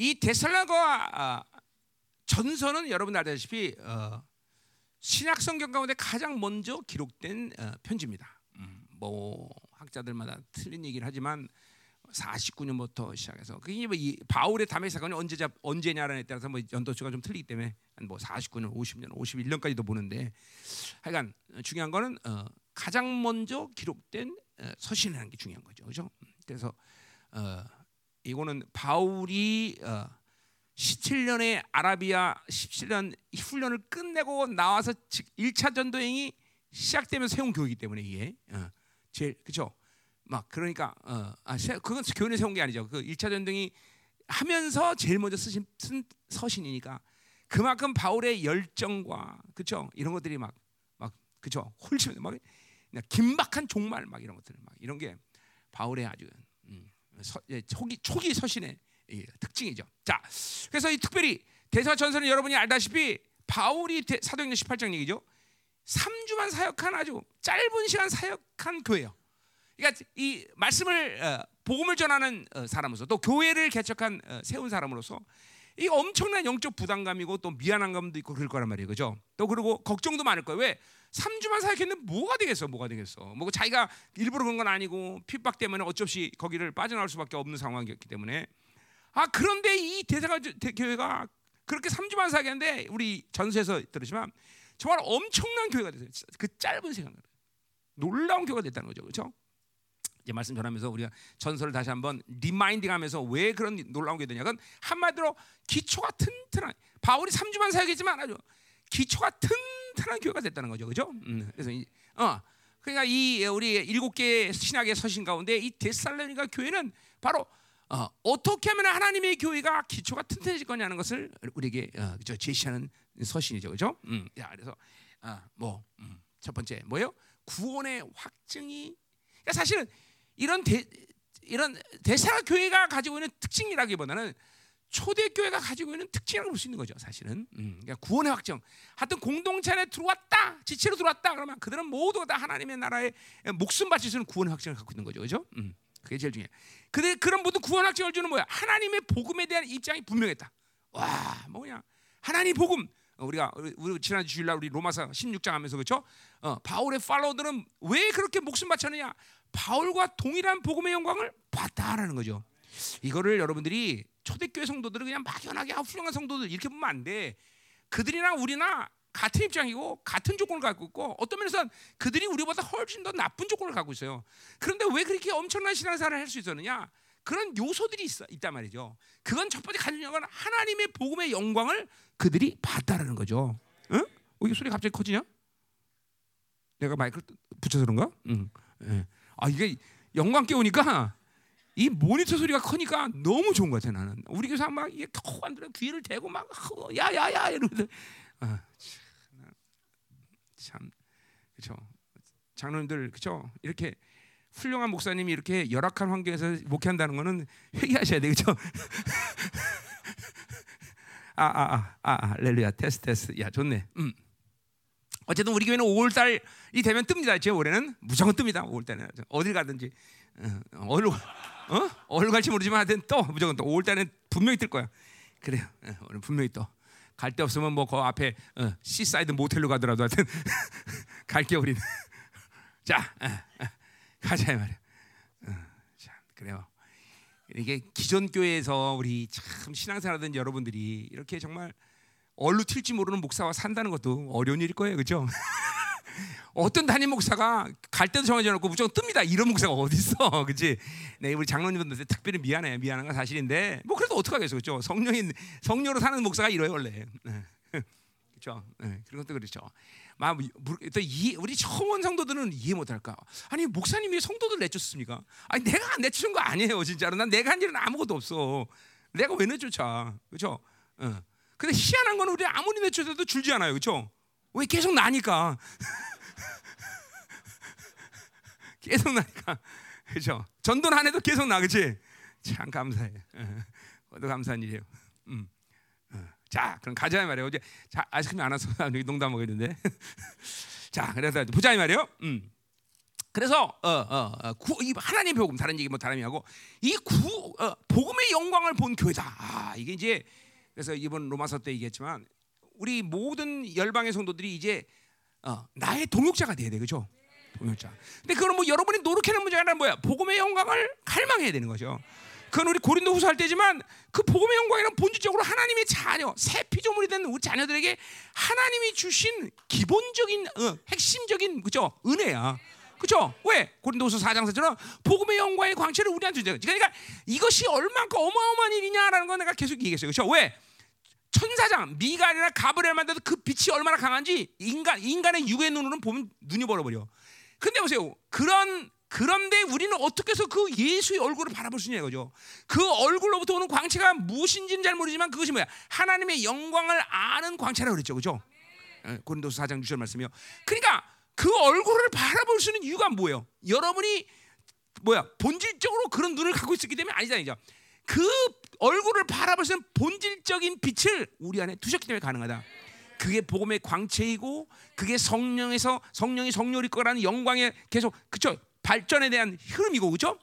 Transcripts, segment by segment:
이 데살라가 아, 전서는 여러분 알다시피 어, 신약 성경 가운데 가장 먼저 기록된 어, 편지입니다. 음, 뭐 학자들마다 틀린 얘기를 하지만 49년부터 시작해서 그게 뭐 이 바울의 담의 사건이 언제 잡 언제냐라는 에 따라서 뭐 연도수가 좀 틀리기 때문에 뭐 49년, 50년, 51년까지도 보는데 하여간 중요한 거는 어, 가장 먼저 기록된 어, 서신이라는 게 중요한 거죠, 그렇죠? 그래서 어, 이거는 바울이 어, 17년의 아라비아 17년 훈련을 끝내고 나와서 1차 전도행이 시작되면서 세운 교육이기 때문에 이게 어, 제일 그렇죠. 막 그러니까 어, 아, 그건 교훈에 세운 게 아니죠. 그 1차 전쟁이 하면서 제일 먼저 쓰신 쓴 서신이니까 그만큼 바울의 열정과 그죠 이런 것들이 막 막 그죠 홀치 막 긴박한 종말 막 이런 것들 막 이런 게 바울의 아주 음, 서, 예, 초기 초기 서신의 예, 특징이죠. 자, 그래서 이 특별히 대사 전서는 여러분이 알다시피 바울이 대, 사도행전 18장 얘기죠. 3주만 사역한 아주 짧은 시간 사역한 교회요. 그러니까 이 말씀을 어, 복음을 전하는 어, 사람으로서 또 교회를 개척한 어, 세운 사람으로서 이 엄청난 영적 부담감이고 또 미안한 감도 있고 그럴 거란 말이에요. 그죠? 또 그리고 걱정도 많을 거예요. 왜? 3주만 사역했는데 뭐가 되겠어? 뭐가 되겠어? 뭐 자기가 일부러 그런 건 아니고 핍박 때문에 어쩔 수 거기를 빠져나올 수밖에 없는 상황이었기 때문에 아 그런데 이 대사가 교회가 그렇게 3주만 사역했는데 우리 전서에서 들으시면 정말 엄청난 교회가 됐어요. 그 짧은 시간 놀라운 교회가 됐다는 거죠. 그렇죠? 이제 말씀 전하면서 우리가 전설을 다시 한번 리마인딩하면서 왜 그런 놀라운 게 되냐? 건 한마디로 기초가 튼튼한 바울이 3주만 사역했지만 아주 기초가 튼튼한 교회가 됐다는 거죠, 그죠? 음, 그래서 이, 어. 그러니까 이 우리 일곱 개 신학의 서신 가운데 이 데살로니가 교회는 바로 어, 어떻게 하면 하나님의 교회가 기초가 튼튼해질 거냐는 것을 우리에게 어, 그죠, 제시하는 서신이죠, 그죠? 음, 야, 그래서 어, 뭐첫 음, 번째 뭐예요? 구원의 확증이. 그러니까 사실은 이런 대, 이런 대사 교회가 가지고 있는 특징이라기보다는 초대 교회가 가지고 있는 특징이라고 볼 수 있는 거죠, 사실은. 음, 그러니까 구원의 확정. 하여튼 공동체 안에 들어왔다, 지체로 들어왔다. 그러면 그들은 모두 다 하나님의 나라에 목숨 바칠 수 있는 구원의 확정을 갖고 있는 거죠, 그죠? 음, 그게 제일 중요해. 근데 그런 모든 구원 확정을 주는 뭐야? 하나님의 복음에 대한 입장이 분명했다. 와, 뭐냐? 하나님 복음. 어, 우리가 우리 지난 주일날 우리 로마서 16장 하면서 그렇죠? 어, 바울의 팔로우들은 왜 그렇게 목숨 바쳤느냐? 바울과 동일한 복음의 영광을 봤다라는 거죠. 이거를 여러분들이 초대교회 성도들은 그냥 막연하게 아, 훌륭한 성도들 이렇게 보면 안 돼. 그들이랑 우리나 같은 입장이고 같은 조건을 갖고 있고 어떤 면에서 그들이 우리보다 훨씬 더 나쁜 조건을 갖고 있어요. 그런데 왜 그렇게 엄청난 신앙생활을 할수 있었느냐? 그런 요소들이 있어, 있단 말이죠. 그건 첫 번째 가진 건 하나님의 복음의 영광을 그들이 봤다라는 거죠. 응? 어, 이게 소리 갑자기 커지냐? 내가 마이크를 붙여서 그런가? 응. 예. 아 이게 영광 깨우니까 이 모니터 소리가 크니까 너무 좋은 것 같아 나는. 우리 교사 막 이게 겨우 안 들어 귀를 대고 막 야야야 이러면서 아, 참 그렇죠. 장로님들 그렇죠. 이렇게 훌륭한 목사님이 이렇게 열악한 환경에서 목회한다는 거는 회개하셔야 되겠죠. 아아아 아, 아, 아, 렐루야 테스트 테스트 야 좋네. 음. 어쨌든 우리 교회는 5월 달이 되면 뜹니다. 제 올해는 무조건 뜹니다. 5월 달에 어딜 가든지 어, 어디로 어? 어디로 갈지 모르지만 하여튼 또 무조건 또 5월 달에 분명히 뜰 거야. 그래요. 어, 오늘 분명히 또. 갈 데 없으면 뭐 그 앞에 어, Seaside 모텔로 가더라도 하여튼 갈게 우리는. 자, 어, 어, 가자 말이야. 어, 자, 그래요. 이게 기존 교회에서 우리 참 신앙생활하던 여러분들이 이렇게 정말 얼루 튈지 모르는 목사와 산다는 것도 어려운 일일 거예요, 그렇죠? 어떤 담임 목사가 갈 때도 정해져 놓고 무조건 뜹니다. 이런 목사가 어디 있어, 그렇지? 네, 우리 장로님들한테 특별히 미안해, 미안한 건 사실인데, 뭐 그래도 어떡하겠어, 그렇죠? 성령인 성령으로 사는 목사가 이래요, 원래. 네. 그렇죠? 네, 그런 것도 그렇죠. 막또 우리 온 성도들은 이해 못할까? 아니 목사님이 성도들 내쫓습니까? 아니 내가 안 내쫓은 거 아니에요, 진짜로. 난 내가 한 일은 아무것도 없어. 내가 왜 내쫓아, 그렇죠? 어. 근데 희한한 건 우리 아무리 내쫓아도 줄지 않아요, 그렇죠? 왜 계속 나니까. 계속 나니까. 그죠? 전도는 안 해도 계속 나, 그치? 참 감사해. 그것도 감사한 일이에요. 음. 어. 자, 그럼 가자 말이에요. 어제 자, 아이스크림 안 와서 여기 농담 먹었는데. 자, 그래서 보자 이 말이에요. 음. 그래서 어, 어, 이 하나님 복음 다른 얘기 뭐 다른 얘기하고 이 구, 어, 복음의 영광을 본 교회다. 아 이게 이제 그래서 이번 로마서 때 얘기했지만 우리 모든 열방의 성도들이 이제 어, 나의 동역자가 돼야 돼, 그죠? 동역자. 근데 그건 뭐 여러분이 노력하는 문제가 아니라 뭐야? 복음의 영광을 갈망해야 되는 거죠. 그건 우리 고린도후서 할 때지만 그 복음의 영광이란 본질적으로 하나님의 자녀, 새 피조물이 된 우리 자녀들에게 하나님이 주신 기본적인 어, 핵심적인 그죠 은혜야. 그죠? 왜? 고린도후서 4장 4절은 복음의 영광의 광채를 우리한테 주죠. 그러니까 이것이 얼마큼 어마어마한 일이냐라는 건 내가 계속 얘기했어요. 그렇죠? 왜? 천사장 미가이나 가브리엘 만나도 그 빛이 얼마나 강한지 인간 인간의 육의 눈으로는 보면 눈이 벌어버려. 근데 보세요. 그런 그런데 우리는 어떻게 해서 그 예수의 얼굴을 바라볼 수 있냐 이거죠. 그 얼굴로부터 오는 광채가 무엇인지는 잘 모르지만 그것이 뭐야? 하나님의 영광을 아는 광채라고 그랬죠. 그죠? 예, 고린도서 4장 6절 말씀이요. 그러니까 그 얼굴을 바라볼 수 있는 이유가 뭐예요? 여러분이 뭐야? 본질적으로 그런 눈을 갖고 있었기 때문에 아니잖아요. 그 얼굴을 있는 본질적인 빛을 우리 안에 두셨기 때문에 가능하다. 그게 복음의 광채이고 그게 성령에서 성령이 성령일 거라는 영광의 계속 그쵸 발전에 대한 흐름이고 그죠?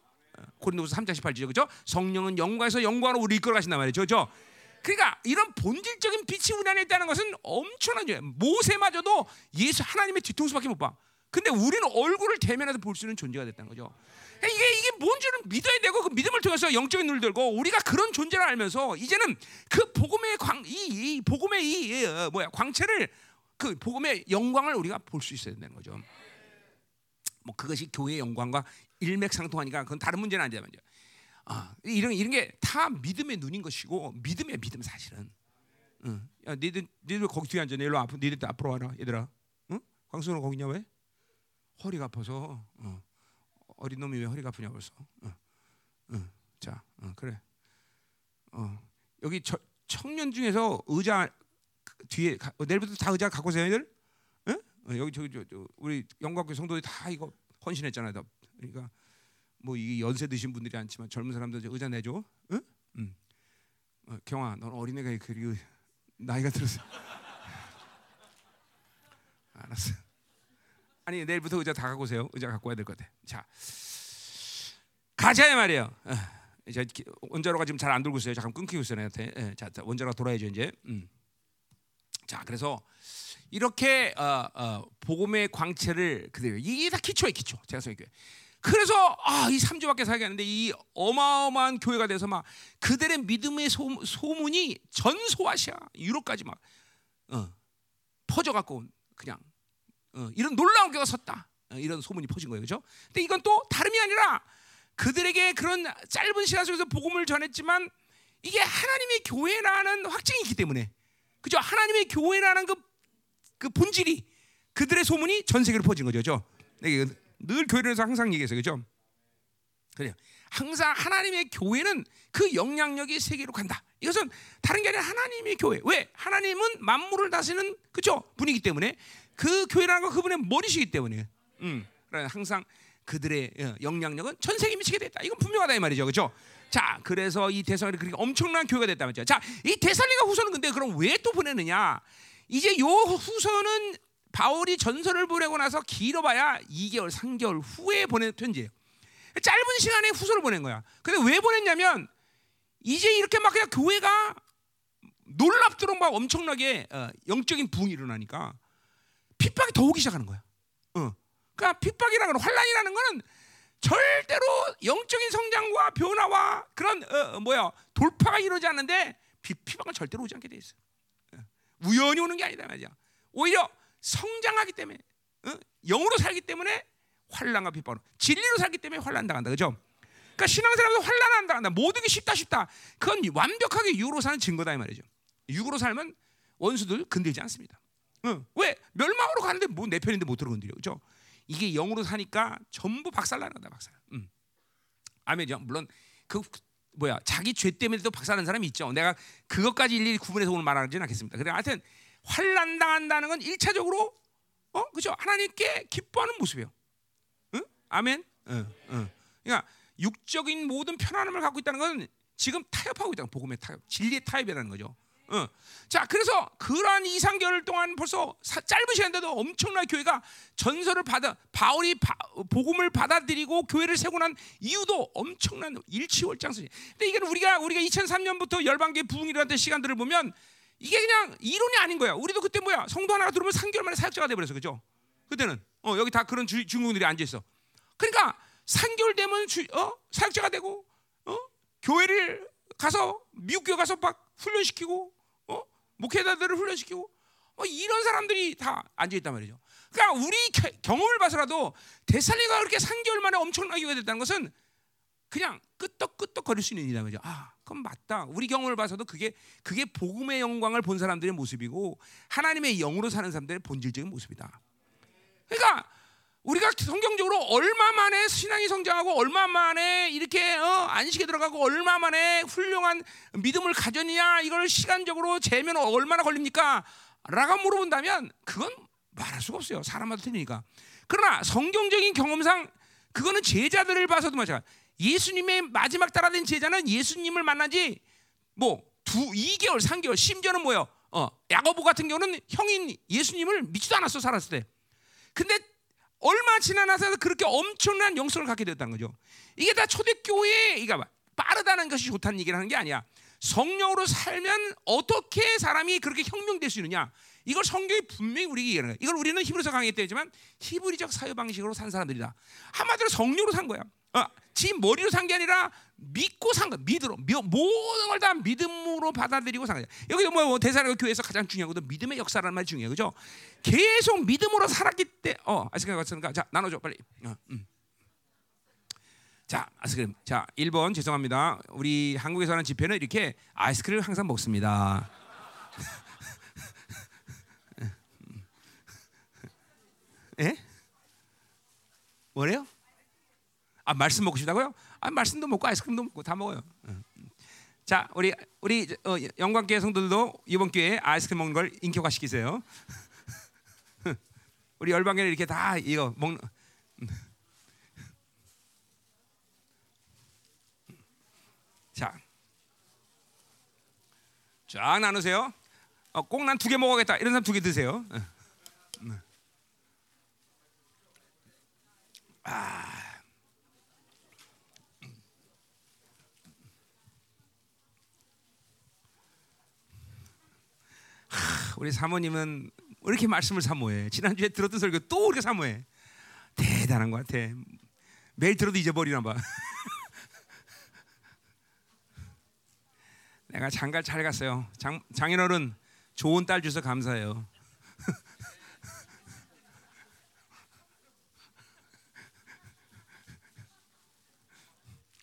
고린도서 3장 18절이죠. 그죠? 성령은 영광에서 영광으로 우리 이끌어 가신단 말이죠. 그죠? 그러니까 이런 본질적인 빛이 우리 안에 있다는 것은 엄청난 일 모세마저도 예수 하나님의 뒤통수밖에 못 봐. 근데 우리는 얼굴을 대면해서 볼 수 있는 존재가 됐다는 거죠. 이게 이게 뭔지는 믿어야 되고 그 믿음을 통해서 영적인 눈을 들고 우리가 그런 존재를 알면서 이제는 그 복음의 광이 이 복음의 이 어, 뭐야 광채를 그 복음의 영광을 우리가 볼 수 있어야 된다는 거죠. 뭐 그것이 교회의 영광과 일맥상통하니까 그건 다른 문제는 아니지만 아, 이런 이런 게 다 믿음의 눈인 것이고 믿음의 믿음 사실은. 응. 야, 니들 니들 거기 뒤에 앉아. 일로 앞 니들 앞으로 와라, 얘들아. 응? 광수는 거기냐 왜? 허리가 아파서. 어. 어린 놈이 왜 허리가 아프냐 벌써. 응. 응. 자, 응, 그래. 어. 여기 저, 청년 중에서 의자 뒤에 내일부터 다 의자 갖고 오세요, 얘들. 응? 어, 여기 저기 저, 저, 우리 영광교 성도들 다 이거 헌신했잖아요. 다. 그러니까. 뭐이 연세 드신 분들이 않지만 젊은 사람들 의자 내줘. 응? 응. 어, 경아, 넌 어린애가 그리고 나이가 들어서. 알았어. 아니 내일부터 의자 다 갖고 오세요. 의자 갖고 와야 될 것 같아. 자, 가자 말이에요. 어, 이제 원자로가 지금 잘 안 돌고 있어요. 잠깐 끊기고 있어요, 나한테. 예, 자, 원자로가 돌아야죠 이제. 음. 자, 그래서 이렇게 어, 어, 복음의 광채를 그대로 이게 다 기초예요, 기초. 제가 설교해. 그래서 아, 이 3주밖에 살게 하는데 이 어마어마한 교회가 돼서 막 그들의 믿음의 소, 소문이 전 소아시아 유럽까지 막 어, 퍼져갖고 그냥 어, 이런 놀라운 교회가 섰다. 어, 이런 소문이 퍼진 거예요, 그렇죠? 근데 이건 또 다름이 아니라 그들에게 그런 짧은 시간 속에서 복음을 전했지만 이게 하나님의 교회라는 확증이 있기 때문에 그죠? 하나님의 교회라는 그, 그 본질이 그들의 소문이 전 세계로 퍼진 거죠, 그렇죠? 늘 교회에서 항상 얘기했어요. 그죠? 그래요. 항상 하나님의 교회는 그 영향력이 세계로 간다. 이것은 다른 게 아니라 하나님의 교회. 왜? 하나님은 만물을 다스리는 그죠? 분이기 때문에 그 교회라는 건 그분의 머리시기 때문에. 음. 항상 그들의 어, 영향력은 전 세계에 미치게 됐다. 이건 분명하다 이 말이죠. 그죠? 자, 그래서 이 대살리가 그렇게 엄청난 교회가 됐다 말이죠. 자, 이 대살리가 후서는 근데 그럼 왜 또 보내느냐? 이제 요 후서는 바울이 전설을 보내고 나서 길어봐야 2개월, 3개월 후에 보낸 편지예요. 짧은 시간에 후서를 보낸 거야. 근데 왜 보냈냐면 이제 이렇게 막 그냥 교회가 놀랍도록 막 엄청나게 어, 영적인 부흥이 일어나니까 핍박이 더 오기 시작하는 거야. 어. 그러니까 핍박이라는 건 환란이라는 거는 절대로 영적인 성장과 변화와 그런 어, 어 뭐야 돌파가 이루어지지 않는데 핍박은 절대로 오지 않게 돼 있어. 어. 우연히 오는 게 아니다 말이야. 오히려 성장하기 때문에 어? 영으로 살기 때문에 환란과 핍박으로 진리로 살기 때문에 환란 당한다. 그죠? 그러니까 신앙생활에서 환란 안 당한다. 모든 게 쉽다 쉽다. 그건 완벽하게 육으로 사는 증거다 이 말이죠. 육으로 살면 원수들 건들지 않습니다. 어. 왜 멸망으로 가는데 뭐 내 편인데 못 들어 건드려. 그죠? 이게 영으로 사니까 전부 박살나는다 박살. 음. 아멘이죠. 물론 그 뭐야 자기 죄 때문에도 박살난 사람이 있죠. 내가 그것까지 일일이 구분해서 오늘 말하지는 않겠습니다. 그래 하여튼 환란 당한다는 건 일차적으로 어 그죠 하나님께 기뻐하는 모습이에요. 응? 아멘. 응, 응. 그러니까 육적인 모든 편안함을 갖고 있다는 건 지금 타협하고 있다. 복음의 타협, 진리의 타협이라는 거죠. 어. 자, 그래서 그러한 2, 3개월 동안 벌써 사, 짧은 시간인데도 엄청난 교회가 전설을 받아 바울이 바, 복음을 받아들이고 교회를 세고 난 이유도 엄청난 일치월장수지. 근데 이게 우리가 우리가 2003년부터 열방계 부흥이라는 시간들을 보면 이게 그냥 이론이 아닌 거야. 우리도 그때 뭐야? 성도 하나가 들어오면 3개월 만에 사역자가 돼 버렸어. 그죠? 그때는 어, 여기 다 그런 주, 중국들이 앉아 있어. 그러니까 3개월 되면 주, 어? 사역자가 되고 어? 교회를 가서 미국 교회 가서 막 훈련시키고 어? 목회자들을 훈련시키고 뭐 이런 사람들이 다 앉아 있단 말이죠. 그러니까 우리 경험을 봐서라도 데살리가 그렇게 3개월 만에 엄청나게 됐다는 것은 그냥 끄떡끄떡 거릴 수 있는 일이다 그죠? 아, 그럼 맞다. 우리 경험을 봐서도 그게 그게 복음의 영광을 본 사람들의 모습이고 하나님의 영으로 사는 사람들의 본질적인 모습이다. 그러니까 우리가 성경적으로 얼마 만에 신앙이 성장하고 얼마 만에 이렇게 어, 안식에 들어가고 얼마 만에 훌륭한 믿음을 가졌느냐 이걸 시간적으로 재면 얼마나 걸립니까? 라고 물어본다면 그건 말할 수가 없어요. 사람마다 틀리니까. 그러나 성경적인 경험상 그거는 제자들을 봐서도 마찬가지. 예수님의 마지막 따라된 제자는 예수님을 만나지 뭐 두 2개월, 3개월, 심지어는 뭐요? 어, 야고보 같은 경우는 형인 예수님을 믿지도 않았어 살았을 때. 근데 얼마 지나나서 그렇게 엄청난 영성을 갖게 됐다는 거죠. 이게 다 초대교회 이가 빠르다는 것이 좋다는 얘기를 하는 게 아니야. 성령으로 살면 어떻게 사람이 그렇게 혁명될 수 있느냐? 이걸 성경이 분명히 우리에게 얘기하는 거야. 이걸 우리는 히브리서 강의 때 했지만 히브리적 사유 방식으로 산 사람들이다. 한마디로 성령으로 산 거야. 어, 지 머리로 산 게 아니라 믿고 산 거야. 믿으로. 모든 걸 다 믿음으로 받아들이고 산 거야. 여기도 뭐 대사로 교회에서 가장 중요한 것도 믿음의 역사라는 말이 중요해. 그죠? 계속 믿음으로 살았기 때 어, 아스크림 같으니까 자, 나눠 줘. 빨리. 어, 음. 자, 아이스크림. 자, 1번 죄송합니다. 우리 한국에서 하는 집회는 이렇게 아이스크림을 항상 먹습니다. 예? 뭐래요? 아 말씀 먹고 싶다고요? 아 말씀도 먹고 아이스크림도 먹고 다 먹어요. 자 우리 우리 어, 영광교회 성도들도 이번 기회에 아이스크림 먹는 걸 인격화시키세요. 우리 열방교회 이렇게 다 이거 먹는. 자, 쫙 나누세요. 어, 꼭난 두 개 먹어야겠다. 이런 사람 두 개 드세요. 아. 하, 우리 사모님은 왜 이렇게 말씀을 사모해? 지난주에 들었던 설교 또 이렇게 사모해. 대단한 것 같아. 매일 들어도 잊어버리나 봐. 내가 장가 잘 갔어요. 장, 장인어른 좋은 딸 주셔서 감사해요.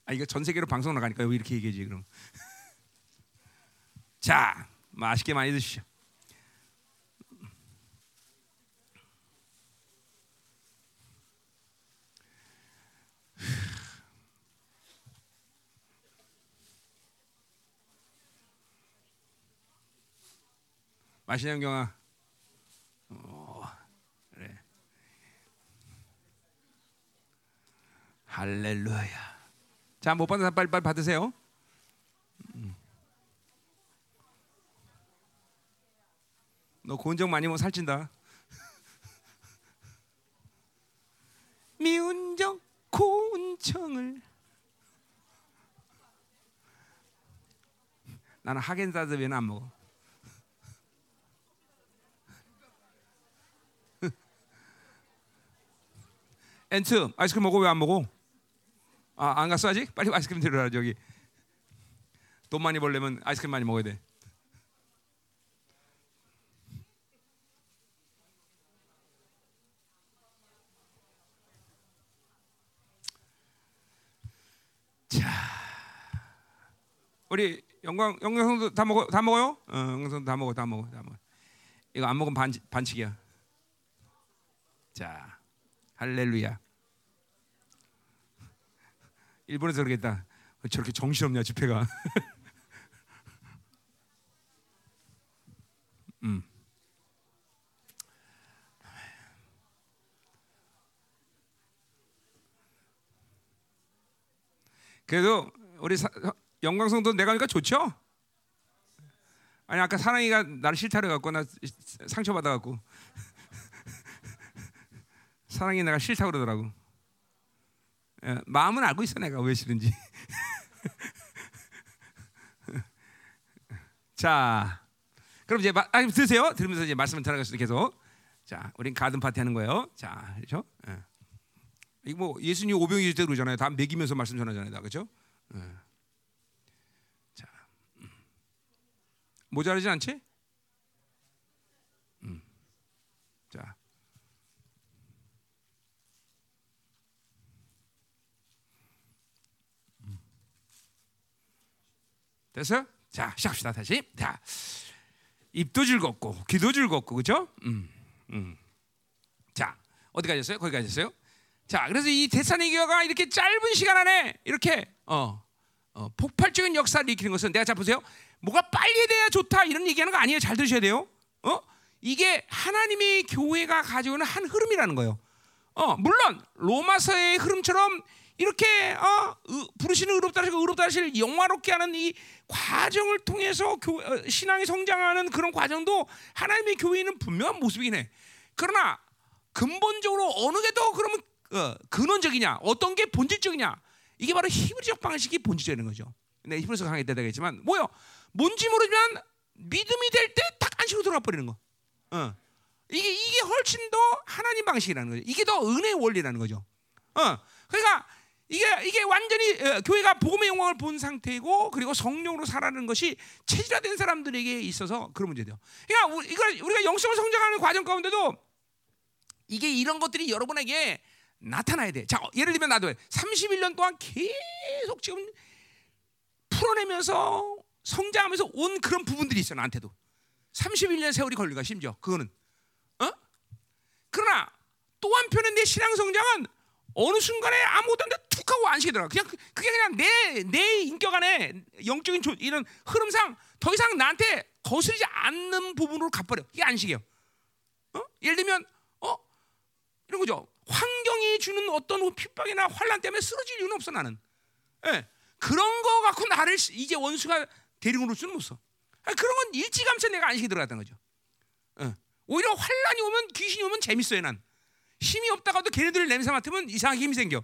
아 이거 전 세계로 방송 나가니까 왜 이렇게 얘기하지 그럼? 자, 맛있게 많이 드시오. 맛있냐 경아? 어, 그래. 할렐루야. 자, 못 받은 사람 빨리 빨리 받으세요. 음. 너 고운정 많이 먹으면 살찐다. 미운 정 고운 정을 나는 하겐다즈 왜는 안 먹어. 엔트 아이스크림 먹어 왜 안 먹어? 아, 안 갔어 아직? 빨리 아이스크림 들어라 저기. 돈 많이 벌려면 아이스크림 많이 먹어야 돼. 자, 우리 영광 영광성도 다 먹어 다 먹어요? 어, 영광성도 다 먹어 다 먹어 다 먹어. 이거 안 먹으면 반 반칙이야. 자, 할렐루야. 일본에서 그러겠다. 저렇게 정신없냐 집회가. 음. 그래도 우리 영광성도 내가 하니까 좋죠? 아니 아까 사랑이가 나를 싫다래 갖고 나 상처 받아 갖고 사랑이 내가 싫다 그러더라고. 예, 마음은 알고 있어 내가 왜 싫은지. 자, 그럼 이제 마, 아, 들으세요. 들으면서 이제 말씀을 들어가서 계속. 자, 우린 가든 파티 하는 거예요. 자, 그렇죠? 예. 이거 뭐 예수님 오병이 때 그러잖아요. 다 먹이면서 말씀 전하잖아요, 다 그렇죠? 예. 자, 음. 모자라지 않지? 됐어요? 자, 시작합시다 다시. 자, 입도 즐겁고 귀도 즐겁고 그렇죠? 음, 음. 자, 어디 가셨어요? 거기 가셨어요? 자, 그래서 이 교회가 이렇게 짧은 시간 안에 이렇게 어, 어, 폭발적인 역사를 일으키는 것은 내가 자 보세요. 뭐가 빨리 돼야 좋다 이런 얘기하는 거 아니에요. 잘 들으셔야 돼요. 어? 이게 하나님의 교회가 있는 한 흐름이라는 거예요. 어, 물론 로마서의 흐름처럼 이렇게 어, 부르시는 의롭다 하시고 의롭다 하실 영화롭게 하는 이 과정을 통해서 교, 어, 신앙이 성장하는 그런 과정도 하나님의 교회는 분명한 모습이긴 해. 그러나 근본적으로 어느 게 더 그러면 어, 근원적이냐, 어떤 게 본질적이냐, 이게 바로 히브리적 방식이 본질적인 거죠. 네, 히브리서 강의 때 되겠지만 뭐요? 뭔지 모르지만 믿음이 될 때 딱 안식으로 들어가 버리는 거. 어. 이게 이게 훨씬 더 하나님 방식이라는 거죠. 이게 더 은혜의 원리라는 거죠. 어. 그러니까 이게 이게 완전히 어, 교회가 복음의 영광을 본 상태이고 그리고 성령으로 살아가는 것이 체질화된 사람들에게 있어서 그런 문제돼요. 그러니까 우리가 우리가 영성을 성장하는 과정 가운데도 이게 이런 것들이 여러분에게 나타나야 돼. 자, 예를 들면 나도 31년 동안 계속 지금 풀어내면서 성장하면서 온 그런 부분들이 있어 나한테도. 31년 세월이 걸리가 심지어 그거는. 어? 그러나 또 한편은 내 신앙 성장은 어느 순간에 아무것도 안돼 툭 하고 안식이 들어. 그냥 그, 그게 그냥 내 내 인격 안에 영적인 조, 이런 흐름상 더 이상 나한테 거스르지 않는 부분으로 가버려. 이게 안식이에요. 어? 예를 들면 어 이런 거죠. 환경이 주는 어떤 핍박이나 환란 때문에 쓰러질 이유는 없어 나는. 예. 그런 거 갖고 나를 이제 원수가 데리고 올 수는 없어. 그런 건 일찌감치 내가 안식이 들어갔던 거죠. 예. 오히려 환란이 오면 귀신이 오면 재밌어요 난. 힘이 없다가도 걔네들 냄새 맡으면 이상하게 힘이 생겨.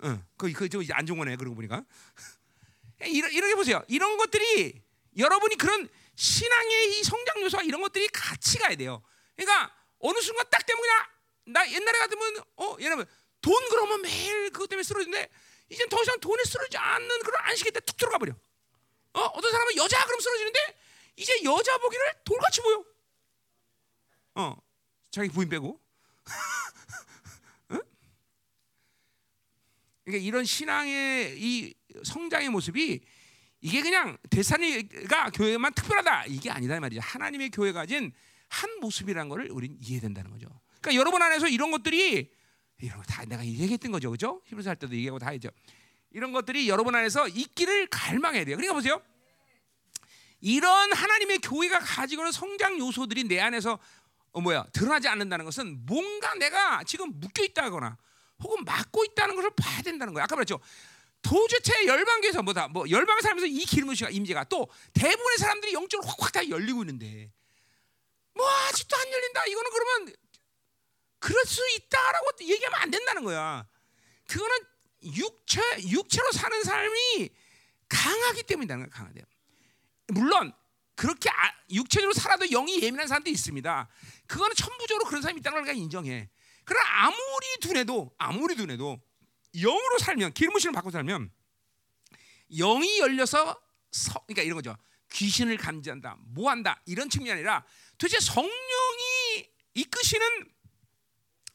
어, 그그 저 안종원에 그러고 보니까 이런 이렇게 보세요. 이런 것들이 여러분이 그런 신앙의 이 성장 요소와 이런 것들이 같이 가야 돼요. 그러니까 어느 순간 딱 되면 그냥 나 옛날에 같으면 어 여러분 돈 그러면 매일 그것 때문에 쓰러지는데 이젠 더 이상 돈에 쓰러지지 않는 그런 안식일 때 툭 들어가 버려. 어 어떤 사람은 여자 그럼 쓰러지는데 이제 여자 보기를 돌같이 보여. 어 자기 부인 빼고. 그러니까 이런 신앙의 이 성장의 모습이 이게 그냥 대산이가 교회만 특별하다 이게 아니다 말이죠. 하나님의 교회가 가진 한 모습이라는 것을 우리는 이해된다는 거죠. 그러니까 여러분 안에서 이런 것들이 이런 거 다 내가 얘기했던 거죠, 그죠? 히브리서 할 때도 얘기하고 다 했죠. 이런 것들이 여러분 안에서 있기를 갈망해야 돼요. 그러니까 보세요. 이런 하나님의 교회가 가지고 있는 성장 요소들이 내 안에서 어 뭐야 드러나지 않는다는 것은 뭔가 내가 지금 묶여 있다거나 혹은 막고 있다는 것을 봐야 된다는 거예요. 아까 말했죠. 도대체 열방교에서 뭐다 뭐 열방을 살면서 이 기름의 임재가 또 대부분의 사람들이 영적으로 확확 다 열리고 있는데 뭐 아직도 안 열린다. 이거는 그러면 그럴 수 있다라고 얘기하면 안 된다는 거야. 그거는 육체 육체로 사는 삶이 강하기 때문이라는 거야. 강하대요. 물론 그렇게 아, 육체적으로 살아도 영이 예민한 사람도 있습니다. 그거는 천부적으로 그런 사람이 있다는 걸 인정해. 그러나 아무리 둔해도 아무리 둔해도 영으로 살면 기름부심을 받고 살면 영이 열려서 서, 그러니까 이런 거죠. 귀신을 감지한다, 뭐한다 이런 측면이 아니라 도대체 성령이 이끄시는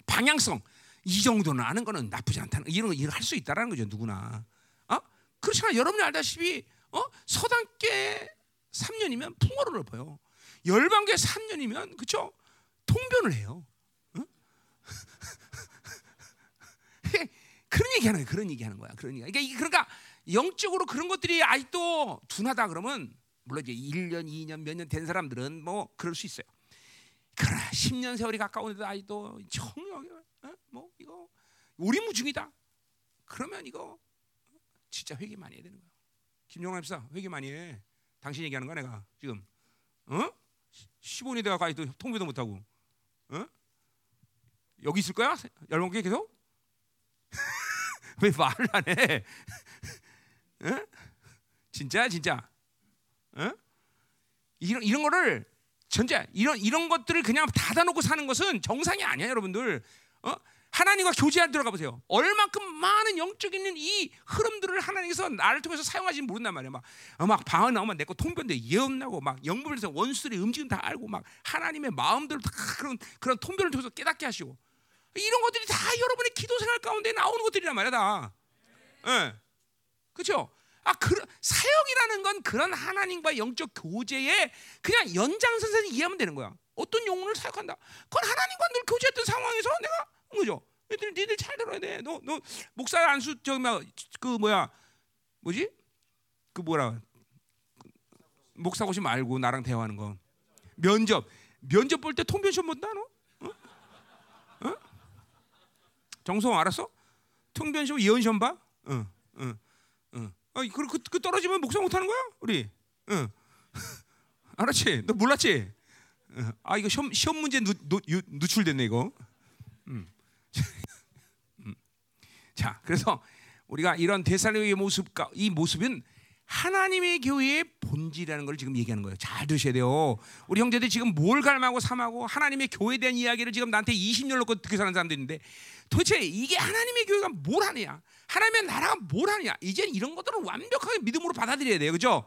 방향성 이 정도는 아는 거는 나쁘지 않다는 이런 거 할 수 있다라는 거죠 누구나. 어? 그렇지만 여러분이 알다시피 어? 서당계 3년이면 풍어를 넓어요. 열방계 3년이면 그쵸 통변을 해요. 그런 얘기 하는 거야. 그런 얘기 하는 거야. 그런 얘기. 그러니까, 그러니까 영적으로 그런 것들이 아직도 둔하다 그러면 물론 이제 1년, 2년, 몇 년 된 사람들은 뭐 그럴 수 있어요. 그러나 10년 세월이 가까운데도 아직도 청력 어? 뭐 이거 우리무중이다. 그러면 이거 진짜 회개 많이 해야 되는 거야. 김용남 집사 회개 많이 해. 당신 얘기하는 거야 내가 지금 어? 10원이 돼가 가지고 통보도 못 하고. 어? 여기 있을 거야? 열방교회 계속? 왜 말을 안 해? 어? 진짜 진짜. 어? 이런 이런 거를 전제 이런 이런 것들을 그냥 닫아놓고 사는 것은 정상이 아니야, 여러분들. 어? 하나님과 교제할 들어가 보세요. 얼만큼 많은 영적인 이 흐름들을 하나님께서 나를 통해서 사용하지 모른단 말이야. 막, 어, 막 방언 나오면 내거 통변돼 예언 나고 막 영분에서 원수들의 움직임 다 알고 막 하나님의 마음들을 다 그런 그런 통변을 통해서 깨닫게 하시고 이런 것들이 다 여러분의 기도 생활 가운데 나오는 것들이란 말이야 다. 예. 그렇죠? 아, 그 사역이라는 건 그런 하나님과 영적 교제에 그냥 연장선상에 이해하면 되는 거야. 어떤 영혼을 사역한다. 그건 하나님과 늘 교제했던 상황에서 내가 그죠? 니들 니들 잘 들어야 돼. 너 너 목사 안수 저기 막그 뭐야 뭐지? 그 뭐라 목사 고시 말고 나랑 대화하는 거 면접 면접 볼 때 통변 시험 본다 너? 어? 어? 정성 알았어? 통변 시험 예언 시험 봐? 응, 응, 응. 어, 그, 그, 그 떨어지면 목사 못하는 거야, 우리? 응. 알았지? 너 몰랐지? 응. 아 이거 시험, 시험 문제 누, 누, 누출됐네 이거. 음. 음. 자, 그래서 우리가 이런 대살로의 모습과 이 모습은 하나님의 교회의 본질이라는 걸 지금 얘기하는 거예요. 잘 드셔야 돼요. 우리 형제들 지금 뭘 갈망하고 삼하고 하나님의 교회에 대한 이야기를 지금 나한테 20년 놓고 듣게 사는 사람들이 있는데 도대체 이게 하나님의 교회가 뭘 하느냐? 하나님의 나라가 뭘 하느냐? 이제 이런 것들은 완벽하게 믿음으로 받아들여야 돼요. 그죠?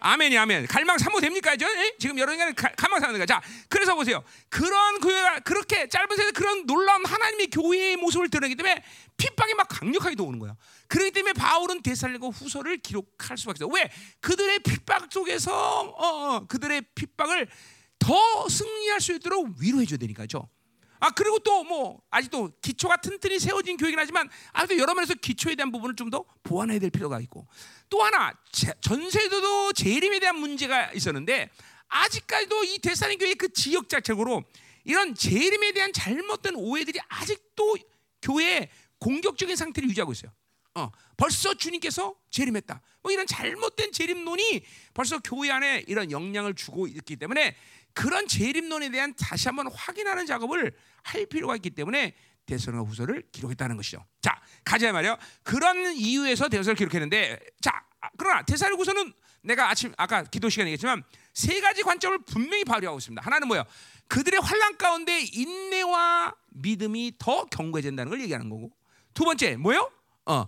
아멘이 아멘. 갈망 사모 됩니까? 이제 지금 여러 인간은 갈망 사는 거야. 자, 그래서 보세요. 그런 교회가 그렇게 짧은 세대 그런 놀라운 하나님의 교회의 모습을 드러내기 때문에 핍박이 막 강력하게 오는 거야. 그렇기 때문에 바울은 데살리고 후서를 기록할 수밖에 없어. 왜? 그들의 핍박 속에서 어, 어, 그들의 핍박을 더 승리할 수 있도록 위로해 줘야 되니까죠. 아 그리고 또 뭐 아직도 기초가 튼튼히 세워진 교육이긴 하지만 아직도 여러 면에서 기초에 대한 부분을 좀 더 보완해야 될 필요가 있고 또 하나 전세도도 재림에 대한 문제가 있었는데 아직까지도 이 대사님 교회 그 지역 자체로 이런 재림에 대한 잘못된 오해들이 아직도 교회에 공격적인 상태를 유지하고 있어요. 어, 벌써 주님께서 재림했다. 뭐 이런 잘못된 재림론이 벌써 교회 안에 이런 영향을 주고 있기 때문에 그런 재림론에 대한 다시 한번 확인하는 작업을 할 필요가 있기 때문에 대선과 후서를 기록했다는 것이죠. 자, 가자 말이요. 그런 이유에서 대선을 기록했는데, 자, 그러나 대사를 후서는 내가 아침 아까 기도 시간에 얘기했지만 세 가지 관점을 분명히 발휘하고 있습니다. 하나는 뭐예요? 그들의 환란 가운데 인내와 믿음이 더 견고해진다는 걸 얘기하는 거고, 두 번째 뭐예요? 어,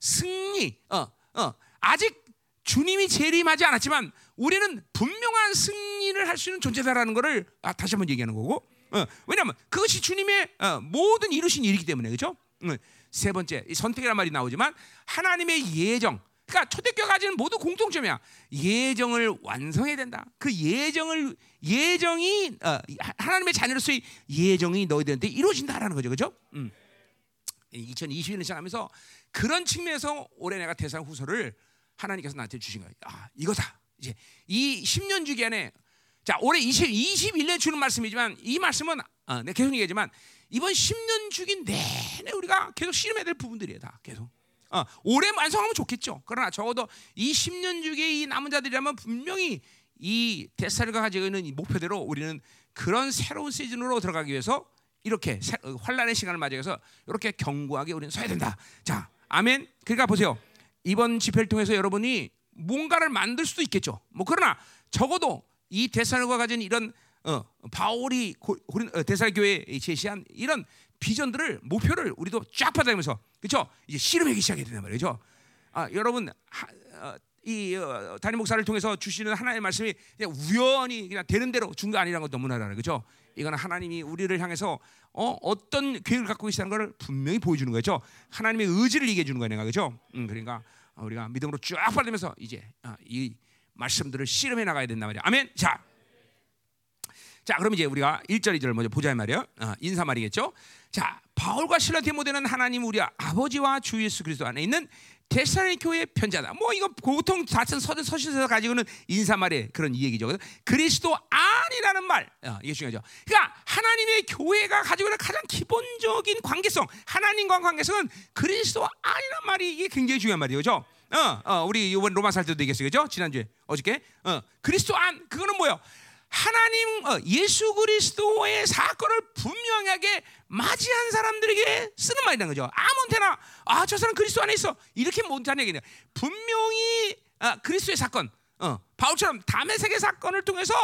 승리. 어, 어, 아직 주님이 재림하지 않았지만 우리는 분명한 승리를 할 수 있는 존재다라는 것을 아, 다시 한번 얘기하는 거고. 어, 왜냐하면 그것이 주님의 어, 모든 이루신 일이기 때문에 그렇죠? 어, 세 번째 선택이란 말이 나오지만 하나님의 예정. 그러니까 초대교회 가지는 모두 공통점이야. 예정을 완성해야 된다. 그 예정을 예정이 어, 하나님의 자녀로서의 예정이 너희들한테 이루어진다라는 거죠, 그렇죠? 음. 2021년 시작하면서 그런 측면에서 올해 내가 대상 후서를 하나님께서 나한테 주신 거예요. 아, 이거다. 이제 이 10년 주기 안에 자, 올해 20, 21년 주는 말씀이지만 이 말씀은 어, 내가 계속 얘기하지만 이번 10년 주기 내내 우리가 계속 실험해야 될 부분들이에요. 다 계속. 어, 올해 완성하면 좋겠죠. 그러나 적어도 이 10년 주기의 이 남은 자들이라면 분명히 이 데살가 가지고 있는 이 목표대로 우리는 그런 새로운 시즌으로 들어가기 위해서 이렇게 어, 환란의 시간을 맞이해서 이렇게 견고하게 우리는 서야 된다. 자, 아멘. 그러니까 보세요. 이번 집회를 통해서 여러분이 뭔가를 만들 수도 있겠죠. 뭐 그러나 적어도 이 대사로가 가진 이런 어, 바울이 어, 대사교회에 제시한 이런 비전들을 목표를 우리도 쫙 받아가면서 그렇죠? 이제 실험하기 시작해야 된단 말이죠. 아, 여러분 하, 어, 이 어, 담임 목사를 통해서 주시는 하나님의 말씀이 그냥 우연히 그냥 되는 대로 준 거 아니라는 것 너무나 알아요. 그렇죠? 이거는 하나님이 우리를 향해서 어, 어떤 계획을 갖고 계시다는 것을 분명히 보여주는 거죠. 하나님의 의지를 얘기해 주는 거예요, 그렇죠? 음, 그러니까 우리가 믿음으로 쫙 받으면서 이제 어, 이 말씀들을 실험해 나가야 된단 말이야. 아멘. 자. 자, 그럼 이제 우리가 1절 2절 먼저 보자 말이에요. 어, 인사 말이겠죠. 자, 바울과 실라 디모데는 하나님 우리 아버지와 주 예수 그리스도 안에 있는 데살로니 교회의 편자다. 뭐 이거 보통 같은 서든 서신에서 가지고는 인사말의 그런 얘기죠. 그리스도 안이라는 말 어, 이게 중요하죠. 그러니까 하나님의 교회가 가지고 있는 가장 기본적인 관계성, 하나님과 관계성은 그리스도 안이라는 말이 이게 굉장히 중요한 말이죠. 어, 어, 우리 이번 로마 살 때도 얘기했어요, 그죠? 지난주에 어저께 어, 그리스도 안 그거는 뭐요? 하나님 어, 예수 그리스도의 사건을 분명하게 맞이한 사람들에게 쓰는 말이라는 거죠. 아무한테나 아 저 사람 그리스도 안에 있어 이렇게 못하는 얘기냐. 분명히 아, 그리스도의 사건, 어, 바울처럼 다메섹 사건을 통해서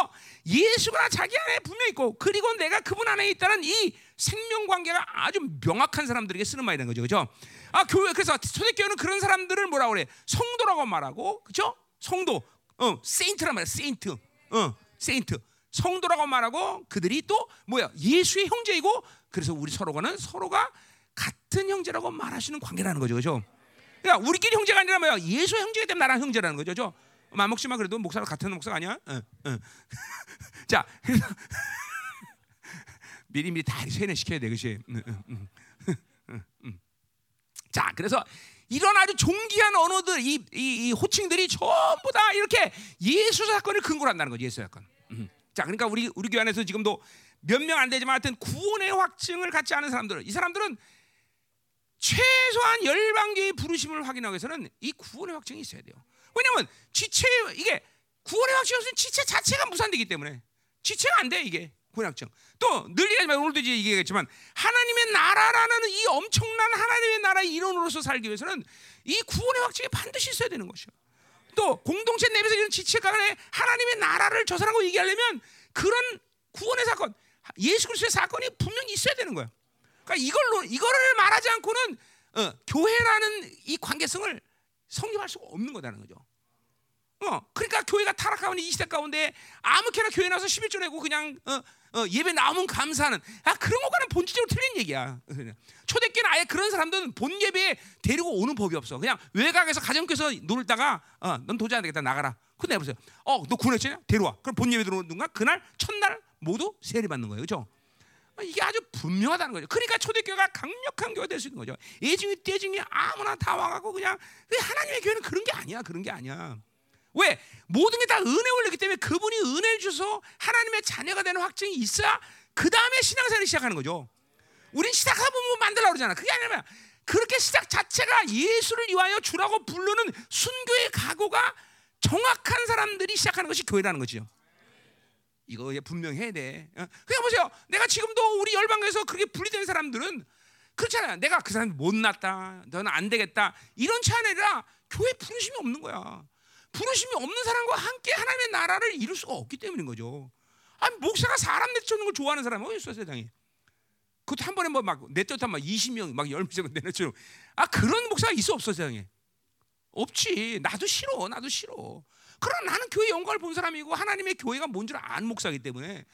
예수가 자기 안에 분명히 있고 그리고 내가 그분 안에 있다는 이 생명 관계가 아주 명확한 사람들에게 쓰는 말이라는 거죠, 그렇죠? 아 교회 그래서 초대교회는 그런 사람들을 뭐라 그래? 성도라고 말하고, 그렇죠? 성도, 어, saint란 말이야, saint, 어, saint. 성도라고 말하고 그들이 또 뭐야 예수의 형제이고 그래서 우리 서로가는 서로가 같은 형제라고 말하시는 관계라는 거죠, 그렇죠? 그러니까 우리끼리 형제가 아니라 뭐야 예수 형제가 되면 나랑 형제라는 거죠, 그렇죠? 맘먹지만 그래도 목사랑 같은 목사가 아니야? 어, 어. 자, 미리미리 다 세뇌 시켜야 돼, 그렇지? 음, 자, 그래서 이런 아주 존귀한 언어들, 이, 이, 이 호칭들이 전부 다 이렇게 예수 사건을 근거로 한다는 거죠, 예수 사건. 자, 그러니까 우리 우리 교회 안에서 지금도 몇 명 안 되지만 하여튼 구원의 확증을 갖지 않은 사람들, 이 사람들은 최소한 열방계의 부르심을 확인하기 위해서는 이 구원의 확증이 있어야 돼요. 왜냐하면 지체 이게 구원의 확증이 없으면 지체 자체가 무산되기 때문에 지체가 안 돼 이게 구원의 확증. 또늘 얘기하지만 오늘도 이제 얘기했지만 하나님의 나라라는 이 엄청난 하나님의 나라의 일원으로서 살기 위해서는 이 구원의 확증이 반드시 있어야 되는 것이요. 또 공동체 내에서 이런 지체가 간에 하나님의 나라를 저 사람하고 얘기하려면 그런 구원의 사건, 예수 그리스도의 사건이 분명히 있어야 되는 거야. 그러니까 이걸로 이거를 말하지 않고는 어, 교회라는 이 관계성을 성립할 수가 없는 거다는 거죠. 어, 그러니까 교회가 타락하는 이 시대 가운데 아무렇게나 교회 나서 11조 내고 그냥 어, 어, 예배 나오면 감사하는 아 그런 것과는 본질적으로 틀린 얘기야. 초대교는 아예 그런 사람들은 본 예배에 데리고 오는 법이 없어. 그냥 외곽에서 가정교에서 놀다가 어, 넌 도저히 안 되겠다 나가라. 그 내보세요. 어, 너 구원했지? 데려와. 그럼 본 예배 들어오는 가 그날 첫날 모두 세례 받는 거예요, 그렇죠? 이게 아주 분명하다는 거죠. 그러니까 초대교회가 강력한 교회가 될 수 있는 거죠. 예중이 때중이 아무나 다 와가고 그냥 하나님의 교회는 그런 게 아니야, 그런 게 아니야. 왜 모든 게 다 은혜 올리기 때문에 그분이 은혜를 주서 하나님의 자녀가 되는 확증이 있어야 그 다음에 신앙생활을 시작하는 거죠. 우린 시작하다 보면 뭐 만들라 그러잖아. 그게 아니라 그렇게 시작 자체가 예수를 위하여 주라고 부르는 순교의 각오가 정확한 사람들이 시작하는 것이 교회라는 거죠. 이거 분명해야 돼. 어? 그냥 보세요. 내가 지금도 우리 열방에서 그렇게 분리된 사람들은 그렇잖아요. 내가 그 사람 못났다. 너는 안 되겠다. 이런 차 아니라 교회 부르심이 없는 거야. 부르심이 없는 사람과 함께 하나님의 나라를 이룰 수가 없기 때문인 거죠. 아니 목사가 사람 내쫓는 걸 좋아하는 사람이 어디 있어 세상에? 그것도 한 번에 뭐막 내쫓다 막 20명 막 10명 내쫓는 아 그런 목사가 있어 없어 세상에? 없지. 나도 싫어. 나도 싫어. 그러나 나는 교회 영광을 본 사람이고 하나님의 교회가 뭔 줄 아는 목사이기 때문에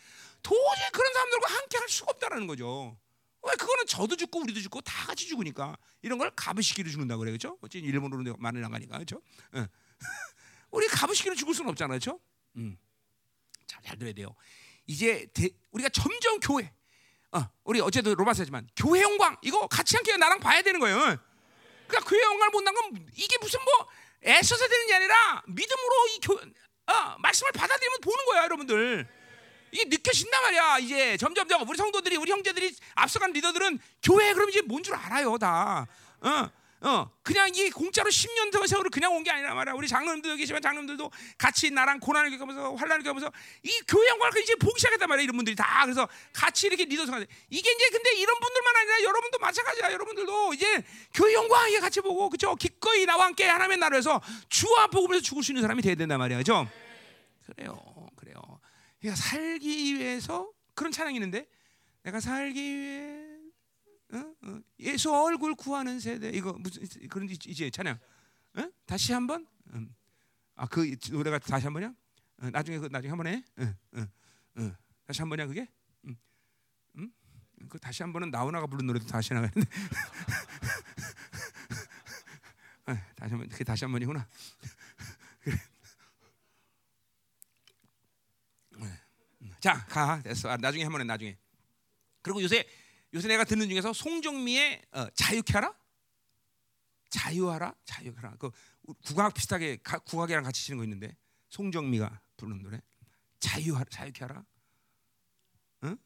도저히 그런 사람들과 함께 할 수가 없다라는 거죠. 왜 그거는 저도 죽고 우리도 죽고 다 같이 죽으니까 이런 걸 가부시기로 죽는다 그래 그죠? 어찌 일본으로 말을 나가니까 그죠? 응. 우리 가부시기로 죽을 수는 없잖아요, 그렇죠? 음. 자, 잘 들어야 돼요. 이제 대, 우리가 점점 교회, 어, 우리 어제도 로마서지만 교회 영광 이거 같이 함께 나랑 봐야 되는 거예요. 그러니까 교회 영광을 본다는 건 이게 무슨 뭐 애써서 되는 게 아니라 믿음으로 이 교, 어, 말씀을 받아들이면 보는 거야, 여러분들. 이게 느껴진단 말이야. 이제 점점점 우리 성도들이 우리 형제들이 앞서간 리더들은 교회 그럼 이제 뭔 줄 알아요, 다. 어. 어, 그냥 이 공짜로 10년 세월을 그냥 온 게 아니라 말이야. 우리 장로님도 계시지만 장로님들도 같이 나랑 고난을 겪으면서 환란을 겪으면서 이 교회 영광을 이제 보기 시작했단 말이야. 이런 분들이 다 그래서 같이 이렇게 리더서 가는 이게 이제 근데 이런 분들만 아니라 여러분도 마찬가지야. 여러분들도 이제 교회 영광 이 같이 보고 그죠? 기꺼이 나와 함께 하나님의 나라에서 주와 복음에서 죽을 수 있는 사람이 돼야 된단 말이야. 그죠? 그래요. 그래요. 그러니까 살기 위해서 그런 찬양이 있는데 내가 살기 위해 어? 어. 예수 얼굴 구하는 세대 이거 무슨 그런 이제 찬양 어? 다시 한번 음. 아그 노래가 다시 한 번이야? 어, 나중에 그 나중에 한 번에 다시 한 번이야 그게? 음. 음? 그 다시 한 번은 나훈아가 부른 노래도 다시 나가는데 다시 한번 그게 다시 한 번이구나. 그래. 자, 가 됐어. 아, 나중에 한 번에 나중에. 그리고 요새 요새 내가 듣는 중에서 송정미의 어, 자유케 하라? 자유하라? 자유하라. 그 국악 비슷하게 가, 국악이랑 같이 치는 거 있는데 송정미가 부르는 노래. 자유하라, 자유케 하라. 응?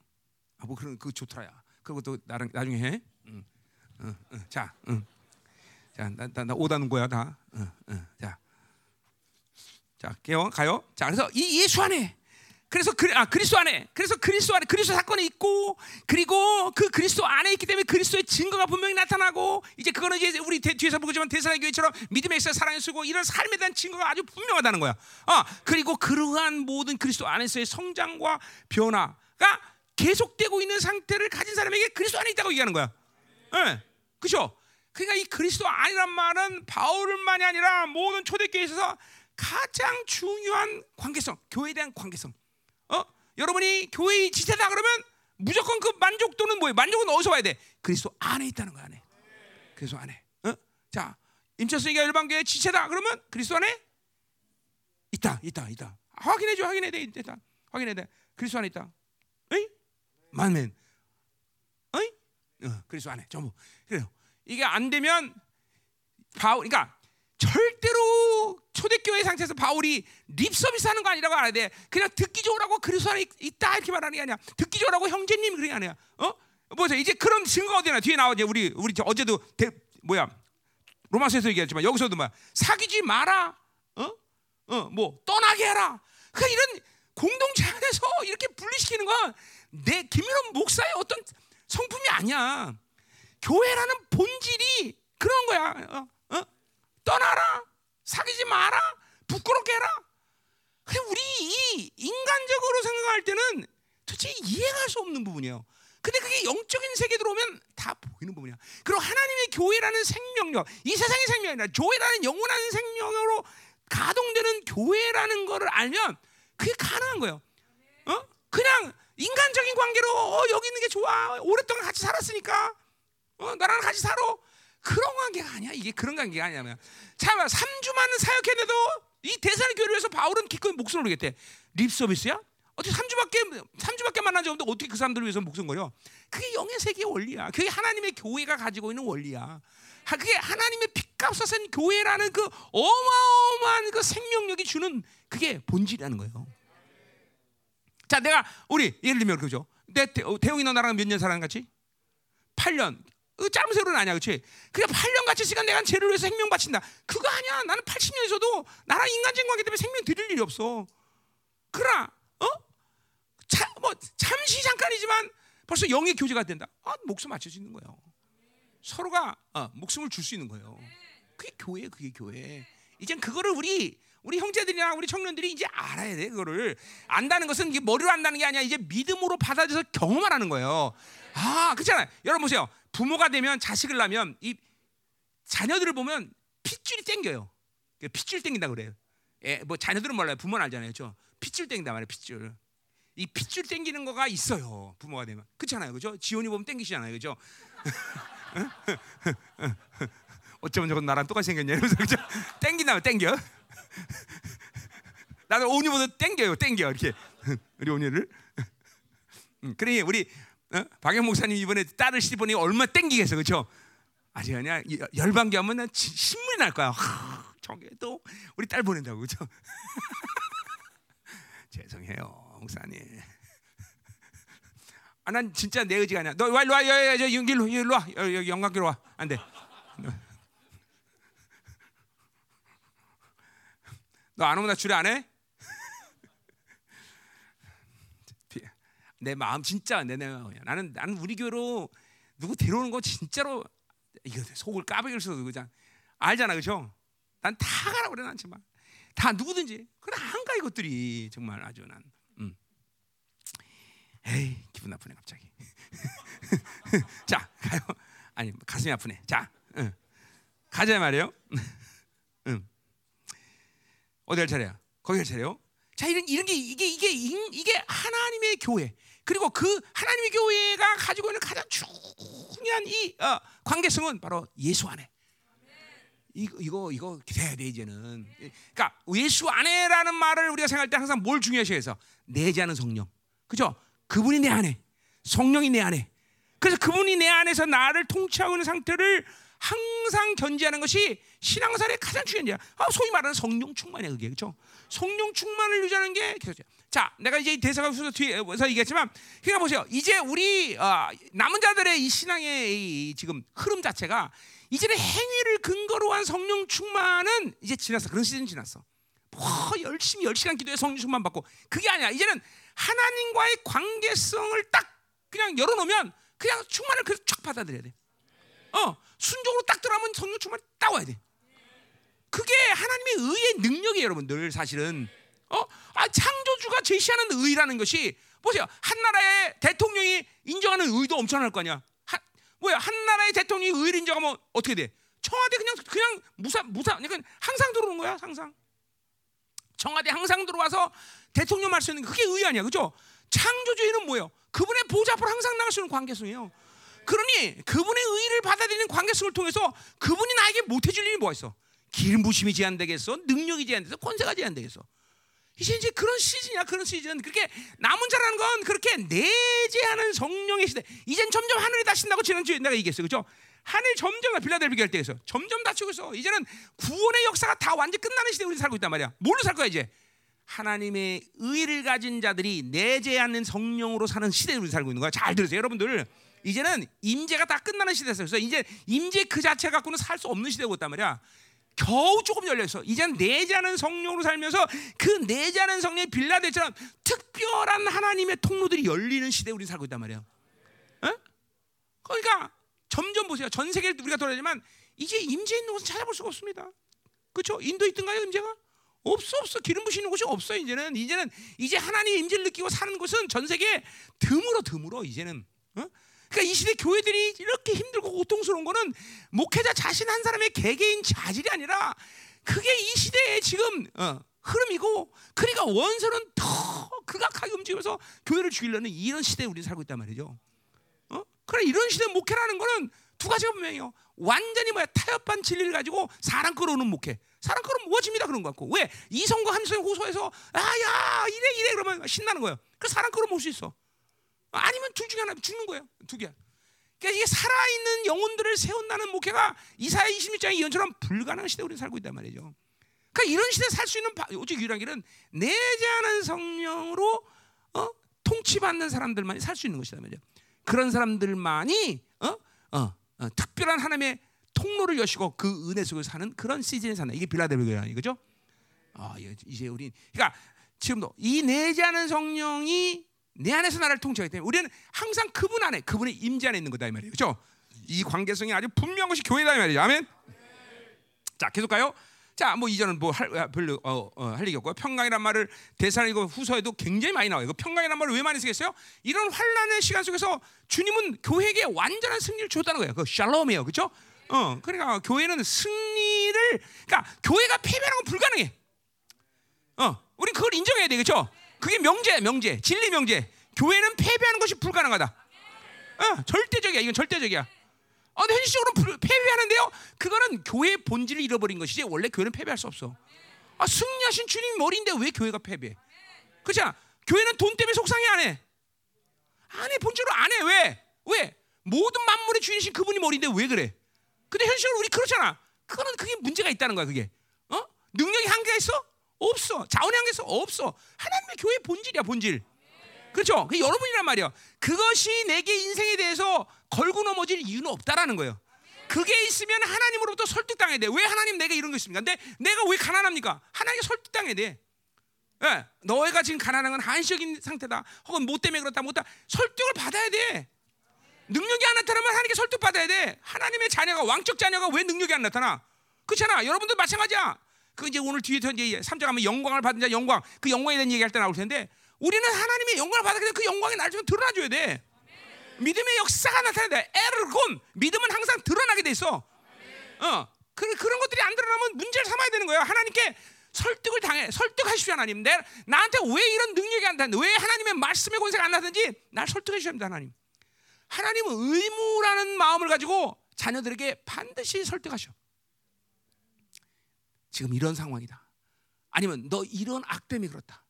아, 뭐 그런 그 좋더라야. 또 나랑 나중에 해. 응. 응, 응. 자, 응. 자, 나, 나, 나 오다는 거야 다. 응, 응. 자, 자, 깨워 가요. 자, 그래서 이 예수 안에 그래서 그, 아, 그리스도 안에 그래서 그리스도 안에 그리스도 사건이 있고 그리고 그 그리스도 안에 있기 때문에 그리스도의 증거가 분명히 나타나고 이제 그거는 이제 우리 대, 뒤에서 보지만 대사의 교회처럼 믿음의 역사 사랑의 쓰고 이런 삶에 대한 증거가 아주 분명하다는 거야. 어, 그리고 그러한 모든 그리스도 안에서의 성장과 변화가 계속되고 있는 상태를 가진 사람에게 그리스도 안에 있다고 얘기하는 거야. 예. 네, 그렇죠? 그러니까 이 그리스도 안이란 말은 바울만이 아니라 모든 초대교회에 있어서 가장 중요한 관계성, 교회에 대한 관계성. 어? 여러분이 교회의 지체다 그러면 무조건 그 만족도는 뭐예요? 만족은 어디서 와야 돼? 그리스도 안에 있다는 거 안에. 그리스도 안에. 어? 자, 임철순이가 일반교회 지체다 그러면 그리스도 안에 있다, 있다, 있다. 확인해 줘, 확인해 돼, 있다. 확인해 돼. 그리스도 안에 있다. 에이? 만맨. 어이? 어, 그리스도 안에 전부. 그래요. 이게 안 되면 바울, 그러니까 절대로 초대교회 상태에서 바울이 립 서비스 하는 거 아니라고 알아야 돼. 그냥 듣기 좋으라고 그리스도 안에 있다 이렇게 말하는 게 아니야. 듣기 좋으라고 형제님 그런 게 아니야. 어? 보세요. 이제 그런 증거가 어디 나 뒤에 나오지. 우리 우리 어제도 대, 뭐야 로마서에서 얘기했지만 여기서도 막 사귀지 마라. 어? 어, 뭐 떠나게 해라. 그 이런 공동체 안에서 이렇게 분리시키는 건 내 김일원 목사의 어떤 성품이 아니야. 교회라는 본질이 그런 거야. 어? 어? 떠나라. 사귀지 마라. 부끄럽게 해라. 그래 우리 이 인간적으로 생각할 때는 도대체 이해할 수 없는 부분이에요. 근데 그게 영적인 세계 들어오면 다 보이는 부분이야. 그리고 하나님의 교회라는 생명력, 이 세상의 생명이 아니라 교회라는 영원한 생명으로 가동되는 교회라는 것을 알면 그게 가능한 거예요. 어? 그냥 인간적인 관계로 어, 여기 있는 게 좋아. 오랫동안 같이 살았으니까 어, 나랑 같이 살아. 그런 관계가 아니야. 이게 그런 관계가 아니냐면. 참 3주만 사역했는데도 이 대사의 교회를 위해서 바울은 기꺼이 목숨을 걸겠대. 립 서비스야? 어떻게 3주밖에 3주밖에 만난 적 없는데 어떻게 그 사람들을 위해서 목숨 걸려? 그게 영의 세계의 원리야. 그게 하나님의 교회가 가지고 있는 원리야. 그게 하나님의 핏값 싼 교회라는 그 어마어마한 그 생명력이 주는 그게 본질이라는 거예요. 자, 내가 우리 예를 들면 그죠? 내 대웅이 너 나랑 몇 년 살았는 같이? 8년. 그 짧은 세월은 아니야, 그렇지? 그냥 8년 같이 시간 내가 죄를 위해서 생명 바친다. 그거 아니야. 나는 80년에서도 나랑 인간적 관계 때문에 생명 드릴 일이 없어. 그러나, 어? 자, 뭐 잠시 잠깐이지만 벌써 영의 교제가 된다. 아, 목숨 맞춰지는 거예요. 서로가 어, 목숨을 줄 수 있는 거예요. 그게 교회, 그게 교회. 이젠 그거를 우리 우리 형제들이나 우리 청년들이 이제 알아야 돼 그거를 안다는 것은 머리로 안다는 게 아니야 이제 믿음으로 받아들여서 경험하라는 거예요. 아 그렇잖아요. 여러분 보세요. 부모가 되면 자식을 낳으면 이 자녀들을 보면 핏줄이 땡겨요. 핏줄 땡긴다 그래요. 예, 뭐 자녀들은 몰라요. 부모는 알잖아요, 그렇죠? 핏줄 땡긴다 말이에요, 핏줄. 이 핏줄 땡기는 거가 있어요. 부모가 되면 그렇잖아요, 그렇죠? 지원이 보면 땡기시잖아요, 그렇죠? 어쩌면 저건 나랑 똑같이 생겼냐 이러면서 그죠? 땡긴다면 땡겨. 나는 오니보다 땡겨요, 땡겨 이렇게 우리 오니를. 그러니 우리 어? 박영 목사님 이번에 딸을 시보니 얼마 땡기겠어, 그렇죠? 아직 그냥 열반기 하면 난 신물이 날 거야. 하, 저게 또 우리 딸 보낸다고, 그렇죠? 죄송해요, 목사님. 아, 난 진짜 내 의지가 아니야. 너 와, 와, 여, 저 일로, 일로 와, 여기 영광교로 와. 안 돼. 너 안 오면 나 주례 안 해? 내 마음 진짜 내 마음이야. 나는 나는 우리 교로 누구 데려오는 거 진짜로 이거 속을 수도 그냥 알잖아, 그렇죠? 난 다 가라 그래 난 정말 다 누구든지 그래 한가 이것들이 정말 아주 난. 음. 에이 기분 나쁘네 갑자기. 자 가요. 아니 가슴이 아프네. 자 응. 가자 말이에요. 응. 어디 할 차례야? 거기 할 차례요. 자 이런 이런 게 이게 이게 이게 하나님의 교회 그리고 그 하나님의 교회가 가지고 있는 가장 중요한 이 어, 관계성은 바로 예수 안에. 이거 이거 이거 돼야 돼 이제는. 그러니까 예수 안에라는 말을 우리가 생각할 때 항상 뭘 중요시 해서 내지하는 성령, 그죠? 그분이 내 안에, 성령이 내 안에. 그래서 그분이 내 안에서 나를 통치하고 있는 상태를 항상 견지하는 것이 신앙생활의 가장 중요한 일 아, 소위 말하는 성령 충만이야 그게 그렇죠? 성령 충만을 유지하는 게 자, 내가 이제 대사가 후서 뒤에서 얘기했지만, 그러니까 보세요. 이제 우리 어, 남은 자들의 이 신앙의 이 지금 흐름 자체가 이제는 행위를 근거로 한 성령 충만은 이제 지났어. 그런 시즌 지났어. 뭐 열심히 열 시간 기도해 성령 충만 받고 그게 아니야. 이제는 하나님과의 관계성을 딱 그냥 열어놓으면 그냥 충만을 그쫙 받아들여야 돼. 어 순종으로 딱 들어가면 성령 충만 딱 와야 돼. 그게 하나님의 의의 능력이에요, 여러분들. 사실은 어, 제시하는 의라는 것이 보세요. 한 나라의 대통령이 인정하는 의도 엄청날 거 아니야. 한, 뭐야? 한 나라의 대통령이 의를 인정하면 어떻게 돼? 청와대 그냥 그냥 무사 무사 그냥 항상 들어오는 거야, 항상. 청와대 항상 들어와서 대통령 말 수 있는 그게 의 아니야, 그죠? 창조주의는 뭐예요? 그분의 보좌 앞으로 항상 나갈 수 있는 관계성이에요. 그러니 그분의 의를 받아들이는 관계성을 통해서 그분이 나에게 못해줄 일이 뭐가 있어? 기름 부심이 제한되겠어? 능력이 제한돼서 권세가 제한되겠어? 이제 이제 그런 시즌이야 그런 시즌. 그렇게 남은 자라는 건 그렇게 내재하는 성령의 시대. 이젠 점점 하늘이 닫힌다고 지난주에 내가 얘기했어 그죠? 하늘 점점 빌라델비 할 때에서 점점 닫히고 있어. 이제는 구원의 역사가 다 완전 끝나는 시대에 우리 살고 있단 말이야. 뭘로 살 거야 이제? 하나님의 의를 가진 자들이 내재하는 성령으로 사는 시대에 우리 살고 있는 거야. 잘 들으세요 여러분들. 이제는 임재가 다 끝나는 시대에서 그래서 이제 임재 그 자체 갖고는 살 수 없는 시대가 있단 말이야 겨우 조금 열려 있어. 이젠 내자는 성령으로 살면서 그 내자는 성령의 빌라델처럼 특별한 하나님의 통로들이 열리는 시대에 우리 살고 있단 말이야. 어? 그러니까 점점 보세요. 전 세계를 우리가 돌아다니지만 이제 임재 있는 곳은 찾아볼 수가 없습니다. 그렇죠? 인도 있던가요, 임재가? 없어 없어 기름 부시는 곳이 없어 이제는 이제는 이제 하나님의 임재를 느끼고 사는 곳은 전 세계 드물어 드물어 이제는 어? 그러니까 이 시대 교회들이 이렇게 힘들고 고통스러운 거는 목회자 자신 한 사람의 개개인 자질이 아니라 그게 이 시대의 지금 어, 흐름이고 그러니까 원수는 더 극악하게 움직여서 교회를 죽이려는 이런 시대에 우리 살고 있단 말이죠. 어? 그래 이런 시대 목회라는 거는 두 가지가 분명해요. 완전히 뭐야 타협한 진리를 가지고 사람 끌어오는 목회. 사람 끌어 모아집니다 그런 거 같고 왜 이성과 한성의 호소해서 아야 이래 이래 그러면 신나는 거예요. 그 사람 끌어모을 수 있어. 아니면 둘 중에 하나 죽는 거예요. 두 개. 그러니까 이게 살아있는 영혼들을 세운다는 목회가 이사야 26장의 예언처럼 불가능한 시대에 우리 살고 있단 말이죠. 그러니까 이런 시대에 살 수 있는 오직 유일한 길은 내재하는 성령으로 어? 통치받는 사람들만이 살 수 있는 것이다 말이죠. 그런 사람들만이 어? 어, 어, 특별한 하나님의 통로를 여시고 그 은혜 속에 사는 그런 시즌에 사는 이게 빌라델비아니 그죠? 아, 이제 우리 그러니까 지금도 이 내재하는 성령이 내 안에서 나를 통치하기 때문에 우리는 항상 그분 안에 그분의 임재 안에 있는 거다 이 말이에요. 그렇죠? 이 관계성이 아주 분명한 것이 교회다 이 말이죠. 아멘. 자, 계속 가요. 자, 뭐 이전은 뭐할 아, 별로 어, 어, 할 얘기 없고요. 평강이란 말을 대사이고 후서에도 굉장히 많이 나와요. 평강이란 말을 왜 많이 쓰겠어요? 이런 환란의 시간 속에서 주님은 교회에게 완전한 승리를 줬다는 거예요. 그 샬롬이에요. 그렇죠? 어, 그러니까 교회는 승리를 그러니까 교회가 패배하는 건 불가능해. 어, 우리 그걸 인정해야 돼. 그렇죠? 그게 명제, 명제, 진리 명제. 교회는 패배하는 것이 불가능하다. 어, 절대적이야. 이건 절대적이야. 어, 근데 현실적으로 패배하는데요. 그거는 교회의 본질을 잃어버린 것이지 원래 교회는 패배할 수 없어. 아, 승리하신 주님이 머리인데 왜 교회가 패배? 그렇잖아. 교회는 돈 때문에 속상해 안 해? 안 해. 본질로 안 해. 왜? 왜? 모든 만물의 주인이신 그분이 머리인데 왜 그래? 근데 현실적으로 우리 그렇잖아. 그거는 그게 문제가 있다는 거야. 그게. 어? 능력이 한계가 있어? 없어. 자원의 한계에서 없어. 하나님의 교회 본질이야, 본질. 그렇죠? 그 여러분이란 말이야. 그것이 내게 인생에 대해서 걸고 넘어질 이유는 없다라는 거예요. 그게 있으면 하나님으로부터 설득당해야 돼. 왜 하나님 내가 이런 거 있습니까? 근데 내가 왜 가난합니까? 하나님께 설득당해야 돼. 예, 너희가 지금 가난한 건 한시적인 상태다. 혹은 뭐 때문에 그렇다, 뭐다. 설득을 받아야 돼. 능력이 안 나타나면 하나님께 설득 받아야 돼. 하나님의 자녀가 왕적 자녀가 왜 능력이 안 나타나? 그렇잖아. 여러분들 마찬가지야. 그 이제 오늘 뒤에 이제 3장 하면 영광을 받은 자 영광 그 영광에 대한 얘기할 때 나올 텐데 우리는 하나님의 영광을 받았기 때문에 그 영광이 날 좀 드러나줘야 돼. 믿음의 역사가 돼. 에르곤 믿음은 항상 드러나게 돼 있어. 어 그, 그런 것들이 안 드러나면 문제를 삼아야 되는 거예요. 하나님께 설득을 당해 설득하십시오 하나님. 내 나한테 왜 이런 능력이 안 나는데 왜 하나님의 말씀의 권세가 안 나든지 날 설득해 주셔야 합니다 하나님. 하나님은 의무라는 마음을 가지고 자녀들에게 반드시 설득하셔. 지금 이런 상황이다. 아니면 너 이런 악 때문에 그렇다.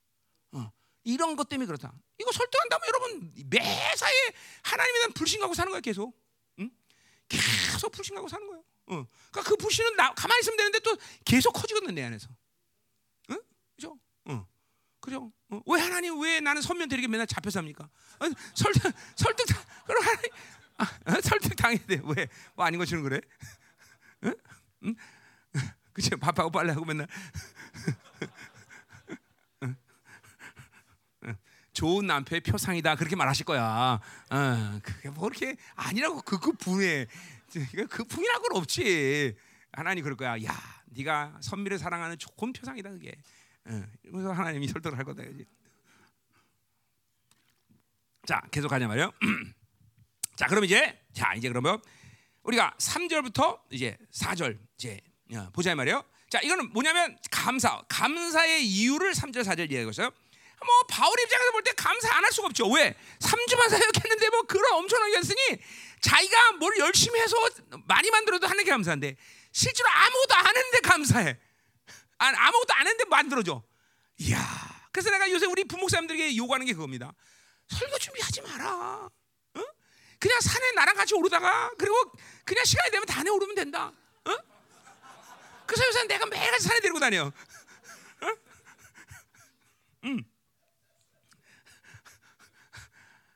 어, 이런 것 때문에 그렇다. 이거 설득한다면 여러분 매사에 하나님에 대한 불신하고 사는 거야 계속. 응? 계속 불신하고 사는 거예요. 어. 그러니까 그 불신은 나, 가만히 있으면 되는데 또 계속 커지거든 내 안에서. 응? 그죠? 어. 그죠? 어. 왜 하나님 왜 나는 선면 되게 맨날 잡혀 삽니까? 아 설득 설득 그럼 하나님 아, 어? 설득 당해야 돼. 왜? 뭐 아닌 것처럼 그래? 응? 응? 그치? 밥하고 빨래하고 맨날. 좋은 남편의 표상이다 그렇게 말하실 거야. 어, 그게 뭐 이렇게 아니라고 그분에 그 풍이라고는 그, 그 없지. 하나님 그럴 거야. 야, 네가 선미를 사랑하는 좋은 표상이다 그게. 어, 그래서 하나님이 설득을 할 거다 그지. 자, 계속 가자 말이요. 자, 그럼 이제 자 이제 그러면 우리가 3절부터 이제 4절 이제 보자 말이요. 자, 이거는 뭐냐면 감사, 감사의 이유를 3절 4절 얘기하고 있어요. 뭐 바울 입장에서 볼 때 감사 안 할 수가 없죠. 왜? 3주만 사역했는데 뭐 그런 엄청나게 했으니 자기가 뭘 열심히 해서 많이 만들어도 하는 게 감사한데 실제로 아무것도 안 했는데 감사해. 아 무것도 안 했는데 만들어줘. 이야. 그래서 내가 요새 우리 부목사님들에게 요구하는 게 그겁니다. 설교 준비하지 마라. 어? 그냥 산에 나랑 같이 오르다가 그리고 그냥 시간이 되면 단에 오르면 된다. 어? 그래서 요새 내가 매일 산에 데리고 다녀. 어? 음.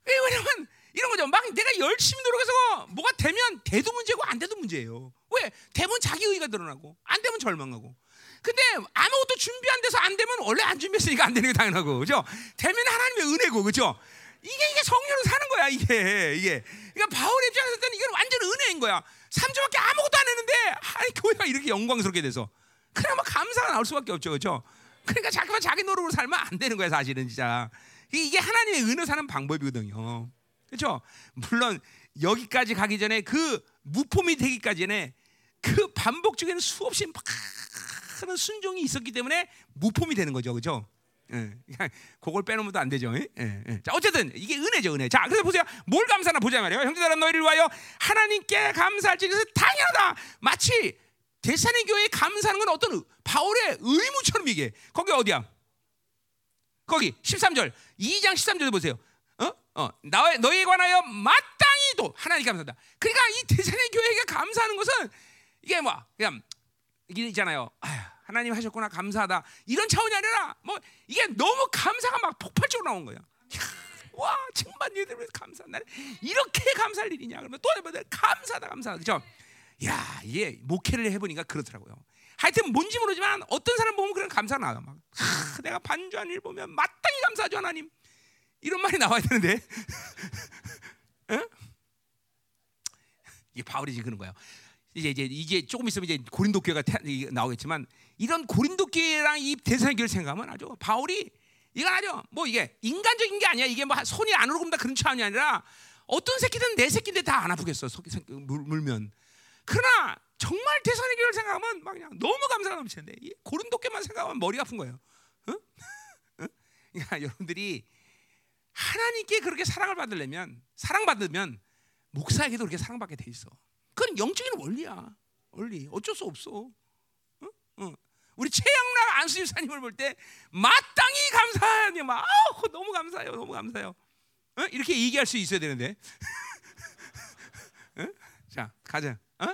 왜냐면 이런 거죠. 막 내가 열심히 노력해서 뭐가 되면 돼도 문제고 안 돼도 문제예요. 왜? 되면 자기 의가 드러나고 안 되면 절망하고. 근데 아무것도 준비 안 돼서 안 되면 원래 안 준비했으니까 안 되는 게 당연하고, 그죠? 되면 하나님의 은혜고, 그죠? 이게 이게 성령으로 사는 거야, 이게 이게. 그러니까 바울 입장에서 는 이건 완전 은혜인 거야. 3주밖에 아무것도 안 했는데 하나님 교회가 이렇게 영광스럽게 돼서 막 감사가 나올 수밖에 없죠, 그죠? 그러니까 자꾸만 자기 노력으로 살면 안 되는 거야, 사실은 진짜. 이게 하나님의 은혜 사는 방법이거든요. 그렇죠? 물론 여기까지 가기 전에 그 무폼이 되기까지 전에 그 반복적인 수없이 많은 순종이 있었기 때문에 무폼이 되는 거죠, 그렇죠? 예, 그걸 빼놓으면 안 되죠. 예, 예. 자, 어쨌든 이게 은혜죠, 은혜. 자, 그래서 보세요. 뭘 감사나 보자 말이에요. 형제들아 너희를 위하여 하나님께 감사할지 그래서 당연하다. 마치 대산의 교회에 감사하는 건 어떤 바울의 의무처럼 이게. 거기 어디야? 거기 13절. 2장 13절 보세요. 어? 어. 나 너희에 관하여 마땅히 도 하나님 감사한다. 그러니까 이 대산의 교회가 감사하는 것은 이게 뭐 그냥 이게 있잖아요. 아휴, 하나님 하셨구나 감사하다 이런 차원이 아니라 뭐 이게 너무 감사가 막 폭발적으로 나온 거야. 와 정말 니들 왜 감사 나는 이렇게 감사할 일이냐 그러면 또 해봐 감사다 감사다 그죠? 야 이게 목회를 해보니까 그렇더라고요. 하여튼 뭔지 모르지만 어떤 사람 보면 그런 감사가 나와 막 하, 내가 반주한 일 보면 마땅히 감사하죠 하나님 이런 말이 나와야 되는데 응? 이게 바울이 지금 그런 거예요. 이제 이제 이제 조금 있으면 이제 고린도 교회가 나오겠지만 이런 고린도 교회랑 이 대사교를 생각하면 아주 바울이 이건 아주 뭐 이게 인간적인 게 아니야. 이게 뭐 손이 안 오르고 다 그런 차원이 아니라 어떤 새끼든 내 새끼인데 다 안 아프겠어. 물면. 그러나 정말 대선의 교회를 생각하면 막 그냥 너무 감사가 넘치는데 고린도 교만 생각하면 머리가 아픈 거예요. 응? 응? 그러니까 여러분들이 하나님께 그렇게 사랑을 받으려면 사랑받으면 목사에게도 그렇게 사랑받게 돼 있어. 그건 영적인 원리야. 원리. 어쩔 수 없어. 응? 응. 우리 최양락 안수님 사님을 볼 때 마땅히 감사하니 막 아우, 너무 감사해요. 너무 감사해요. 응? 이렇게 얘기할 수 있어야 되는데. 응? 자, 가자. 어?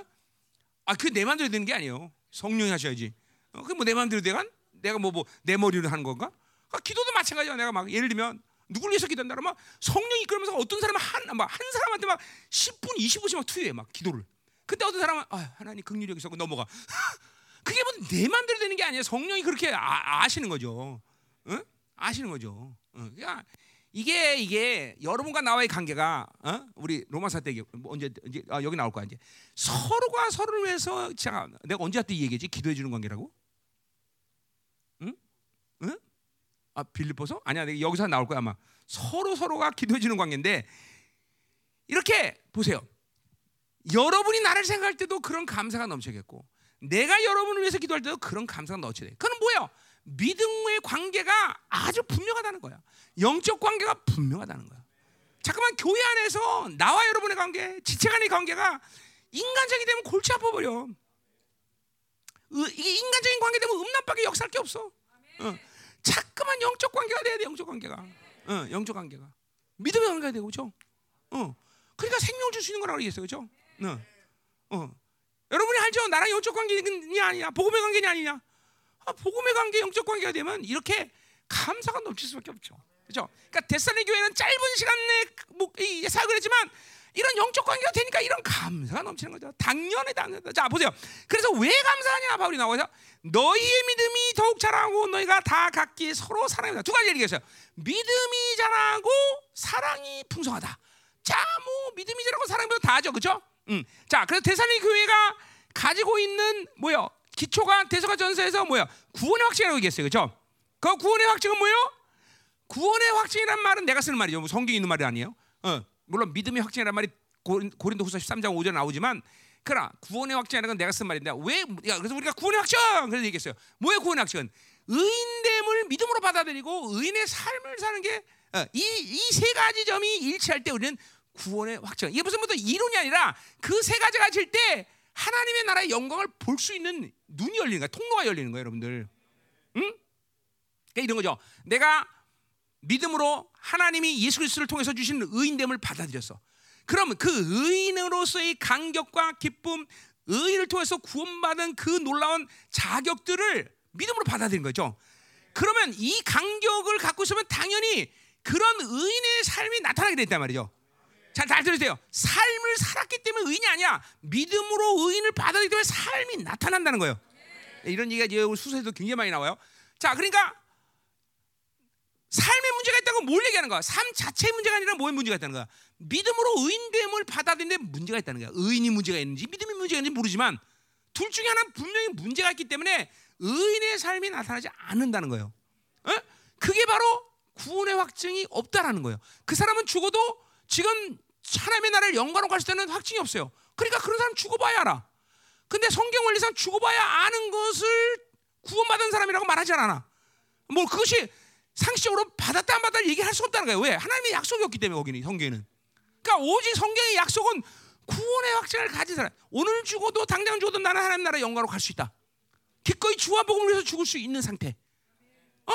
아, 그 내 마음대로 되는 게 아니에요. 성령이 하셔야지. 어, 그뭐 내 마음대로 내가 내가 뭐 뭐 내 머리로 하는 건가? 아, 기도도 마찬가지야. 내가 막 예를 들면 누굴 위해서 기도한다 그러면 성령이 이끌면서 어떤 사람은 한, 막 한 사람한테 막 10분, 20분씩 막 투여해 막 기도를. 그때 어떤 사람은 아, 하나님 긍휼히 여기서 넘어가. 그게 뭐내 마음대로 되는 게 아니야. 성령이 그렇게 아, 시는 거죠. 응? 아시는 거죠. 응. 그러니까 이게 이게 여러분과 나와의 관계가 어? 우리 로마서 때뭐 언제 이제 아, 여기 나올 거야 이제 서로가 서로를 위해서 자 내가 언제 때 얘기했지 기도해 주는 관계라고? 응? 응? 아 빌립보서? 아니야 내가 여기서 나올 거야 아마 서로 서로가 기도해 주는 관계인데 이렇게 보세요. 여러분이 나를 생각할 때도 그런 감사가 넘쳐겠고 내가 여러분을 위해서 기도할 때도 그런 감사가 넘쳐야 돼. 그건 뭐예요? 믿음의 관계가 아주 분명하다는 거야. 영적 관계가 분명하다는 거야. 잠깐만 교회 안에서 나와 여러분의 관계, 지체 간의 관계가 인간적이 되면 골치 아파 버려. 이게 인간적인 관계 되면 음란밖에 역사할 게 없어. 어. 자꾸만 영적 관계가 돼야 돼. 영적 관계가. 어, 영적 관계가. 믿음의 관계가 되고 그죠? 어. 그러니까 생명을 줄수 있는 거라고 얘기했어요. 그죠? 어. 어. 여러분이 알죠? 나랑 영적 관계냐 아니냐? 복음의 관계냐 아니냐? 아, 복음의 관계, 영적 관계가 되면 이렇게 감사가 넘칠 수밖에 없죠. 그렇죠? 그러니까 데살리 교회는 짧은 시간 내에 뭐, 사역을 했지만 이런 영적 관계가 되니까 이런 감사가 넘치는 거죠. 당연히 당연하다. 자 보세요. 그래서 왜 감사하냐 바울이 나와서 너희의 믿음이 더욱 자라고 너희가 다 각기 서로 사랑합니다. 두 가지 얘기했어요. 믿음이 자라고 사랑이 풍성하다. 자, 뭐 믿음이 자라고 사랑이 다 하죠, 그렇죠? 음. 자, 그래서 대살리 교회가 가지고 있는 뭐요? 기초가 대서가 전서에서 뭐야? 구원의 확증이라고 얘기했어요, 그렇죠? 그 구원의 확증은 뭐요? 구원의 확증이란 말은 내가 쓰는 말이죠. 뭐 성경에 있는 말이 아니에요. 어, 물론 믿음의 확증이란 말이 고린도 후서 13장 5절 나오지만 그러나 구원의 확증이라는 건 내가 쓴 말인데 왜 야, 그래서 우리가 구원의 확증 그래서 얘기했어요. 뭐예요 구원의 확증은 의인됨을 믿음으로 받아들이고 의인의 삶을 사는 게 이이 어, 세 가지 점이 일치할 때 우리는 구원의 확증. 이게 무슨 무슨 이론이 아니라 그 세 가지가 질 때 하나님의 나라의 영광을 볼 수 있는 눈이 열리는 거야. 통로가 열리는 거예요, 여러분들. 응? 그러니까 이런 거죠. 내가 믿음으로 하나님이 예수 그리스도를 통해서 주신 의인됨을 받아들였어. 그러면 그 의인으로서의 감격과 기쁨, 의인을 통해서 구원받은 그 놀라운 자격들을 믿음으로 받아들인 거죠. 그러면 이 감격을 갖고 있으면 당연히 그런 의인의 삶이 나타나게 됐단 말이죠. 자, 잘 들으세요. 삶을 살았기 때문에 의인이 아니야. 믿음으로 의인을 받아들이기 때문에 삶이 나타난다는 거예요. 이런 얘기가 수서에도 굉장히 많이 나와요. 자, 그러니까 삶의 문제가 있다고 뭘 얘기하는 거야? 삶 자체의 문제가 아니라 뭐의 문제가 있다는 거야? 믿음으로 의인됨을 받아들이는데 문제가 있다는 거야. 의인이 문제가 있는지 믿음이 문제가 있는지 모르지만 둘 중에 하나는 분명히 문제가 있기 때문에 의인의 삶이 나타나지 않는다는 거예요. 어? 그게 바로 구원의 확증이 없다라는 거예요. 그 사람은 죽어도 지금 하나님의 나라를 영광으로 갈수 있다는 확증이 없어요. 그러니까 그런 사람 죽어봐야 알아. 근데 성경 원리상 죽어봐야 아는 것을 구원받은 사람이라고 말하지 않아. 뭐 그것이 상식적으로 받았다 안 받았다 얘기할 수 없다는 거예요. 왜? 하나님의 약속이 없기 때문에 거기는 성경에는. 그러니까 오직 성경의 약속은 구원의 확증을 가진 사람. 오늘 죽어도 당장 죽어도 나는 하나님 나라 영광으로 갈 수 있다. 기꺼이 주와 복음을 위해서 죽을 수 있는 상태. 어?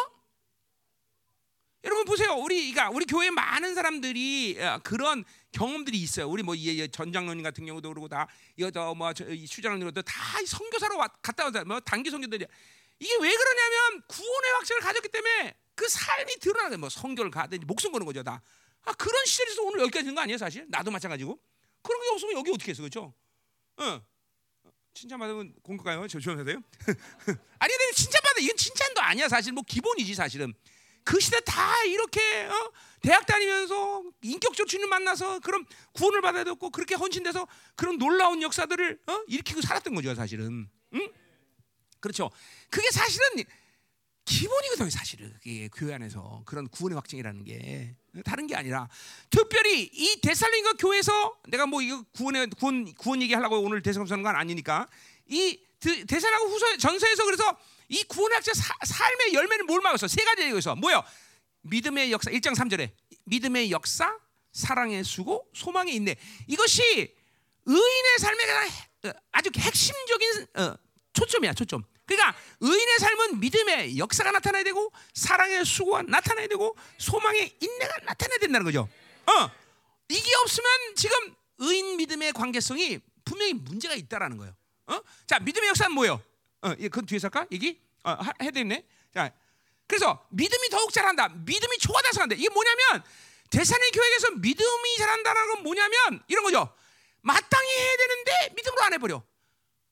여러분 보세요. 우리 그러니까 우리 교회 많은 사람들이 어, 그런 경험들이 있어요. 우리 뭐 전장로님 같은 경우도 그러고 다 이거 뭐 수장로님도 다 선교사로 갔다 온 사람, 뭐 단기 선교들이 이게 왜 그러냐면 구원의 확증을 가졌기 때문에 그 삶이 드러나는 뭐 성교를 가든지 목숨 거는 거죠 다. 아 그런 시절에서 오늘 여기까지 된거 아니에요 사실? 나도 마찬가지고. 그런 게 없으면 여기 어떻게 했어 그렇죠? 응. 칭찬받으면 공격가요? 조심하세요. 아니 근데 칭찬받아 이건 칭찬도 아니야 사실 뭐 기본이지 사실은. 그 시대 다 이렇게 어? 대학 다니면서 인격적 주님 만나서 그런 구원을 받아야 됐고 그렇게 헌신돼서 그런 놀라운 역사들을 어? 일으키고 살았던 거죠 사실은. 응? 그렇죠. 그게 사실은 기본이거든요, 사실은. 그게 교회 안에서 그런 구원의 확증이라는 게 다른 게 아니라 특별히 이 데살로니가 교회에서 내가 뭐 이거 구원의 구원 구원 얘기하려고 오늘 대성서는 건 아니니까 이 데살로니가 후서 전서에서 그래서 이 확증 삶의 열매는 뭘 막았어? 세 가지 얘기해서 뭐요? 믿음의 역사 1장 3절에 믿음의 역사, 사랑의 수고, 소망의 인내. 이것이 의인의 삶의 가장 아주 핵심적인 어, 초점이야, 초점. 그러니까 의인의 삶은 믿음의 역사가 나타나야 되고 사랑의 수고가 나타나야 되고 소망의 인내가 나타나야 된다는 거죠. 어. 이게 없으면 지금 의인 믿음의 관계성이 분명히 문제가 있다라는 거예요. 어? 자, 믿음의 역사는 뭐예요? 어, 그 뒤에서 할까? 얘기? 어, 해야 되네. 자, 그래서 믿음이 더욱 자란다. 믿음이 초과돼서 이게 뭐냐면 대산의 교회에서 믿음이 자란다는 건 뭐냐면 이런 거죠. 마땅히 해야 되는데 믿음으로 안 해버려.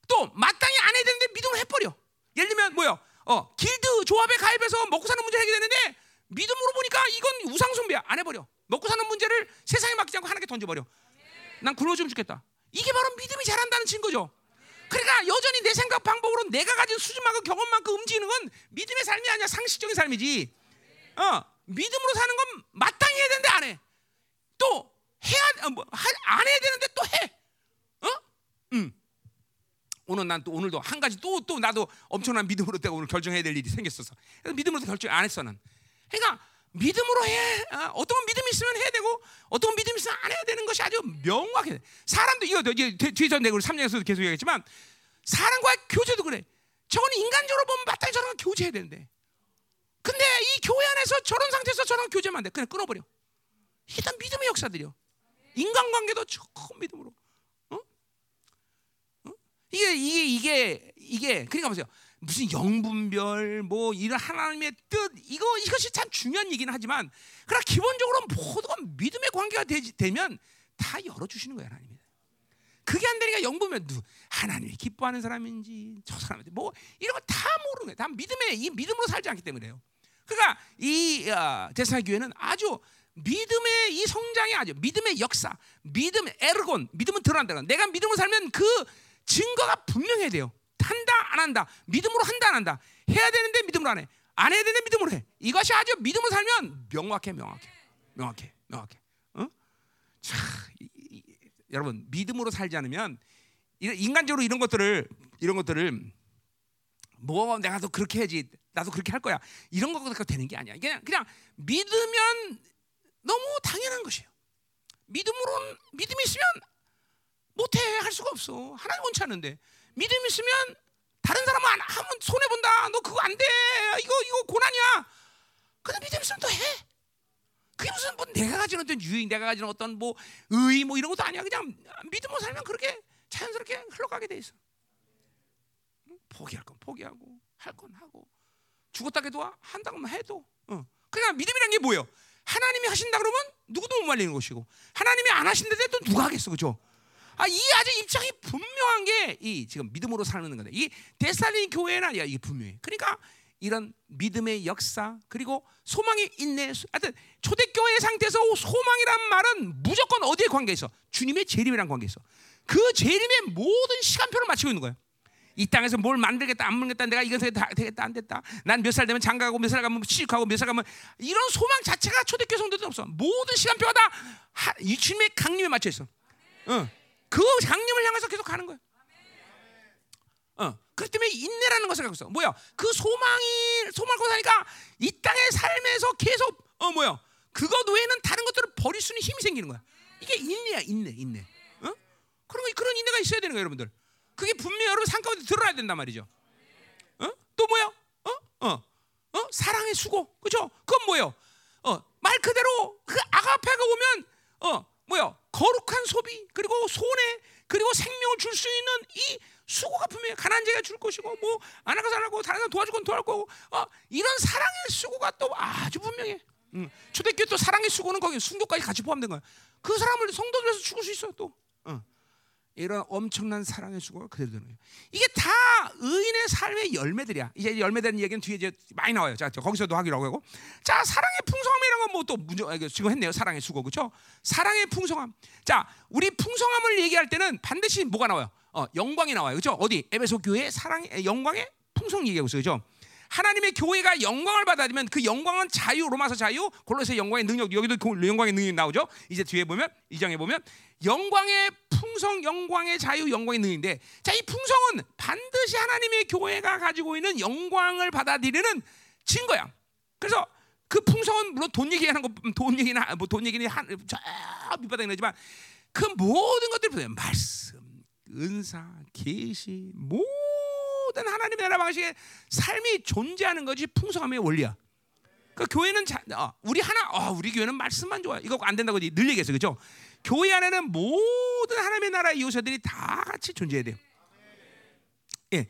또 마땅히 안 해야 되는데 믿음으로 해버려. 예를 들면 뭐요? 어, 길드 조합에 가입해서 먹고 사는 문제 해결되는데 믿음으로 보니까 이건 우상 숭배야. 안 해버려. 먹고 사는 문제를 세상에 맡기지 않고 하나님께 던져버려. 난 굶어주면 죽겠다. 이게 바로 믿음이 자란다는 증거죠. 그러니까 여전히 내 생각 방법으로 내가 가진 수준만큼 경험만큼 움직이는 건 믿음의 삶이 아니야 상식적인 삶이지. 어, 믿음으로 사는 건 마땅히 해야 되는데 안 해. 또 해야 어, 뭐, 안 해야 되는데 또 해. 어? 음. 오늘 난 또 오늘도 한 가지 또또 나도 엄청난 믿음으로 내가 오늘 결정해야 될 일이 생겼었어. 그래서 믿음으로 결정 안 했어 난. 그러니까 믿음으로 해. 어, 어떤 믿음이 있으면 해야 되고 어떤 믿음이 있으면 안 해야 되는 것이 아주 명확해. 사람도 이거 뒤에서 내가 우리 3장에서도 계속 얘기했지만 사람과의 교제도 그래. 저건 인간적으로 보면 마땅히 저런 교제해야 되는데. 근데 이 교회 안에서 저런 상태에서 저런 교제만 돼. 그냥 끊어버려. 일단 믿음의 역사들이요. 인간관계도 조금 믿음으로. 이게 이게 이게 이게 그러니까 보세요. 무슨 영분별 뭐 이런 하나님의 뜻 이거 이것이 참 중요한 얘기는 하지만 그러나 기본적으로 모두가 믿음의 관계가 되지, 되면 다 열어 주시는 거예요, 하나님이. 그게 안 되니까 영보면 누 하나님이 기뻐하는 사람인지 저 사람인지 뭐 이런 거 다 모르는 거예요. 다 믿음에 이 믿음으로 살지 않기 때문에요. 그러니까 이 어, 교회는 아주 믿음의 이 성장이 아주 믿음의 역사, 믿음의 에르곤, 믿음은 드러난다. 내가 믿음으로 살면 그 증거가 분명해야 돼요. 한다 안 한다. 믿음으로 한다 안 한다. 해야 되는데 믿음으로 안 해. 안 해야 되는데 믿음으로 해. 이것이 아주 믿음으로 살면 명확해, 명확해, 명확해, 명확해. 어? 자, 이, 이, 여러분 믿음으로 살지 않으면 인간적으로 이런 것들을 이런 것들을 뭐 내가 또 그렇게 해야지 나도 그렇게 할 거야 이런 거가 되는 게 아니야 그냥 그냥 믿으면 너무 당연한 것이에요 믿음으로 믿음이 있으면 못해 할 수가 없어 하나님 원치 않는데 믿음 있으면 다른 사람은 안 하면 손해 본다 너 그거 안 돼 이거 이거 고난이야 근데 믿음 있으면 또 해. 그게 무슨 뭐 내가 가지는 어떤 유행, 내가 가지는 어떤 뭐의뭐 이런 것도 아니야. 그냥 믿음으로 살면 그렇게 자연스럽게 흘러가게 돼 있어. 포기할 건 포기하고 할 건 하고 죽었다 해도 한다고 해도. 어. 그러니까 믿음이란 게 뭐예요? 하나님이 하신다 그러면 누구도 못 말리는 것이고 하나님이 안 하신다는데 또 누가 하겠어, 그죠? 아, 이 아주 입장이 분명한 게 이 지금 믿음으로 사는 건데 이 데살린 교회는 아니야 이게 분명해. 그러니까 이런 믿음의 역사 그리고 소망의 인내. 하여튼 초대교회 상태에서 소망이란 말은 무조건 어디에 관계 있어? 주님의 재림이란 관계 있어. 그 재림의 모든 시간표를 맞추고 있는 거예요. 이 땅에서 뭘 만들겠다 안 만들겠다 내가 이건 되겠다 안 됐다 난 몇 살 되면 장가가고 몇 살 가면 취직하고 몇 살 가면 이런 소망 자체가 초대교회 성도들 없어 모든 시간표가 다 주님의 강림에 맞춰 있어 어. 그 강림을 향해서 계속 가는 거야 어. 그렇기 때문에 인내라는 것을 갖고 있어. 뭐야? 그 소망이 소망을 사니까 이 땅의 삶에서 계속 어 뭐야? 그것 외에는 다른 것들을 버릴 수 있는 힘이 생기는 거야. 이게 인내야, 인내, 인내. 어? 그런 거 그런 인내가 있어야 되는 거야, 여러분들. 그게 분명히 여러분 삶 가운데 들어야 된단 말이죠. 어? 또 뭐야? 어? 어? 어? 사랑의 수고. 그죠? 그건 뭐예요? 어, 말 그대로 그 아가페가 오면 어, 뭐야? 거룩한 소비 그리고 손해 그리고 생명을 줄 수 있는 이 수고가 분명히 가난 자가 줄 것이고 뭐 안하고 살고 다른 사람 도와줄 건 도와줄 거고 어, 이런 사랑의 수고가 또 아주 분명해. 음. 초대교회 또 사랑의 수고는 거기 순교까지 같이 포함된 거야. 그 사람을 성도들에서 죽을 수 있어 또. 어. 이런 엄청난 사랑의 수고가 그대로 되는 거예요. 이게 다 의인의 삶의 열매들이야. 이제 열매되는 얘기는 뒤에 이제 많이 나와요. 자, 거기서도 하기로 하고. 자, 사랑의 풍성함이라는 건 뭐 또 문제 지금 했네요. 사랑의 수고 그렇죠? 사랑의 풍성함. 자, 우리 풍성함을 얘기할 때는 반드시 뭐가 나와요? 어, 영광이 나와요. 그렇죠? 어디? 에베소 교회 사랑의 영광의 풍성 얘기하고 있어요. 그렇죠? 하나님의 교회가 영광을 받아들면 그 영광은 자유 로마서 자유 골로새 영광의 능력 여기도 영광의 능력이 나오죠. 이제 뒤에 보면 이 장에 보면 영광의 풍성 영광의 자유 영광의 능인데 자 이 풍성은 반드시 하나님의 교회가 가지고 있는 영광을 받아들이는 증거야. 그래서 그 풍성은 물론 돈 얘기하는 거 돈 얘기나 뭐 돈 얘기는 한저 밑바닥에 나지만 그 모든 것들이 보세요. 말씀, 은사, 계시 모든 하나님의 나라 방식의 삶이 존재하는 것이 풍성함의 원리야. 그 교회는 자, 어, 우리 하나 어, 우리 교회는 말씀만 좋아. 이거 안 된다고 늘 얘기했어. 그죠? 교회 안에는 모든 하나님의 나라의 요소들이 다 같이 존재해야 돼요. 예.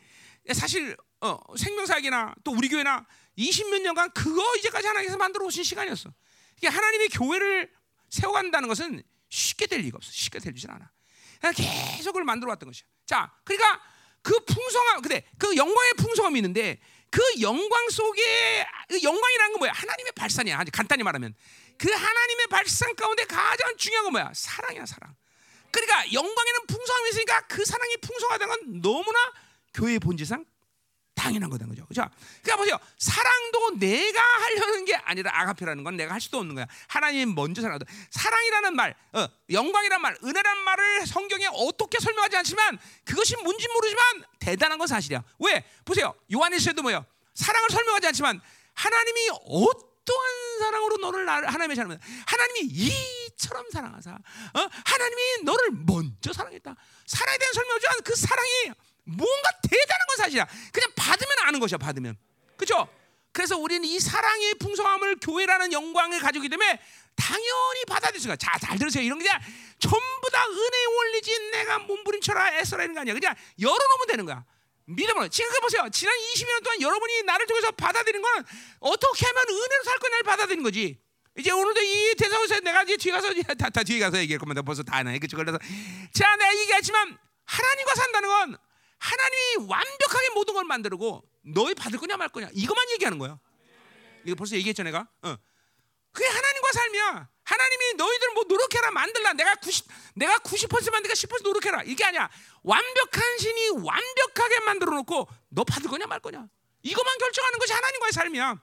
사실 어, 생명사역이나 또 우리 교회나 20몇 년간 그거 이제까지 하나님께서 만들어 오신 시간이었어. 이게 하나님의 교회를 세워간다는 것은 쉽게 될 리가 없어. 쉽게 되질 않아. 계속 그걸 만들어 왔던 것이야. 자, 그러니까 그 풍성함, 근데 그 영광의 풍성함이 있는데 그 영광 속에 그 영광이라는 건 뭐야? 하나님의 발산이야. 간단히 말하면 그 하나님의 발산 가운데 가장 중요한 건 뭐야? 사랑이야, 사랑. 그러니까 영광에는 풍성함이 있으니까 그 사랑이 풍성하다는 건 너무나 교회의 본질상 당연한 거다 그죠? 자, 그러니까 보세요. 사랑도 내가 하려는 게 아니라 아가페라는 건 내가 할 수도 없는 거야. 하나님 먼저 사랑하다. 사랑이라는 말, 어, 영광이라는 말, 은혜라는 말을 성경에 어떻게 설명하지 않지만 그것이 뭔지 모르지만 대단한 건 사실이야. 왜? 보세요. 요한일서에도 뭐요? 사랑을 설명하지 않지만 하나님이 어떠한 사랑으로 너를 하나님의 사랑을 하나님이 이처럼 사랑하사 어? 하나님이 너를 먼저 사랑했다. 사랑에 대한 설명을 주한 그 사랑이 뭔가 대단한 건 사실이야. 그냥 받으면 아는 것이야. 받으면. 그렇죠? 그래서 우리는 이 사랑의 풍성함을 교회라는 영광을 가지고 있기 때문에 당연히 받아들일 수가. 자, 잘 들으세요. 이런 게 전부 다 은혜의 원리지 내가 몸부림쳐라 애써라 이런 거 아니야. 그냥 열어놓으면 되는 거야. 믿음으로. 생각해 보세요. 지난 20년 동안 여러분이 나를 통해서 받아들인 거는 어떻게 하면 은혜로 살 거냐를 받아들인 거지. 이제 오늘도 이 대사에서 내가 이제 뒤에 가서 다, 다 뒤에 가서 얘기할 겁니다. 벌써 다 하네. 그쵸? 그래서 자, 내가 얘기했지만 하나님과 산다는 건 하나님이 완벽하게 모든 걸 만들고 너희 받을 거냐 말 거냐 이것만 얘기하는 거야. 이거 벌써 얘기했죠 내가. 어. 그게 하나님과 삶이야. 하나님이 너희들 뭐 노력해라 만들라. 내가 90 내가 90% 만들까 10% 노력해라. 이게 아니야. 완벽한 신이 완벽하게 만들어 놓고 너 받을 거냐 말 거냐. 이것만 결정하는 것이 하나님과의 삶이야.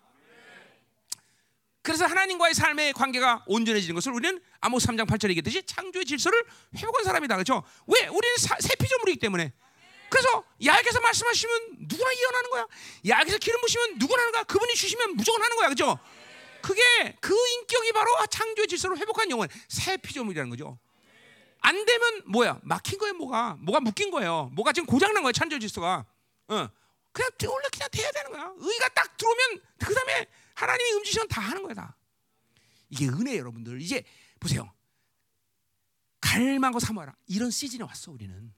그래서 하나님과의 삶의 관계가 온전해지는 것을 우리는 아모스 3장 8절에 얘기했듯이 창조의 질서를 회복한 사람이다. 그렇죠? 왜? 우리는 사, 새 피조물이기 때문에. 그래서 야에서 말씀하시면 누구나 이어나는 거야. 야에서 기름 부시면 누구나 하는 거야. 그분이 주시면 무조건 하는 거야. 그렇죠? 그게 그 인격이 바로 창조의 질서를 회복한 영혼, 새 피조물이라는 거죠. 안 되면 뭐야? 막힌 거예요, 뭐가? 뭐가 묶인 거예요. 뭐가 지금 고장난 거예요, 창조 질서가. 어. 그냥 원래 그냥 돼야 되는 거야. 의가 딱 들어오면 그 다음에 하나님이 음지시면 다 하는 거야, 다. 이게 은혜 여러분들. 이제 보세요. 갈망하고 사모하라. 이런 시즌이 왔어, 우리는.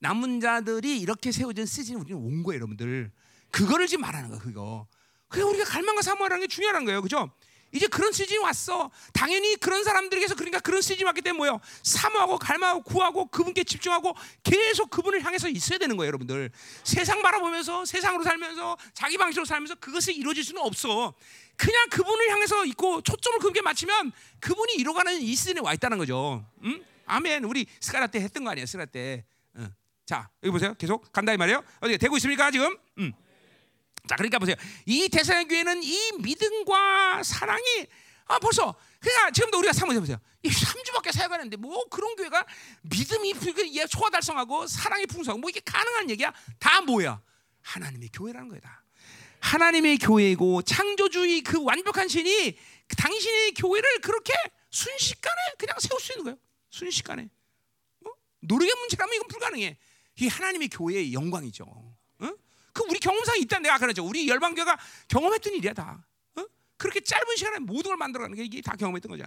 남은 자들이 이렇게 세워진 시즌이 우리는 온 거예요, 여러분들. 그거를 지금 말하는 거야, 그거. 그래 우리가 갈망과 사모하는 게 중요한 거예요, 그죠? 이제 그런 시즌이 왔어. 당연히 그런 사람들에게서 그러니까 그런 시즌이 왔기 때문에 뭐요? 사모하고 갈망하고 구하고 그분께 집중하고 계속 그분을 향해서 있어야 되는 거예요, 여러분들. 세상 바라보면서 세상으로 살면서 자기 방식으로 살면서 그것이 이루어질 수는 없어. 그냥 그분을 향해서 있고 초점을 그분께 맞추면 그분이 이뤄가는 이 시즌에 와 있다는 거죠. 응? 아멘. 우리 스카라 때 했던 거 아니에요, 스카라 때. 응. 자 여기 보세요. 계속 간다 이 말이에요. 어디 되고 있습니까 지금? 응. 자, 그러니까 보세요. 이 대사의 교회는 이 믿음과 사랑이 아 벌써 그러니까 지금도 우리가 사모해 보세요. 이 3주밖에 사역하는데 뭐 그런 교회가 믿음이 소화 달성하고 사랑이 풍성하고 뭐 이게 가능한 얘기야? 다 뭐야? 하나님의 교회라는 거다. 하나님의 교회이고 창조주의 그 완벽한 신이 당신의 교회를 그렇게 순식간에 그냥 세울 수 있는 거예요. 순식간에. 어? 노력의 문제라면 이건 불가능해. 이 하나님의 교회의 영광이죠. 어? 그 우리 경험상이 있다 내가 그러죠. 우리 열방교가 경험했던 일이야 다. 어? 그렇게 짧은 시간에 모든 걸 만들어가는 게 이게 다 경험했던 거죠.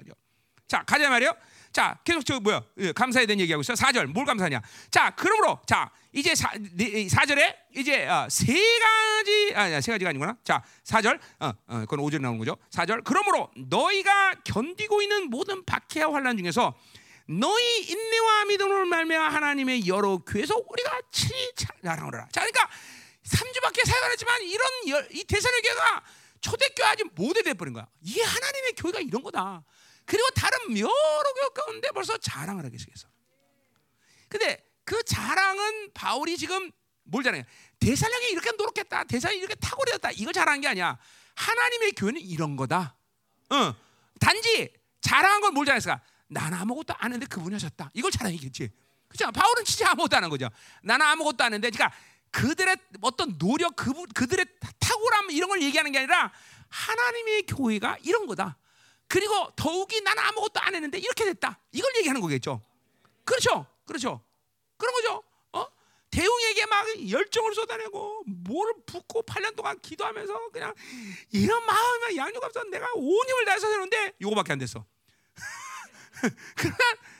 자 가자 말이요. 자 계속 저 뭐야 예, 감사에 대한 얘기하고 있어. 4절 뭘 감사냐? 자 그러므로 자 이제 4, 4절에 이제 어, 세 가지 아니 세 가지가 아니구나. 자 4절 어, 어 그건 5절 나오는 거죠. 4절 그러므로 너희가 견디고 있는 모든 박해와 환란 중에서 너희 인내와 믿음을 말미암아 하나님의 여러 교회에서 우리가 친히 자랑하라. 자 그러니까 3주밖에 사역 안 했지만 이런 이 대선의 교회가 초대교회 아직 모델돼 버린 거야. 이게 하나님의 교회가 이런 거다. 그리고 다른 여러 교회 가운데 벌써 자랑을 하게 생겼어. 근데 그 자랑은 바울이 지금 뭘 자랑해? 대사령이 이렇게 노력했다. 대사령이 이렇게 탁월했다. 이걸 자랑한 게 아니야. 하나님의 교회는 이런 거다. 어. 단지 자랑한 걸뭘 자랑했을까? 나는 아무것도 안 했는데 그분이 하셨다. 이걸 자랑이겠지. 그죠? 바울은 진짜 아무것도 안 한 거죠. 나는 아무것도 안 했는데, 그러니까 그들의 어떤 노력, 그, 그들의 탁월함 이런 걸 얘기하는 게 아니라 하나님의 교회가 이런 거다. 그리고 더욱이 나는 아무것도 안 했는데 이렇게 됐다. 이걸 얘기하는 거겠죠. 그렇죠, 그렇죠. 그런 거죠. 어? 대웅에게 막 열정을 쏟아내고 뭘 붓고 8년 동안 기도하면서 그냥 이런 마음에 양육하면서 내가 온 힘을 다해서 하는데 이거밖에 안 됐어. 그러면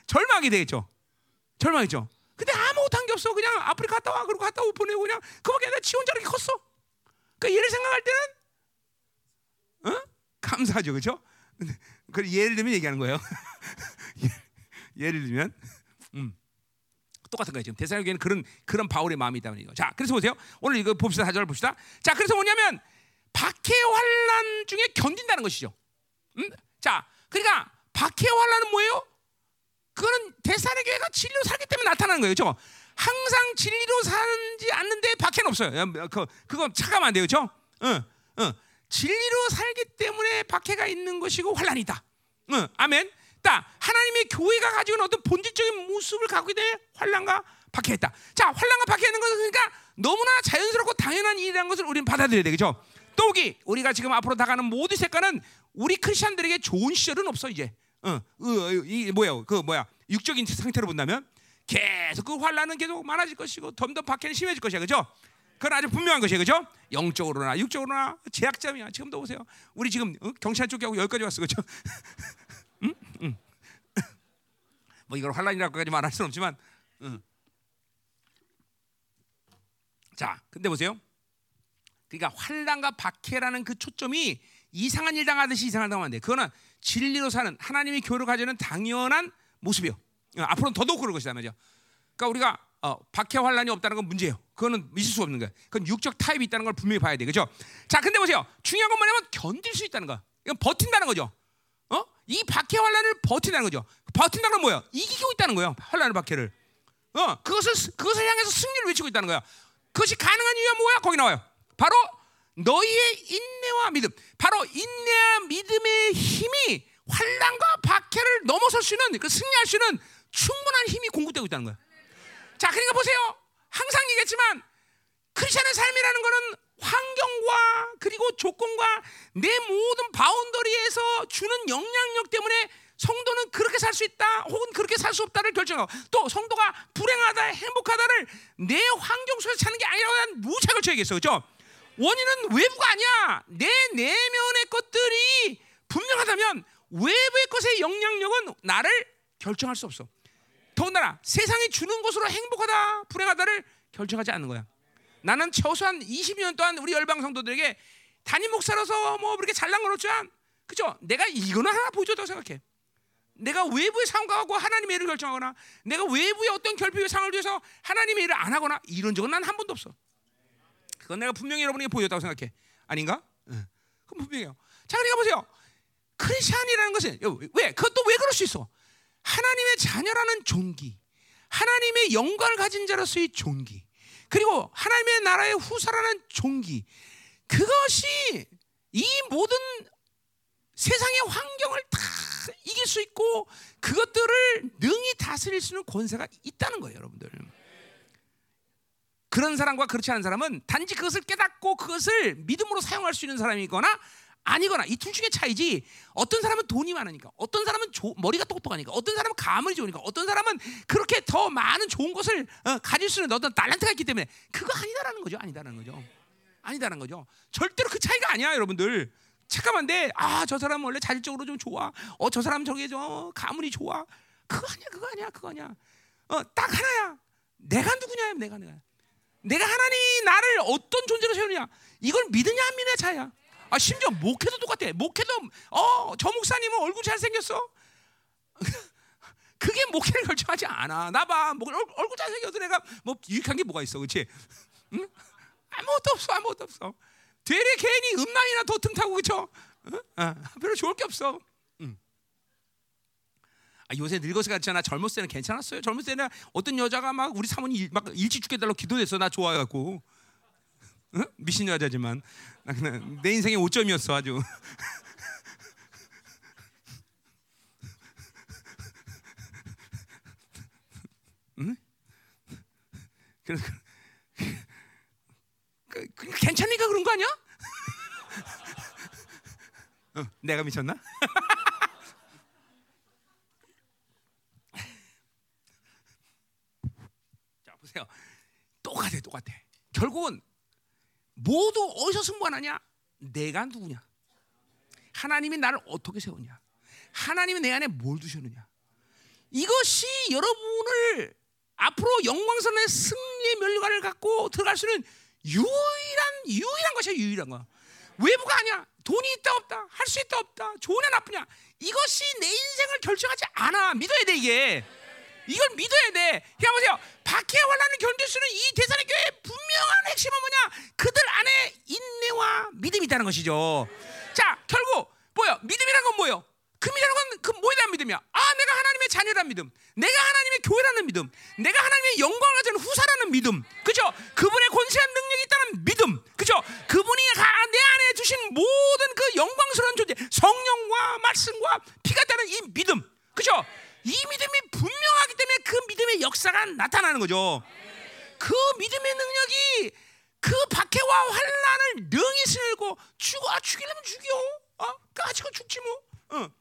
절망이 되겠죠. 절망이죠. 근데 아무것도 한 게 없어. 그냥 아프리카 갔다 와. 그리고 갔다 오 보내고 그냥 그밖에 내가 지 혼자 이렇게 컸어. 그러니까 얘를 생각할 때는 어? 감사하죠. 그렇죠? 그 예를 들면 얘기하는 거예요. 예를 들면 음. 똑같은 거예요. 지금 대사로교회는 그런 그런 바울의 마음이 있다는 거죠. 자, 그래서 보세요. 오늘 이거 봅시다. 사절 봅시다. 자, 그래서 뭐냐면 박해 환란 중에 견딘다는 것이죠. 음? 자, 그러니까 박해 환란은 뭐예요? 그거는 대사의 교회가 진리로 살기 때문에 나타나는 거예요. 그렇죠? 항상 진리로 살지 않는데 박해는 없어요. 그 그거 차가면 안 돼요. 그렇죠? 응, 응. 진리로 살기 때문에 박해가 있는 것이고 환란이다. 응, 아멘. 딱 하나님의 교회가 가지고 있는 어떤 본질적인 모습을 갖고 있는 환란과 박해했다. 자, 환란과 박해하는 것은 그러니까 너무나 자연스럽고 당연한 일이라는 것을 우리는 받아들여야 되겠죠. 또기 우리가 지금 앞으로 나가는 모든 색깔은 우리 크리스천들에게 좋은 시절은 없어 이제. 어, 어, 이 뭐야? 그 뭐야? 육적인 상태로 본다면 계속 그 환란은 계속 많아질 것이고 덤덤 박해는 심해질 것이야, 그렇죠? 그건 아주 분명한 것이에요, 그렇죠? 영적으로나 육적으로나 제약점이야. 지금도 보세요. 우리 지금 어? 경찰 쪽하고 여기까지 왔어, 그렇죠? 응? 응. 뭐 이걸 환란이라고까지 말할 수는 없지만, 응. 자, 근데 보세요. 그러니까 환란과 박해라는 그 초점이 이상한 일 당하듯이 이상한 일 당하면 안 돼. 그거는 진리로 사는 하나님의 교회를 가지는 당연한 모습이요. 어, 앞으로는 더더욱 그럴 것이다 말이죠. 그러니까 우리가 어, 박해 환란이 없다는 건 문제예요. 그거는 있을 수 없는 거야. 그건 육적 타입이 있다는 걸 분명히 봐야 돼. 그죠? 자, 근데 보세요. 중요한 건 뭐냐면 견딜 수 있다는 거. 이건 버틴다는 거죠. 어? 이 박해 환란을 버틴다는 거죠. 버틴다는 건 뭐야? 이기고 있다는 거예요. 환란을 박해를. 어, 그것을 그것을 향해서 승리를 외치고 있다는 거야. 그것이 가능한 이유가 뭐야? 거기 나와요. 바로 너희의 인내와 믿음. 바로 인내와 믿음의 힘이 환란과 박해를 넘어설 수 있는 그 승리할 수 있는 충분한 힘이 공급되고 있다는 거야. 자, 그러니까 보세요. 항상 얘기했지만 크리스천의 삶이라는 거는 환경과 그리고 조건과 내 모든 바운더리에서 주는 영향력 때문에 성도는 그렇게 살 수 있다 혹은 그렇게 살 수 없다를 결정하고 또 성도가 불행하다 행복하다를 내 환경 속에서 찾는 게 아니라 난 무차별 쳐야겠어 그렇죠? 원인은 외부가 아니야 내 내면의 것들이 분명하다면 외부의 것의 영향력은 나를 결정할 수 없어 더군다나 세상이 주는 것으로 행복하다 불행하다를 결정하지 않는 거야 나는 최소한 20년 동안 우리 열방 성도들에게 담임 목사로서 뭐 그렇게 잘난 건 없지만 그죠? 내가 이거는 하나 보여줬다고 생각해. 내가 외부의 상관하고 하나님의 일을 결정하거나 내가 외부의 어떤 결핍의 상을 위해서 하나님의 일을 안 하거나 이런 적은 난 한 번도 없어. 그건 내가 분명히 여러분에게 보여줬다고 생각해. 아닌가? 응. 그럼 분명해요. 자, 그러니까 보세요. 크리스천이라는 것은 왜? 그것도 왜 그럴 수 있어? 하나님의 자녀라는 존귀, 하나님의 영광을 가진 자로서의 존귀, 그리고 하나님의 나라의 후사라는 존귀, 그것이 이 모든 세상의 환경을 다 이길 수 있고 그것들을 능히 다스릴 수 있는 권세가 있다는 거예요, 여러분들. 그런 사람과 그렇지 않은 사람은 단지 그것을 깨닫고 그것을 믿음으로 사용할 수 있는 사람이거나 아니거나 이 둘 중에 차이지. 어떤 사람은 돈이 많으니까, 어떤 사람은 조, 머리가 똑똑하니까, 어떤 사람은 가문이 좋으니까, 어떤 사람은 그렇게 더 많은 좋은 것을 어, 가질 수 있는 어떤 달란트가 있기 때문에 그거 아니다라는 거죠. 아니다라는 거죠. 아니다라는 거죠. 절대로 그 차이가 아니야, 여러분들. 잠깐만데, 아, 저 사람 원래 자질적으로 좀 좋아. 어, 저 사람 저게 저 가문이 좋아. 그거 아니야, 그거 아니야, 그거 아니야. 어, 딱 하나야. 내가 누구냐, 내가 내가. 내가 하나님 나를 어떤 존재로 세우느냐. 이걸 믿느냐 안 믿느냐 차야. 아 심지어 목회도 똑같아. 목회도 어저 목사님은 얼굴 잘 생겼어. 그게 목회를 결정하지 않아. 나봐 얼굴 잘 생겨도 내가 뭐 유익한 게 뭐가 있어, 그렇지? 응? 아무것도 없어, 아무것도 없어. 되레 괜히 음란이나 도틈 타고 그쵸? 어? 아, 별로 좋을 게 없어. 응. 아, 요새 늙어서 그렇잖아. 젊었을 때는 괜찮았어요. 젊었을 때는 어떤 여자가 막 우리 사모님 막 일찍 죽게 달라고 기도했어. 나 좋아해갖고. 응? 미신 여자지만 나 그냥 내 인생의 오점이었어 아주. 응? 그래서 그, 그, 괜찮으니까 그런 거 아니야? 어, 내가 미쳤나? 자 보세요. 똑같아, 똑같아. 결국은 모두 어디서 승부하느냐? 내가 누구냐? 하나님이 나를 어떻게 세우냐? 하나님이 내 안에 뭘 두셨느냐? 이것이 여러분을 앞으로 영광선의 승리의 면류관을 갖고 들어갈 수 있는 유일한 유일한 것이야 유일한 거. 외부가 아니야. 돈이 있다 없다, 할 수 있다 없다, 좋으냐 나쁘냐. 이것이 내 인생을 결정하지 않아. 믿어야 돼 이게. 이걸 믿어야 돼. 그냥 보세요. 박해와 환란을 견딜 수 있는 이 대산의 교회의 분명한 핵심은 뭐냐? 그들 안에 인내와 믿음이 있다는 것이죠. 자, 결국 뭐요? 믿음이란 건 뭐요? 그 믿음이라는 건 그 뭐에 대한 믿음이야? 아, 내가 하나님의 자녀라는 믿음, 내가 하나님의 교회라는 믿음, 내가 하나님의 영광을 가진 후사라는 믿음, 그죠? 그분의 권세한 능력이 있다는 믿음, 그죠? 그분이 내 안에 주신 모든 그 영광스러운 존재, 성령과 말씀과 피가 따는 이 믿음, 그죠? 이 믿음이 분명하기 때문에 그 믿음의 역사가 나타나는 거죠. 그 믿음의 능력이 그 박해와 환란을 능히 쓸고 죽어 죽이려면 죽여. 어? 까지고 죽지 뭐. 어.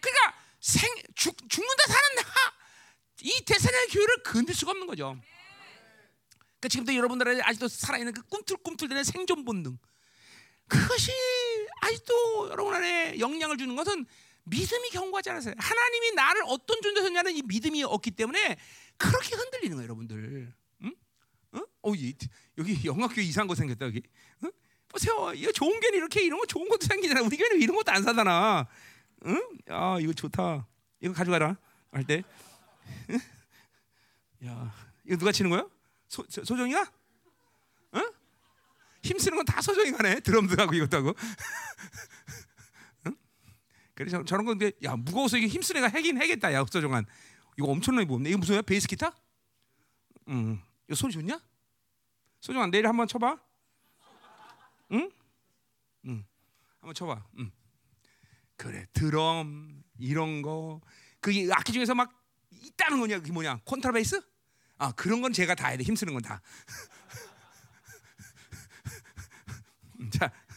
그러니까 생 죽, 죽는다 사는 나이 대세의 교회를 건들 수가 없는 거죠. 그러니까 지금도 여러분들의 아직도 살아있는 그 꿈틀꿈틀대는 생존 본능 그것이 아직도 여러분 안에 영향을 주는 것은 믿음이 경고하지 않았어요. 하나님이 나를 어떤 존재였냐는 이 믿음이 없기 때문에 그렇게 흔들리는 거예요, 여러분들. 응? 어? 어, 여기 영학교 이상한 거 생겼다 여기. 응? 보세요. 이거 좋은 교회 이렇게 이런 거 좋은 것도 생기잖아. 우리 교회는 이런 것도 안 사잖아. 응? 아 이거 좋다. 이거 가져가라 할 때. 야 이거 누가 치는 거야? 소, 소, 소정이가? 응? 힘쓰는 건 다 소정이가 네 드럼도 하고 이것도 하고. 응? 그래서 저런 건데 야 무거워서 이게 힘쓰는 애가 해긴 해겠다. 야 소정한. 이거 엄청나게 무겁네. 이거 무슨 베이스 기타? 응. 이거 소리 좋냐? 소정아 내일 한번 쳐봐. 응? 응. 한번 쳐봐. 응. 그래 드럼 이런 거 그게 악기 중에서 막 있다는 거냐 그게 뭐냐 콘트라베이스? 아 그런 건 제가 다 해야 돼 힘쓰는 건 다. 자, 음. 어,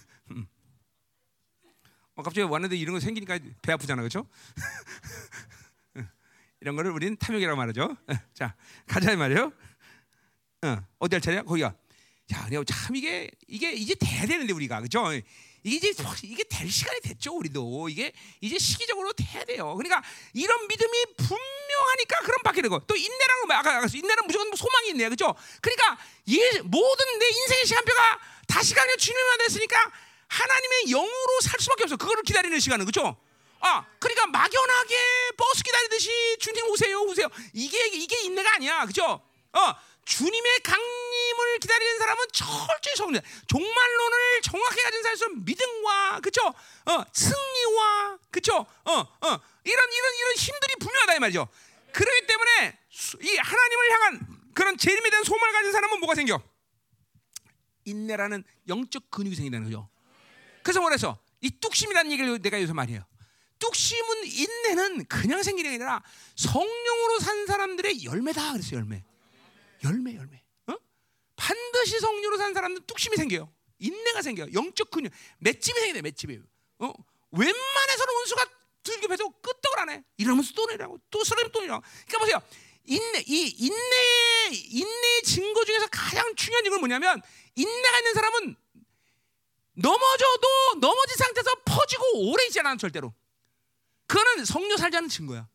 갑자기 왔는데 이런 거 생기니까 배 아프잖아, 그렇죠? 이런 거를 우리는 탐욕이라고 말하죠. 자, 가자 말이에요. 어, 어디 할 차례야? 거기가. 자, 참 이게 이게 이제 돼야 되는데 우리가 그죠? 이게 이제 이게 될 시간이 됐죠 우리도 이게 이제 시기적으로 돼야 돼요. 그러니까 이런 믿음이 분명하니까 그런 받게 되고 또 인내라는 거 아까 아까 인내는 무조건 뭐 소망이 있네요, 그죠? 그러니까 예, 모든 내 인생의 시간표가 다 시간에 주님만 됐으니까 하나님의 영으로 살 수밖에 없어. 그거를 기다리는 시간은 그죠? 아, 그러니까 막연하게 버스 기다리듯이 주님 오세요, 오세요. 이게 이게 인내가 아니야, 그죠? 어. 주님의 강림을 기다리는 사람은 철저히 성령, 종말론을 정확히 가진 사람은 믿음과 그죠? 어, 승리와 그죠? 어, 어, 이런 이런 이런 힘들이 분명하다 이 말이죠. 그렇기 때문에 이 하나님을 향한 그런 재림에 대한 소망을 가진 사람은 뭐가 생겨? 인내라는 영적 근육이 생긴다는 거죠. 그래서 뭐래서 이 뚝심이라는 얘기를 내가 여기서 말해요. 뚝심은 인내는 그냥 생기는 게 아니라 성령으로 산 사람들의 열매다 그랬어요 열매. 열매 열매. 어? 반드시 성령으로 산 사람은 뚝심이 생겨요. 인내가 생겨요. 영적 근육, 맷집이 생겨요. 맷집이. 어? 웬만해서는 원수가 들급해서 끄떡을 안 해. 이러면서 또 내라고 또 쓰러면 또 내라고. 그러니까 보세요. 인내 이 인내 인내의 증거 중에서 가장 중요한 건 뭐냐면 인내가 있는 사람은 넘어져도 넘어진 상태에서 퍼지고 오래 있지 않아 절대로. 그거는 성령 살자는 증거야.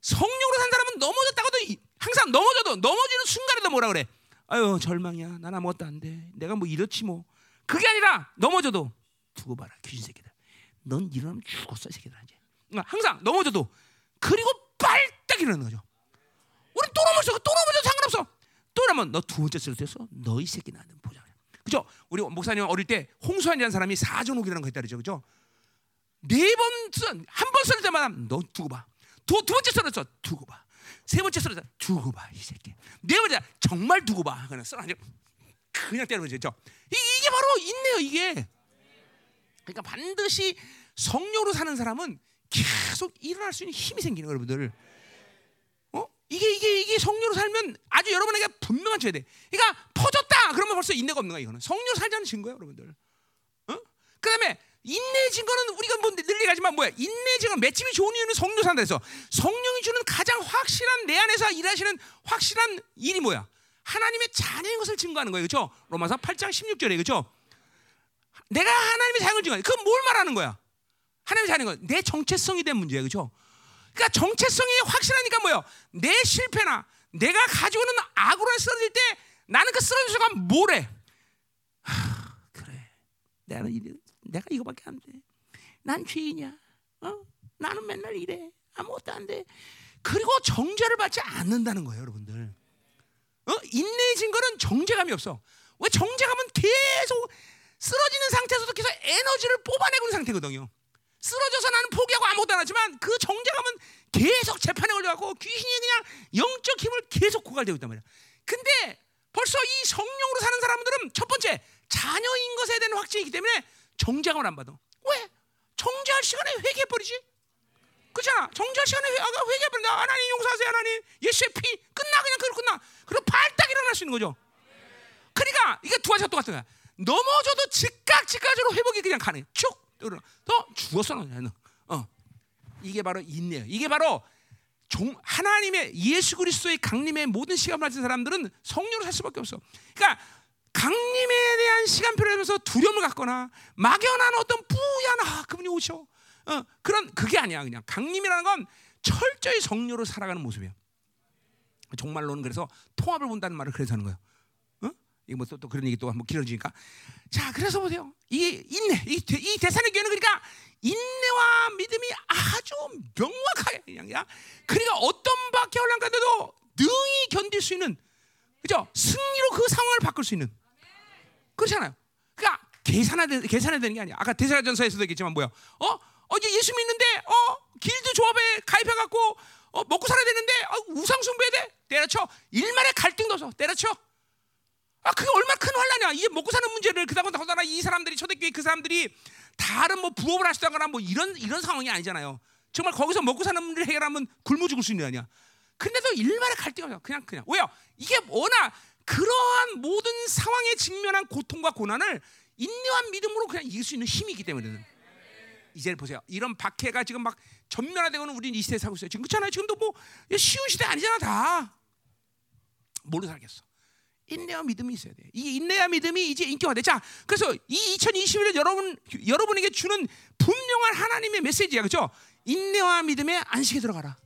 성령으로 산 사람은 넘어졌다고도 항상 넘어져도 넘어지는 순간에도 뭐라 그래? 아유 절망이야. 난 아무것도 안 돼. 내가 뭐 이렇지 뭐. 그게 아니라 넘어져도 두고 봐라 귀신 새끼들. 넌 일어나면 죽었어 새끼들 이제. 그러니까 항상 넘어져도 그리고 빨딱 일어나는 거죠. 우리 또 넘어져 또 넘어져 상관없어. 또 이러면 너 두 번째 쓰러졌어. 너이 새끼 나는 보자. 그죠? 우리 목사님 어릴 때 홍수환이라는 사람이 사전옥이라는 거 그러죠. 그죠? 네번 한번 쓰러질 때마다 너 두고 봐. 두, 두 번째 쓰러졌어. 두고 봐. 세 번째 쓰러져. 두고 봐, 이 새끼. 네 번째 정말 두고 봐. 그냥 쓰러 그냥 때려버리죠. 이게 바로 있네요, 이게. 그러니까 반드시 성령으로 사는 사람은 계속 일어날 수 있는 힘이 생기는 여러분들. 어? 이게 이게 이게 성령으로 살면 아주 여러분에게 분명한 죄 돼. 그러니까 퍼졌다. 그러면 벌써 인내가 없는 거야, 이거는. 성령 살자는 증거예요, 여러분들. 어? 그다음에 인내 증거는 우리가 뭐늘 얘기하지만 뭐야? 인내 증거 맷집이 좋은 이유는 성령 산다 해서 성령이 주는 가장 확실한 내 안에서 일하시는 확실한 일이 뭐야? 하나님의 자녀인 것을 증거하는 거예요. 그렇죠? 로마서 8장 16절에 그렇죠? 내가 하나님의 자녀를 증거해. 그건 뭘 말하는 거야? 하나님의 자녀인 거. 내 정체성이 된 문제야. 그렇죠? 그러니까 정체성이 확실하니까 뭐예요? 내 실패나 내가 가지고 있는 악으로 쓰러질 때 나는 그 쓰러진 순간 뭐래? 하, 그래. 나는 이 내가 이거밖에 안 돼. 난 죄인이야. 어? 나는 맨날 이래. 아무것도 안 돼. 그리고 정죄를 받지 않는다는 거예요, 여러분들. 어? 인내의 증거는 정죄감이 없어. 왜 정죄감은 계속 쓰러지는 상태에서도 계속 에너지를 뽑아내고 있는 상태거든요. 쓰러져서 나는 포기하고 아무것도 안 하지만 그 정죄감은 계속 재판에 걸려갖고 귀신이 그냥 영적 힘을 계속 고갈되고 있단 말이야. 근데 벌써 이 성령으로 사는 사람들은 첫 번째 자녀인 것에 대한 확증이 있기 때문에 정죄감을 안 받아. 왜? 정죄할 시간에 회개해 버리지. 그렇잖아. 정죄할 시간에 회, 회개해 버린다. 하나님 용서하세요, 하나님. 예수의 피 끝나 그냥 그걸 끝나. 그리고 발딱 일어날 수 있는 거죠. 그러니까 이게 두 가지가 똑같은 거야. 넘어져도 즉각 즉각으로 회복이 그냥 가능해. 쭉. 또 죽었어 너는. 어. 이게 바로 인내예요. 이게 바로 종, 하나님의 예수 그리스도의 강림의 모든 시간을 가진 사람들은 성령으로 살 수밖에 없어. 그러니까 강림에 대한 시간표를 하면서 두려움을 갖거나 막연한 어떤 뿌연 아 그분이 오셔 어, 그런 그게 아니야 그냥 강림이라는 건 철저히 성료로 살아가는 모습이야. 정말로는 그래서 통합을 본다는 말을 그래서 하는. 어? 이거 뭐또 또 그런 얘기 또 한번 길어지니까. 자, 그래서 보세요. 이 인내, 이, 대- 이 대산의 교회는 그러니까 인내와 믿음이 아주 명확하게 그냥 야. 그러니까 어떤 박해 혼란 가운데도 능히 견딜 수 있는 그죠? 승리로 그 상황을 바꿀 수 있는 그렇잖아요. 그러니까 계산해야 되, 계산해야 되는 게 아니야. 아까 대사전서에서도 얘기했지만 뭐야? 어? 어 이제 예수 믿는데 어 길드 조합에 가입해 갖고 어 먹고 살아야 되는데 어, 우상 숭배해야 돼. 때려쳐. 일말의 갈등도 없어. 때려쳐. 아 그게 얼마나 큰 환란이야. 이게 먹고 사는 문제를 그다음 더더나 이 사람들이 초대교회 그 사람들이 다른 뭐 부업을 하시다거나 뭐 이런 이런 상황이 아니잖아요. 정말 거기서 먹고 사는 문제를 해결하면 굶어 죽을 수 있는 거 아니야. 근데도 일말의 갈등이 없어. 그냥 그냥 왜요? 이게 워낙 그러한 모든 상황에 직면한 고통과 고난을 인내와 믿음으로 그냥 이길 수 있는 힘이 있기 때문에는 이제 보세요. 이런 박해가 지금 막 전면화되고는 우리는 이 시대에 살고 있어요. 지금 그렇잖아요. 지금도 뭐 쉬운 시대 아니잖아 다. 뭘로 살겠어? 인내와 믿음이 있어야 돼. 이 인내와 믿음이 이제 인격화돼. 자, 그래서 이 2021년 여러분 여러분에게 주는 분명한 하나님의 메시지야, 그렇죠? 인내와 믿음의 안식에 들어가라.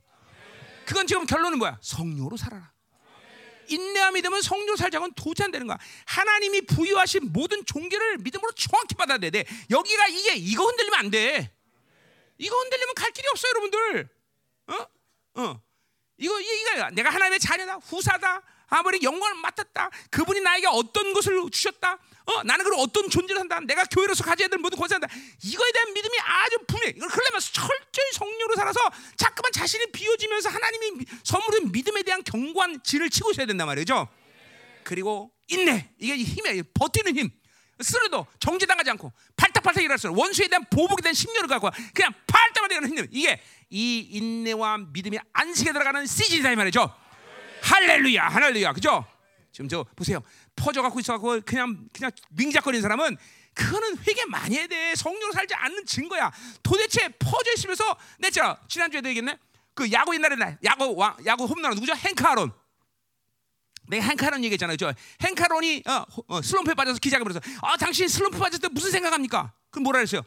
그건 지금 결론은 뭐야? 성령으로 살아라. 인내와 믿음은 성령으로 살자고는 도저히 안 되는 거야. 하나님이 부여하신 모든 종교를 믿음으로 정확히 받아들여야 돼. 여기가 이게 이거 흔들리면 안 돼. 이거 흔들리면 갈 길이 없어, 여러분들. 어? 어. 이거 이거 내가 하나님의 자녀다, 후사다. 아무리 영광을 맡았다. 그분이 나에게 어떤 것을 주셨다. 어, 나는 그걸 어떤 존재를 한다. 내가 교회로서 가져야 될 모든 권세한다. 이거에 대한 믿음이 아주 분명해. 이걸 그러려면 철저히 성령으로 살아서 자꾸만 자신이 비워지면서 하나님이 선물인 믿음에 대한 견고한 진을 치고 있어야 된단 말이죠. 그리고 인내. 이게 힘이야. 버티는 힘. 쓰러도 정지당하지 않고 팔딱팔딱 일어날 수 있는 원수에 대한 보복에 대한 심려를 갖고 그냥 팔딱팔딱 일어나는 힘. 이게 이 인내와 믿음이 안식에 들어가는 시즌이다 이 말이죠. 할렐루야, 할렐루야, 그죠? 지금 저 보세요. 퍼져 갖고 있어갖고 그냥 그냥 밍작거리는 사람은 그거는 회개 많이 해야 돼. 성령으로 살지 않는 증거야. 도대체 퍼져 있으면서 내가 지난주에도 얘기했네. 그 야구 옛날에 나 야구 왕 야구 홈런 누구죠? 행카론. 내가 행카론 얘기했잖아요. 저 행카론이 어, 어, 슬럼프에 빠져서 기자가 그래서 아 당신 슬럼프 빠졌을 때 무슨 생각합니까? 그럼 뭐라 그랬어요?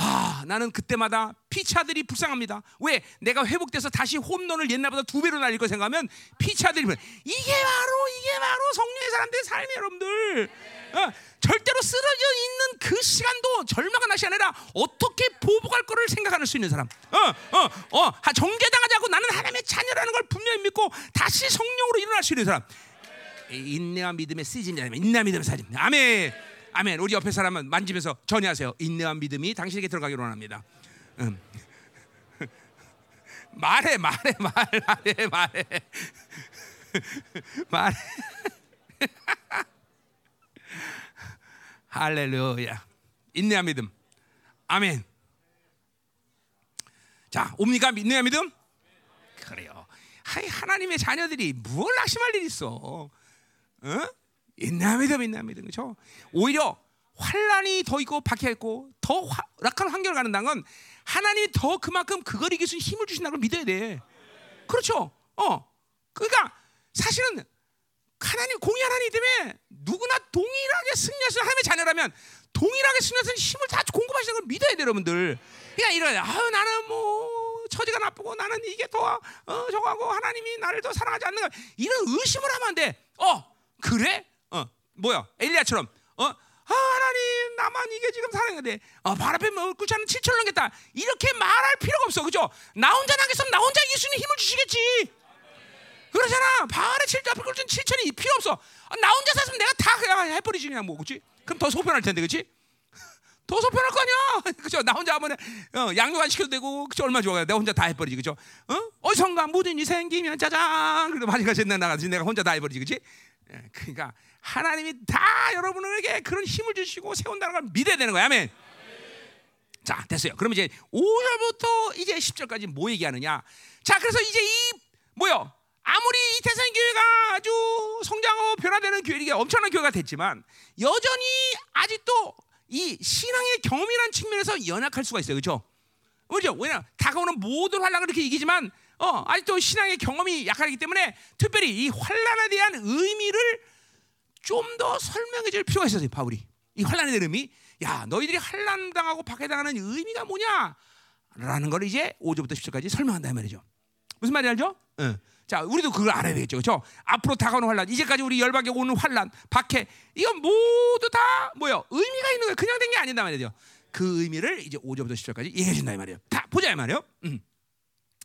아 나는 그때마다 피차들이 불쌍합니다. 왜 내가 회복돼서 다시 홈런을 옛날보다 두 배로 날릴 거 생각하면 피차들이 불- 이게 바로 이게 바로 성령의 사람들의 삶이 여러분들. 어, 절대로 쓰러져 있는 그 시간도 절망과 낫이 아니라 어떻게 보복할 거를 생각할 수 있는 사람. 어, 어, 어, 하- 정죄당하지 않고 나는 하나님의 자녀라는 걸 분명히 믿고 다시 성령으로 일어날 수 있는 사람. 이 인내와 믿음의 시즌이라면 인내와 믿음의 사진. 아멘. 아멘. 우리 옆에 사람은 만지면서 전해하세요. 인내와 믿음이 당신에게 들어가기를 원합니다. 음. 말해, 말해, 말해, 말해, 말해. 할렐루야. 인내와 믿음. 아멘. 자, 옵니까 인내와 믿음? 그래요. 하나님의 자녀들이 뭘 낙심할 일 있어? 어? 인내와 믿음, 인내와 믿음, 그렇죠? 오히려 환란이 더 있고 박해 있고 더 화, 악한 환경을 가는다는 건 하나님이 더 그만큼 그걸 이길 수 있는 힘을 주신다는 걸 믿어야 돼. 그렇죠? 어. 그러니까 사실은 하나님 공의 하나님 때문에 누구나 동일하게 있는 하나님의 자녀라면 동일하게 있는 힘을 다 공급하시는 걸 믿어야 돼요, 여러분들. 그냥 이런 아유 나는 뭐 처지가 나쁘고 나는 이게 더 어, 저거하고 하나님이 나를 더 사랑하지 않는 가 이런 의심을 하면 안 돼. 어 그래? 어 뭐야 엘리야처럼 어 아, 하나님 나만 이게 지금 사랑인데 어, 발 앞에 뭐 꿇지 않은 7천 넘겠다 이렇게 말할 필요가 없어 그죠? 나 혼자 나겠으면 나 혼자 이길 수 있는 힘을 주시겠지. 그러잖아. 바알의 칠자 앞에 꿇은 칠천이 필요 없어. 아, 나 혼자 샀으면 내가 다 그냥 해버리지 그냥 뭐 그렇지? 그럼 더 속편할 텐데 그렇지? 더 속편할 거 아니야. 그죠? 나 혼자 하면 어, 양육 안 시켜도 되고 그죠? 얼마 좋아요. 내가 혼자 다 해버리지 그죠? 어? 어디선가 모든 일이 생기면 짜잔 그래도 마지막 젠날 나가지 내가 혼자 다 해버리지 그렇지? 예, 그러니까 하나님이 다 여러분에게 그런 힘을 주시고 세운다는 걸 믿어야 되는 거야. 아멘. 자, 됐어요. 그럼 이제 5절부터 이제 10절까지 뭐 얘기하느냐? 자, 그래서 이제 이 뭐요? 아무리 이 대선 교회가 아주 성장하고 변화되는 교회가 엄청난 교회가 됐지만 여전히 아직도 이 신앙의 경험이라는 측면에서 연약할 수가 있어요. 그렇죠? 그죠? 왜냐 다가오는 모든 환란을 이렇게 이기지만 어, 아직도 신앙의 경험이 약하기 때문에 특별히 이 환란에 대한 의미를 좀 더 설명해 줄 필요가 있었어요. 바울이. 이 대한 의미. 야, 너희들이 환란 당하고 박해당하는 의미가 뭐냐? 라는 걸 이제 5절부터 10절까지 설명한다 이 말이죠. 무슨 말인지 알죠? 어. 자, 우리도 그걸 알아야 되겠죠. 그렇죠? 앞으로 다가오는 환란, 이제까지 우리 열방에 오는 환란, 박해, 이건 모두 다 뭐요? 의미가 있는 거예요. 그냥 된 게 아니다 말이죠. 그 의미를 이제 5절부터 10절까지 얘기해 준다 이 말이에요. 다 보자 이 말이에요. 음.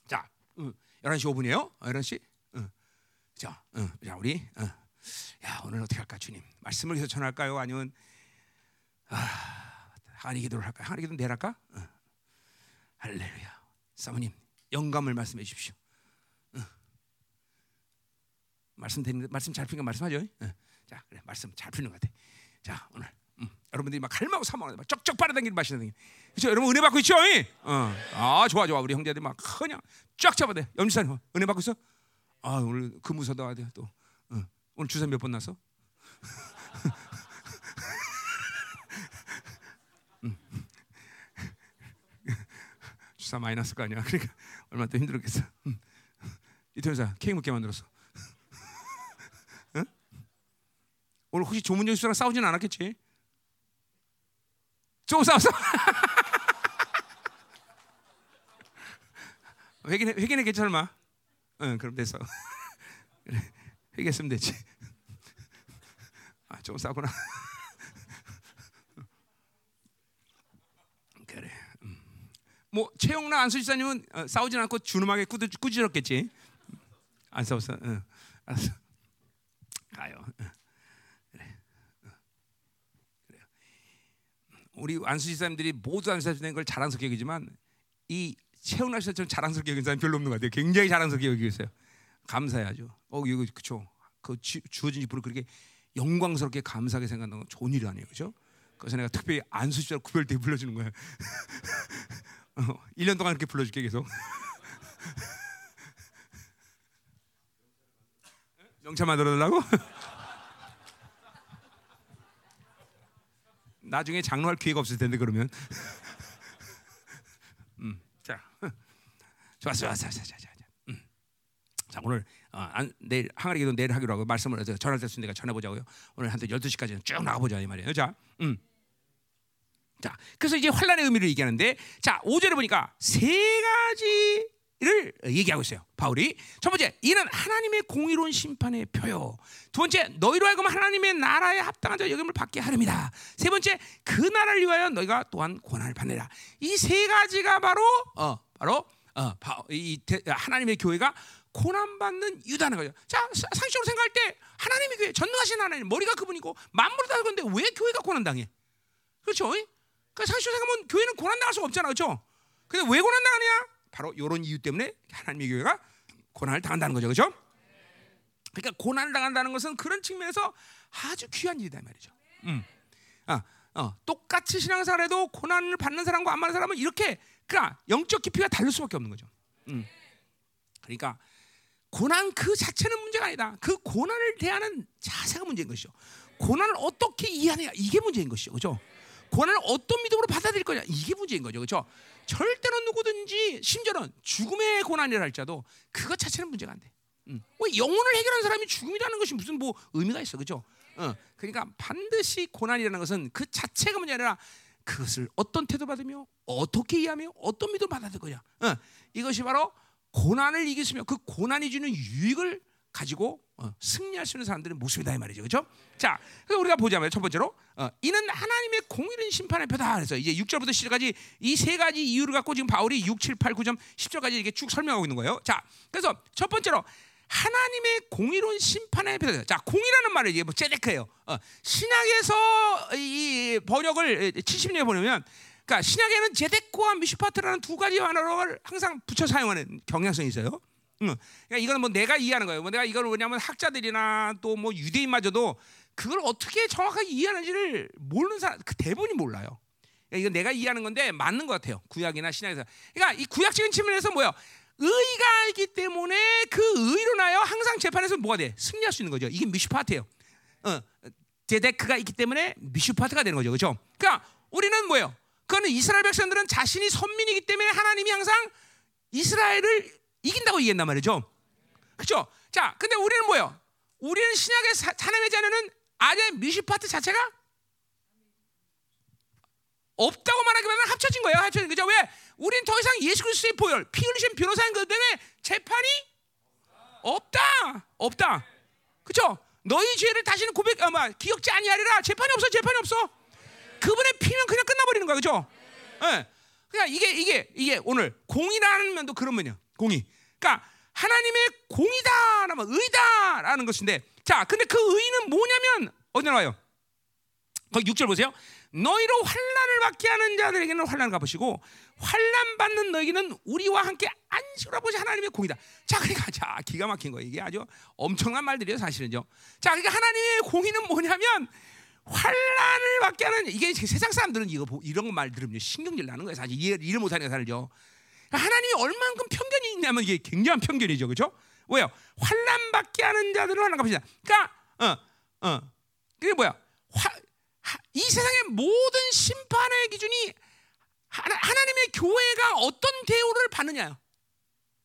자, 음, 11시 5분이에요. 11시. 음. 자, 음. 자, 우리 어. 야, 오늘 어떻게 할까, 주님? 말씀을 계속 전할까요? 아니면 아, 하나님 기도를 할까요? 하나님 기도 내랄까? 어. 할렐루야. 사모님, 영감을 말씀해 주십시오. 어. 말씀 되는 말씀 잘 풀니까 말씀하죠. 어. 자, 그래 말씀 잘 풀는 것 같아. 자, 오늘 음, 여러분들이 막 갈망하고 사모하는 막 쩍쩍 빨아당기는 등. 그렇죠? 여러분 은혜 받고 있죠? 어. 아, 좋아 좋아. 우리 형제들 막 그냥 쫙 잡아대. 염지산 은혜 받고 있어? 아, 오늘 근무서도 와야 돼 또. 어. 오늘 주사 몇 번 났어? 음. 주사 많이 났을 거 아니야. 그러니까 얼마나 또 힘들었겠어. 음. 이태원사 케이크 먹게 만들었어. 응? 오늘 혹시 조문정 수랑 싸우진 않았겠지? 좀 싸웠어. 회견해 회견했겠지 설마? 응, 그럼 됐어. 회개했으면 되지. 아, 좀 싸구나. 그래. 음. 뭐 최영란 안수지사님은 어, 싸우진 않고 준엄하게 꾸드, 꾸짖었겠지. 안 싸웠어. 응. 알았어. 가요. 우리 안수지사님들이 모두 안수지사님 걸 자랑스럽게 여기지만 이 최영란 씨처럼 자랑스럽게 여기는 사람 별로 없는 것 같아요. 굉장히 자랑스럽게 여기고 있어요. 감사해야죠. 어 이거 그쵸. 그 주, 주어진 지부를 그렇게 영광스럽게 감사하게 생각하는 건 좋은 일 아니에요, 그죠? 그래서 내가 특별히 안수시절 구별 때 불러주는 거야. 어, 1년 동안 이렇게 불러줄게 계속. 명차 만들어달라고? 나중에 장로할 기회가 없을 텐데 그러면. 음, 자, 좋았어, 좋았어, 자, 음. 자 오늘 어, 안, 내일 항아리 기도 내일 하기로 하고 말씀을 해서 전할 때 내가 전해보자고요. 오늘 한테 12시까지는 쭉 나가보자 이 말이에요. 자, 음. 자, 그래서 이제 환란의 의미를 얘기하는데, 자, 5절에 보니까 세 가지를 얘기하고 있어요. 바울이 첫 번째, 이는 하나님의 공의로운 심판의 표요. 두 번째, 너희로 하여금 하나님의 나라에 합당한 자 여김을 받게 하렵니다. 세 번째, 그 나라를 위하여 너희가 또한 고난을 받느라. 이 세 가지가 바로 어, 바로 어, 이 하나님의 교회가 고난받는 유다는 거죠. 자, 상식적으로 생각할 때 하나님의 교회 전능하신 하나님 머리가 그분이고 만물을 다 그런데 왜 교회가 고난당해? 그렇죠? 그러니까 상식적으로 생각하면 교회는 고난당할 수가 없잖아, 그렇죠? 근데 왜 고난당하냐? 바로 이런 이유 때문에 하나님의 교회가 고난을 당한다는 거죠, 그렇죠? 그러니까 고난을 당한다는 것은 그런 측면에서 아주 귀한 일이다 말이죠. 음. 아, 어, 똑같이 신앙생활해도 고난을 받는 사람과 안 받는 사람은 이렇게 그러니까 영적 깊이가 다를 수밖에 없는 거죠. 음. 그러니까 고난 그 자체는 문제가 아니다. 그 고난을 대하는 자세가 문제인 것이죠. 고난을 어떻게 이해하느냐 이게 문제인 것이죠. 그렇죠? 고난을 어떤 믿음으로 받아들일 거냐 이게 문제인 거죠. 그렇죠? 절대로 누구든지 심지어는 죽음의 고난이라 할지라도 그것 자체는 문제가 안 돼. 음. 왜 영혼을 해결하는 사람이 죽음이라는 것이 무슨 뭐 의미가 있어, 그렇죠? 어, 그러니까 반드시 고난이라는 것은 그 자체가 문제 아니라 그것을 어떤 태도 받으며 어떻게 이해하며 어떤 믿음으로 받아들일 거냐. 어, 이것이 바로 고난을 이기시며 그 고난이 주는 유익을 가지고 어, 승리할 수 있는 사람들의 모습이다 이 말이죠, 그렇죠? 자, 그래서 우리가 보자면 첫 번째로 어, 이는 하나님의 공의는 심판의 표다. 그래서 이제 6절부터 10절까지 이 세 가지 이유를 갖고 지금 바울이 6, 7, 8, 9점 10절까지 이렇게 쭉 설명하고 있는 거예요. 자, 그래서 첫 번째로 하나님의 공의로운 심판의 표다. 자, 공이라는 말을 이게 뭐 제데크예요. 어, 신약에서 이 번역을 70년에 보면 그러니까 신약에는 제데코와 미슈파트라는 두 가지 단어를 항상 붙여 사용하는 경향성이 있어요. 응. 그러니까 이거는 뭐 내가 이해하는 거예요. 뭐 내가 이걸 뭐냐면 학자들이나 또 뭐 유대인마저도 그걸 어떻게 정확하게 이해하는지를 모르는 사람 그 대부분이 몰라요. 그러니까 이건 내가 이해하는 건데 맞는 것 같아요. 구약이나 신약에서. 그러니까 이 구약적인 측면에서 뭐요? 의가 있기 때문에 그 의로 나여 항상 재판에서 뭐가 돼? 승리할 수 있는 거죠. 이게 미슈파트예요. 어, 제데크가 있기 때문에 미슈파트가 되는 거죠. 그렇죠? 그러니까 우리는 뭐예요? 그거는 이스라엘 백성들은 자신이 선민이기 때문에 하나님이 항상 이스라엘을 이긴다고 얘기했단 말이죠. 그렇죠? 자, 근데 우리는 뭐예요? 우리는 신약의 하나님의 자녀는 아예 미시파트 자체가 없다고 말하기보다는 합쳐진 거예요. 합쳐진 거죠. 왜? 우리는 더 이상 예수 그리스도의 보혈, 피 흘리신 변호사인 것 때문에 재판이 없다, 없다. 그렇죠? 너희 죄를 다시는 고백, 아마 기억지 아니하리라. 재판이 없어, 재판이 없어. 그분의 피면 그냥 끝나버리는 거야, 그렇죠? 예. 그러니까 이게 이게 이게 오늘 공이라는 면도 그런 면이야. 공이. 그러니까 하나님의 공이다라면 의다라는 것인데, 자, 근데 그 의는 뭐냐면 어디 나와요? 거기 6절 보세요. 너희로 환란을 받게 하는 자들에게는 환란을 갚으시고 환란 받는 너희는 우리와 함께 안식을 보시 하나님의 공이다. 자, 그러니까 자 기가 막힌 거 이게 아주 엄청난 말들이에요, 사실은요. 자, 그러니까 하나님의 공의는 뭐냐면 환란을 받게 하는 이게 세상 사람들은 이거 이런 말 들으면 신경질 나는 거예요. 사실 이해 이해 못하는 사람이죠. 그러니까 하나님이 얼만큼 편견이 있냐면 이게 굉장한 편견이죠, 그렇죠? 왜요? 환란 받게 하는 자들은 환란 갚으시다. 그러니까 어, 어, 그게 뭐야? 화, 이 세상의 모든 심판의 기준이 하나, 님의 교회가 어떤 대우를 받느냐.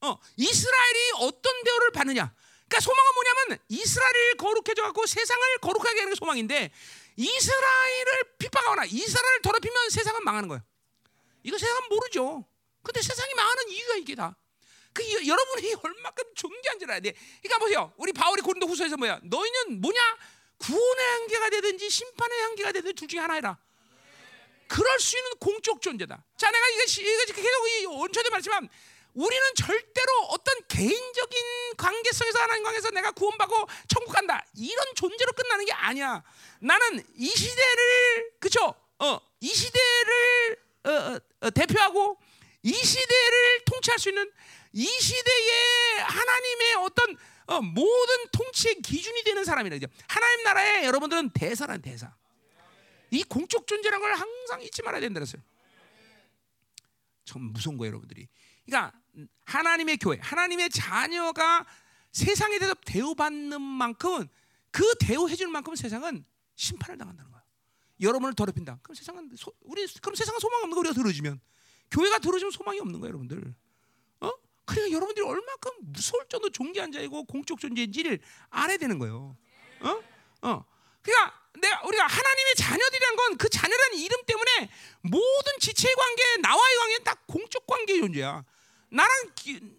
어, 이스라엘이 어떤 대우를 받느냐. 그러니까 소망은 뭐냐면 이스라엘을 거룩해져 갖고 세상을 거룩하게 하는 게 소망인데 이스라엘을 핍박하거나 이스라엘을 더럽히면 세상은 망하는 거예요. 이거 세상은 모르죠. 근데 세상이 망하는 이유가 이게 다. 그 여러분이 얼마큼 존귀한 줄 알아야 돼. 그러니까 보세요. 우리 바울이 고린도 후서에서 뭐야? 너희는 뭐냐? 구원의 한계가 되든지 심판의 한계가 되든지 둘 중에 하나이라. 그럴 수 있는 공적 존재다. 자, 내가 이거, 이거 계속 이 원초대 말했지만 우리는 절대로 어떤 개인적인 관계성에서 하나님 관계에서 내가 구원받고 천국 간다 이런 존재로 끝나는 게 아니야. 나는 이 시대를 그쵸? 어, 이 시대를 어, 어, 어, 대표하고 이 시대를 통치할 수 있는 이 시대의 하나님의 어떤 어, 모든 통치의 기준이 되는 사람이라죠. 하나님 나라에 여러분들은 대사란 대사. 이 공적 존재라는 걸 항상 잊지 말아야 된다 그랬어요. 참 무서운 거예요, 여러분들이. 그러니까 하나님의 교회, 하나님의 자녀가 세상에 대해서 대우받는 만큼은 그 대우해 주는 만큼은 세상은 심판을 당한다는 거야. 여러분을 더럽힌다. 그럼 세상은 소, 우리 그럼 세상은 소망 없는 거 우리가 들어주면 교회가 들어주면 소망이 없는 거야, 여러분들. 그러니까 여러분들이 얼마큼 무서울 정도 존귀한 자이고 공적 존재인지를 알아야 되는 거예요. 어? 어. 그러니까 내가 우리가 하나님의 자녀들이란 건 그 자녀라는 이름 때문에 모든 지체 관계, 나와의 관계는 다 공적 관계의 존재야. 나랑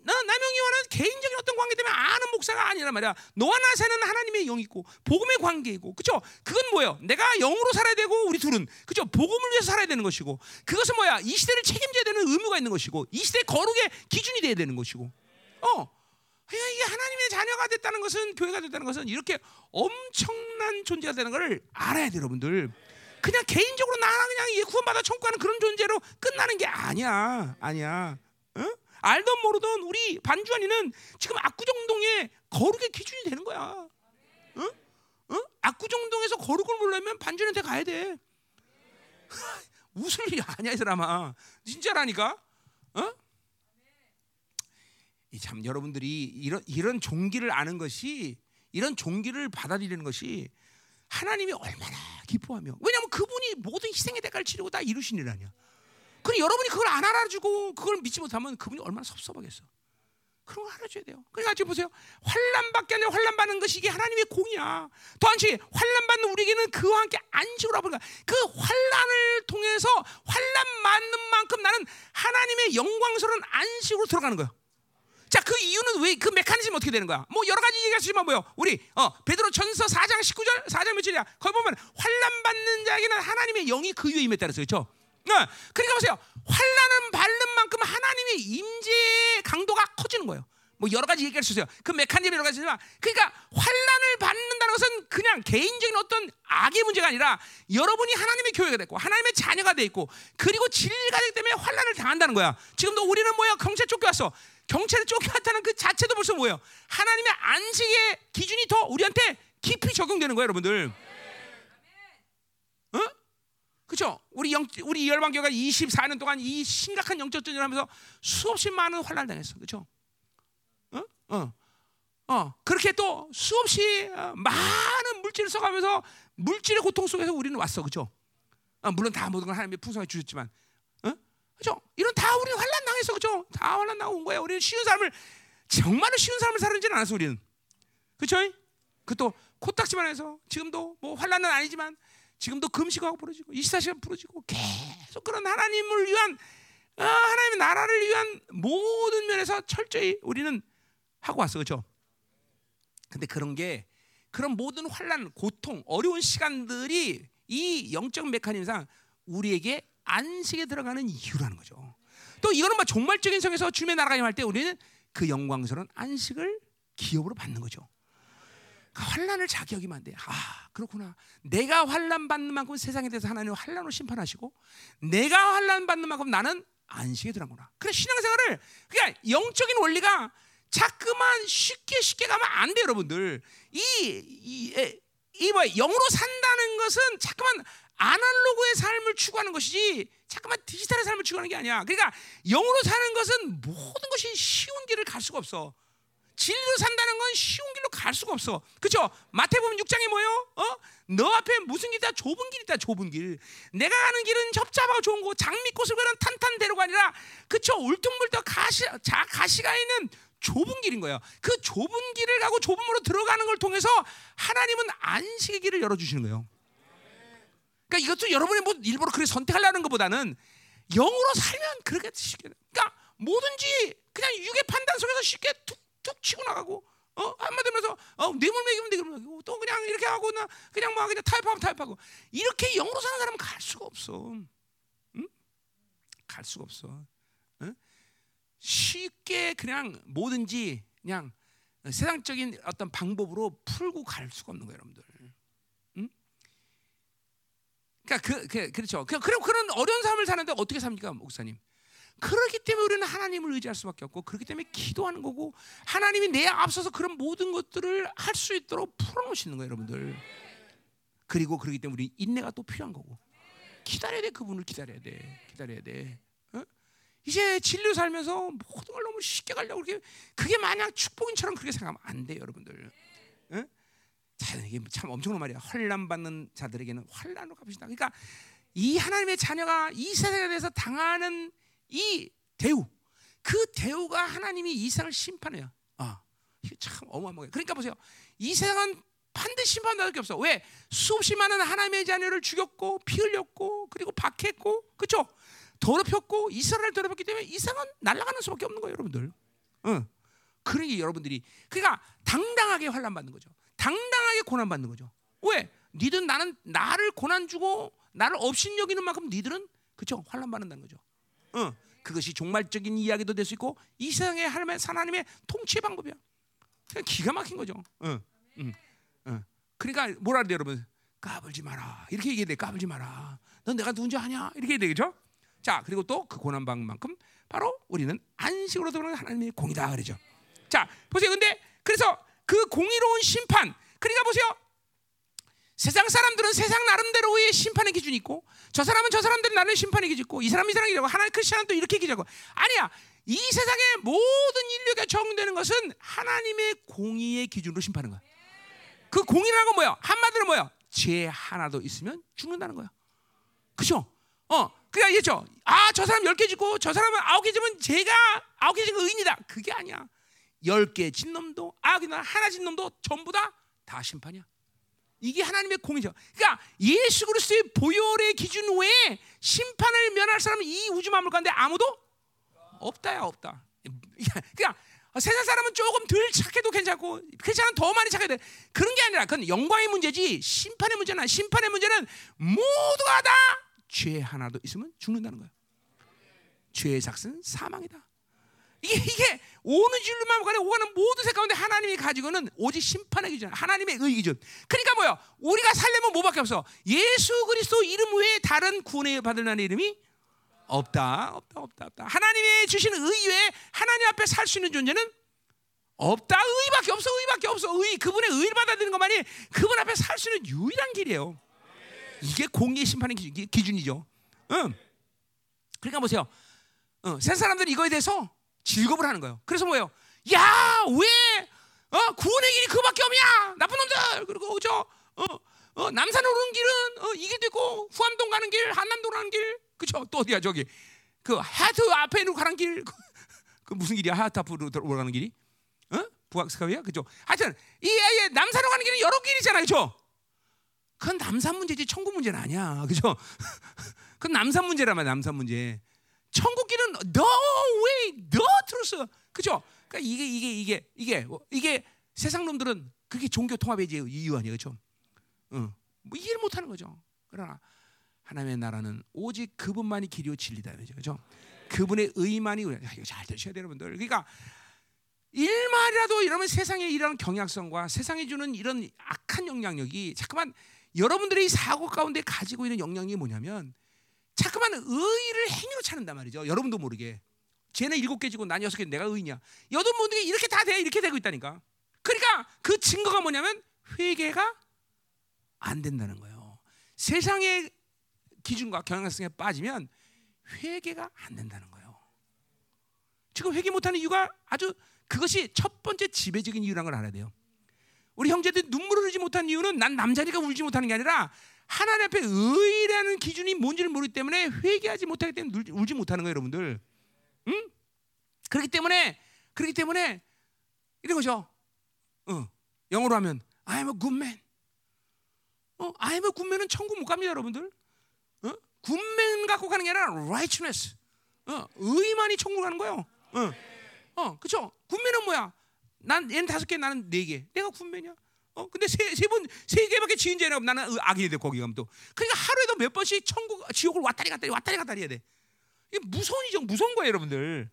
나 남영이와는 개인적인 어떤 관계 때문에 아는 목사가 아니란 말이야. 너와 나 사는 하나님의 영 있고 복음의 관계이고, 그죠? 그건 뭐예요? 내가 영으로 살아야 되고 우리 둘은 그죠? 복음을 위해서 살아야 되는 것이고, 그것은 뭐야? 이 시대를 책임져야 되는 의무가 있는 것이고, 이 시대 거룩의 기준이 돼야 되는 것이고, 어. 이게 하나님의 자녀가 됐다는 것은 교회가 됐다는 것은 이렇게 엄청난 존재가 되는 것을 알아야 돼, 여러분들. 그냥 개인적으로 나나 그냥 예 구원받아 천국하는 그런 존재로 끝나는 게 아니야, 아니야. 어? 알던 모르던 우리 반주환이는 지금 압구정동의 거룩의 기준이 되는 거야. 어? 어? 압구정동에서 거룩을 몰라면 반주한테 가야 돼. 웃을 일이 아니야 이 사람아. 진짜라니까. 어? 참 여러분들이 이런 이런 종기를 아는 것이 이런 종기를 받아들이는 것이 하나님이 얼마나 기뻐하며 왜냐하면 그분이 모든 희생의 대가를 치르고 다 이루신 일 아니야. 그럼 여러분이 그걸 안 알아주고 그걸 믿지 못하면 그분이 얼마나 섭섭하겠어. 그런 걸 알아줘야 돼요. 그러니까 지금 보세요. 환란밖에 아니라 환란 받는 것이 이게 하나님의 공이야. 또한치 환란 받는 우리에게는 그와 함께 안식을 하보니까 그 환란을 통해서 환란 맞는 만큼 나는 하나님의 영광스러운 안식으로 들어가는 거예요. 자, 그 이유는 왜 그 메커니즘 어떻게 되는 거야? 뭐 여러 가지 얘기할 수 있지만 뭐요? 우리 어 베드로 전서 4장 19절 4장 며칠이야? 거기 보면 환란 받는 자에게는 하나님의 영이 그 위에 임했다 그랬어요. 그렇죠? 어, 그러니까 보세요. 환란은 받는 만큼 하나님의 임재의 강도가 커지는 거예요. 뭐 여러 가지 얘기할 수 있어요. 그 메커니즘 여러 가지지만 그러니까 환란을 받는다는 것은 그냥 개인적인 어떤 악의 문제가 아니라 여러분이 하나님의 교회가 됐고 하나님의 자녀가 돼 있고 그리고 진리가 되기 때문에 환란을 당한다는 거야. 지금도 우리는 뭐야 경찰 쫓겨왔어. 경찰에 쫓겨왔다는 그 자체도 벌써 뭐예요? 하나님의 안식의 기준이 더 우리한테 깊이 적용되는 거예요, 여러분들. 어? 그렇죠? 우리 영, 우리 열방교가 24년 동안 이 심각한 영적 전쟁을 하면서 수없이 많은 환란을 당했어. 그렇죠? 어? 어. 어. 그렇게 또 수없이 어, 많은 물질을 써가면서 물질의 고통 속에서 우리는 왔어. 그렇죠? 어, 물론 다 모든 걸 하나님이 풍성하게 주셨지만 어? 그렇죠? 이런 다 우리 환란 당했어. 그렇죠? 다 환란 당한 거야. 우리는 쉬운 삶을 정말로 쉬운 삶을 살는지는 않았어. 우리는. 그렇죠? 그 또 코딱지만 해서 지금도 뭐 환란은 아니지만 지금도 금식하고 부러지고 24시간 부러지고 계속 그런 하나님을 위한 아, 하나님의 나라를 위한 모든 면에서 철저히 우리는 하고 왔어 그렇죠? 근데 그런 게 그런 모든 환란, 고통, 어려운 시간들이 이 영적 메커니즘상 우리에게 안식에 들어가는 이유라는 거죠. 또 이거는 막 종말적인 성에서 주님의 나라가 임할 때 우리는 그 영광스러운 안식을 기업으로 받는 거죠. 그 환란을 여기면 안 돼. 아 그렇구나. 내가 환란 받는 만큼 세상에 대해서 하나님 환란으로 심판하시고, 내가 환란 받는 만큼 나는 안식에 들어가구나. 그래 신앙생활을 그러니까 영적인 원리가 자꾸만 쉽게 쉽게 가면 안 돼, 여러분들. 이, 이, 이, 뭐, 영으로 산다는 것은 자꾸만 아날로그의 삶을 추구하는 것이지, 자꾸만 디지털의 삶을 추구하는 게 아니야. 그러니까 영으로 사는 것은 모든 것이 쉬운 길을 갈 수가 없어. 진리로 산다는 건 쉬운 길로 갈 수가 없어. 그렇죠? 마태복음 6장에 뭐요? 어? 너 앞에 무슨 길이다? 좁은 길이다. 좁은 길. 내가 가는 길은 협잡하고 좋은 곳, 장미꽃을 그는 탄탄대로가 아니라 그렇죠? 울퉁불퉁 가시 자 가시가 있는 좁은 길인 거예요. 그 좁은 길을 가고 좁음으로 들어가는 걸 통해서 하나님은 안식의 길을 열어 주시는 거예요. 그러니까 이것도 여러분이 뭐 일부러 그렇게 선택하려는 것보다는 영으로 살면 그렇게 쉽게. 그러니까 뭐든지 그냥 육의 판단 속에서 쉽게 툭 툭 치고 나가고 어 한마디로 해서 어 뇌물 먹이면 뇌물 먹이고 또 그냥 이렇게 하고 나 그냥 막 그냥 타협하면 타협하고 이렇게 영으로 사는 사람은 갈 수가 없어. 응? 갈 수가 없어. 응? 쉽게 그냥 뭐든지 그냥 세상적인 어떤 방법으로 풀고 갈 수가 없는 거예요, 여러분들. 응? 그러니까 그, 그 그렇죠. 그, 그럼 그런 어려운 삶을 사는데 어떻게 삽니까, 목사님? 그렇기 때문에 우리는 하나님을 의지할 수밖에 없고 그렇기 때문에 기도하는 거고 하나님이 내 앞서서 그런 모든 것들을 할 수 있도록 풀어놓으시는 거예요, 여러분들. 그리고 그렇기 때문에 우리 인내가 또 필요한 거고 기다려야 돼, 그분을 기다려야 돼, 기다려야 돼. 어? 이제 진리로 살면서 모든 걸 너무 쉽게 가려고 그렇게 그게 마냥 축복인처럼 그렇게 생각하면 안 돼요, 여러분들. 어? 자, 이게 참 엄청난 말이야. 환란 받는 자들에게는 환란으로 갚으신다. 그러니까 이 하나님의 자녀가 이 세상에 대해서 당하는 이 대우, 그 대우가 하나님이 이 세상을 심판해요. 아, 참 어마어마해. 그러니까 보세요. 이 세상은 반드시 심판받을 게 없어. 왜? 수없이 많은 하나님의 자녀를 죽였고 피 흘렸고 그리고 박했고 그렇죠? 더럽혔고 이스라엘 더럽혔기 때문에 이상은 날아가는 수밖에 없는 거예요, 여러분들. 응. 그러니 여러분들이 그러니까 당당하게 환란 받는 거죠. 당당하게 고난 받는 거죠. 왜? 니들 나는 나를 고난 주고 나를 없인 여기는 만큼 니들은 그렇죠? 환란 받는다는 거죠. 응. 그것이 종말적인 이야기도 될 수 있고 이 세상의 하나님의 하나님의 통치 방법이야. 그냥 기가 막힌 거죠. 응. 응. 응. 그러니까 뭐라 그래 여러분? 까불지 마라. 이렇게 얘기해야 돼. 까불지 마라. 넌 내가 누군지 아냐? 이렇게 해야 되겠죠? 자, 그리고 또 그 고난 방만큼 바로 우리는 안식으로 들어오는 하나님의 공이다 그러죠. 자, 보세요. 근데 그래서 그 공의로운 심판. 그러니까 보세요. 세상 사람들은 세상 나름대로의 심판의 기준이 있고 저 사람은 저 사람들은 나름 심판의 기준이 있고 이 사람이 사람이 라고 하나님 크리스천은 또 이렇게 기자고. 아니야. 이 세상의 모든 인류가 적용되는 것은 하나님의 공의의 기준으로 심판하는 거야. 그 공의라는 건 뭐야? 한마디로 뭐야? 죄 하나도 있으면 죽는다는 거야. 그죠? 어 그러니까 이죠? 아 저 사람 열 개 짓고 저 사람은 아홉 개 짓면 제가 아홉 개 짓은 의인이다. 그게 아니야. 열개진 놈도 아 그냥 하나 진 놈도 전부 다 다 심판이야 이게 하나님의 공이죠. 그러니까 예수 그리스도의 보혈의 기준 외에 심판을 면할 사람은 이 우주 만물 가운데 아무도 없다야 없다. 그냥 세상 사람은 조금 덜 착해도 괜찮고 괜찮은 더 많이 착해도 돼. 그런 게 아니라 그건 영광의 문제지 심판의 문제는 심판의 문제는 모두가 다 죄 하나도 있으면 죽는다는 거야. 죄의 삭은 사망이다. 이게 이게 오는 진로만 간에 오가는 모든 색 가운데 하나님이 가지고는 오직 심판의 기준, 하나님의 의 기준. 그러니까 뭐야? 우리가 살려면 뭐밖에 없어? 예수 그리스도 이름 외에 다른 구원을 받을 만한 이름이 없다, 없다, 없다, 없다. 하나님의 주신 의 외에 하나님 앞에 살 수 있는 존재는 없다. 의밖에 없어, 의밖에 없어. 의 그분의 의를 받아들이는 것만이 그분 앞에 살 수 있는 유일한 길이에요. 이게 공의 심판의 기준, 기준이죠. 응. 그러니까 보세요. 어, 세 사람들이 이거에 대해서 즐겁을 하는 거예요. 그래서 뭐예요? 야, 왜 어, 구원의 길이 그밖에 없냐? 나쁜 놈들. 그리고 저 어, 어, 남산 오르는 길은 어, 이 길도 있고 후암동 가는 길, 한남동 가는 길. 그죠? 또 어디야 저기? 그 하트 앞에 로 가는 길. 그 무슨 길이야? 하트 앞으로 올라가는 길이? 어? 부학스카이야? 그죠? 하여튼 이, 이 남산으로 가는 길은 여러 길이잖아요. 그죠? 그건 남산 문제지 천국 문제는 아니야. 그죠? 그건 남산 문제라면 남산 문제. 천국 길은 no way, no truth. 그죠? 그러니까 이게 이게 이게 이게 이게 세상 놈들은 그게 종교 통합의 이유 아니에요, 그렇죠? 어, 뭐 이해를 못 하는 거죠. 그러나 하나님의 나라는 오직 그분만이 길이요 진리다, 그렇죠? 그분의 의만이 이거 잘 들으셔야 돼요, 여러분들. 그러니까 일말이라도 이러면 세상에 이런 경향성과 세상에 주는 이런 악한 영향력이 잠깐만 여러분들의 사고 가운데 가지고 있는 영향이 뭐냐면 자꾸만 의를 행위로 찾는단 말이죠. 여러분도 모르게. 쟤는 일곱 개 지고 난 여섯 개 내가 의냐. 여덟 분들이 이렇게 다 돼. 이렇게 되고 있다니까. 그러니까 그 증거가 뭐냐면 회개가 안 된다는 거예요. 세상의 기준과 경향성에 빠지면 회개가 안 된다는 거예요. 지금 회개 못하는 이유가 아주 그것이 첫 번째 지배적인 이유라는 걸 알아야 돼요. 우리 형제들이 눈물을 흘리지 못하는 이유는 난 남자니까 울지 못하는 게 아니라 하나님 앞에 의라는 기준이 뭔지를 모르기 때문에 회개하지 못하기 때문에 울지 못하는 거예요, 여러분들. 응? 그렇기 때문에 그렇기 때문에 이런 거죠. 어, 영어로 하면 I'm a good man. 어, I'm a good man은 천국 못 갑니다, 여러분들. 어? good man 갖고 가는 게 아니라 righteousness. 어, 의만이 천국 가는 거예요. 어, 어, 그렇죠. good man은 뭐야? 난 얘는 다섯 개, 나는 네 개. 내가 good man이야. 어, 근데 세, 세 번, 세 개밖에 지은 죄는 없 나는 악인이 돼, 거기 가면 또. 그러니까 하루에도 몇 번씩 천국, 지옥을 왔다리 갔다리, 왔다리 갔다리 해야 돼. 이게 무서운 이죠 무서운 거예요, 여러분들.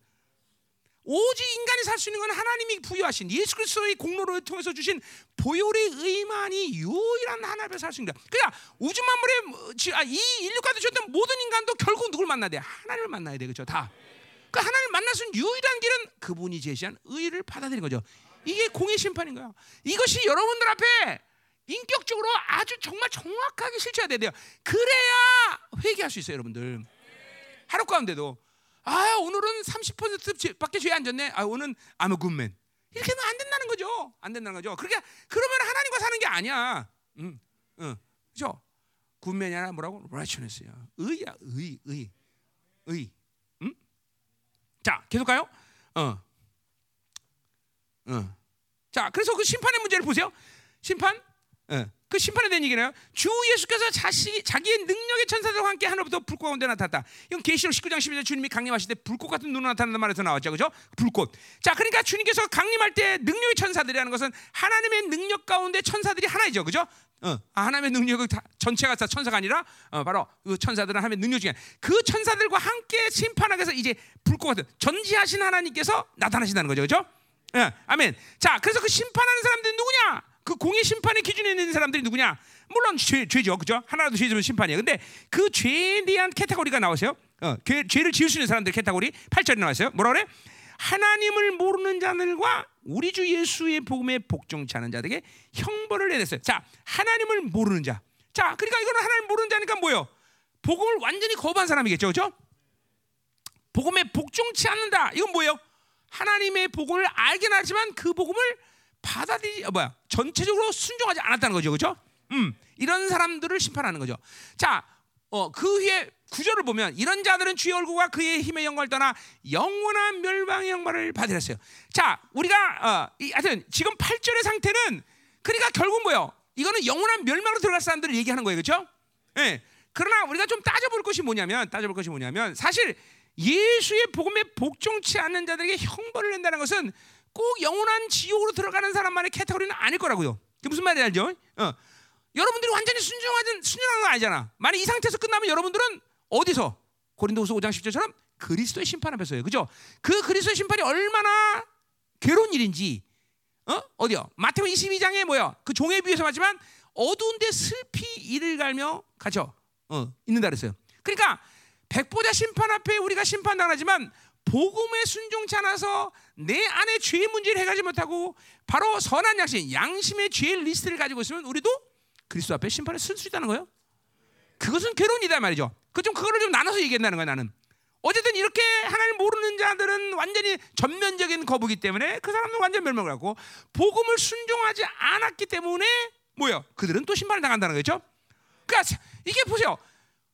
오직 인간이 살 수 있는 건 하나님이 부여하신 예수 그리스도의 공로를 통해서 주신 보혈의 의만이 유일한 하나님 앞에 살수 있는 거야. 그러니까 우주 만물의 아, 이 인류가 되셨던 모든 인간도 결국 누굴 만나야 돼? 하나님을 만나야 돼, 그렇죠? 다. 그 하나님을 만날 수 있는 유일한 길은 그분이 제시한 의를 받아들이는 거죠. 이게 공의 심판인 거야. 이것이 여러분들 앞에 인격적으로 아주 정말 정확하게 실체가 돼야 돼요. 그래야 회개할 수 있어요, 여러분들. 하루 가운데도 아 오늘은 30%밖에 죄 안 졌네. 아 오늘 아무 굿맨 이렇게 하면 안 된다는 거죠. 안 된다는 거죠. 그러니까 그러면 하나님과 사는 게 아니야. 응, 응, 그죠? 굿맨이 아니라 뭐라고? righteousness야. 의야, 의, 의, 의. 응? 자, 계속 가요. 어, 어. 자, 그래서 그 심판의 문제를 보세요. 심판, 어. 그 심판에 대한 얘기네요. 주 예수께서 자시, 자기의 능력의 천사들과 함께 하늘부터 불꽃 가운데 나타났다. 이건 계시록 19장 12절 주님이 강림하실 때 불꽃 같은 눈으로 나타난다는 말에서 나왔죠. 그죠? 불꽃. 자, 그러니까 주님께서 강림할 때 능력의 천사들이라는 것은 하나님의 능력 가운데 천사들이 하나이죠. 그죠? 어, 아, 하나님의 능력을 다, 전체가 다 천사가 아니라 어, 바로 그 천사들은 하나님의 능력 중에 그 천사들과 함께 심판하기 위해서 이제 불꽃 같은 전지하신 하나님께서 나타나신다는 거죠. 그죠? 예, 아멘. 자, 그래서 그 심판하는 사람들은 누구냐? 그 공의 심판의 기준에 있는 사람들이 누구냐? 물론 죄, 죄죠, 그죠? 하나라도 죄 지면 심판이에요. 근데 그 죄에 대한 캐테고리가 나오세요. 어, 죄, 죄를 지을 수 있는 사람들 캐테고리 8절에 나왔어요. 뭐라 그래? 하나님을 모르는 자들과 우리 주 예수의 복음에 복종치 않은 자들에게 형벌을 내렸어요. 자, 하나님을 모르는 자. 자, 그러니까 이거는 하나님 모르는 자니까 뭐예요? 복음을 완전히 거부한 사람이겠죠, 그죠? 복음에 복종치 않는다. 이건 뭐예요? 하나님의 복음을 알긴 하지만 그 복음을 받아들이 어, 뭐야 전체적으로 순종하지 않았다는 거죠, 그렇죠? 음, 이런 사람들을 심판하는 거죠. 자, 어, 그 후에 구절을 보면 이런 자들은 주의 얼굴과 그의 힘의 영광을 떠나 영원한 멸망의 영광을 받으렸어요. 자, 우리가 어, 이, 하여튼 지금 8절의 상태는 그러니까 결국 뭐요? 이거는 영원한 멸망으로 들어갈 사람들을 얘기하는 거예요, 그렇죠? 예. 그러나 우리가 좀 따져볼 것이 뭐냐면 따져볼 것이 뭐냐면 사실 예수의 복음에 복종치 않는 자들에게 형벌을 낸다는 것은 꼭 영원한 지옥으로 들어가는 사람만의 캐테고리는 아닐 거라고요. 그 무슨 말인지 알죠? 어. 여러분들이 완전히 순종하는 순종한 건 아니잖아. 만약 이 상태에서 끝나면 여러분들은 어디서 고린도후서 5장 10절처럼 그리스도의 심판 앞에서요. 그죠? 그 그리스도의 심판이 얼마나 괴로운 일인지 어? 어디요? 마태복 22장에 뭐야? 그 종에 비해서 하지만 어두운데 슬피 이를 갈며 갇혀 어, 있는다 그랬어요. 그러니까 백보자 심판 앞에 우리가 심판당하지만 복음에 순종치 않아서 내 안에 죄의 문제를 해가지 못하고 바로 선한 양심, 양심의 죄의 리스트를 가지고 있으면 우리도 그리스도 앞에 심판에 쓸수 있다는 거예요. 그것은 괴로운이다 말이죠. 그 좀 그거를 좀 나눠서 얘기한다는 거야 나는. 어쨌든 이렇게 하나님 모르는 자들은 완전히 전면적인 거부기 때문에 그 사람은 완전 멸망을 하고 복음을 순종하지 않았기 때문에 뭐요? 그들은 또 심판을 당한다는 거죠. 그러니까 이게 보세요.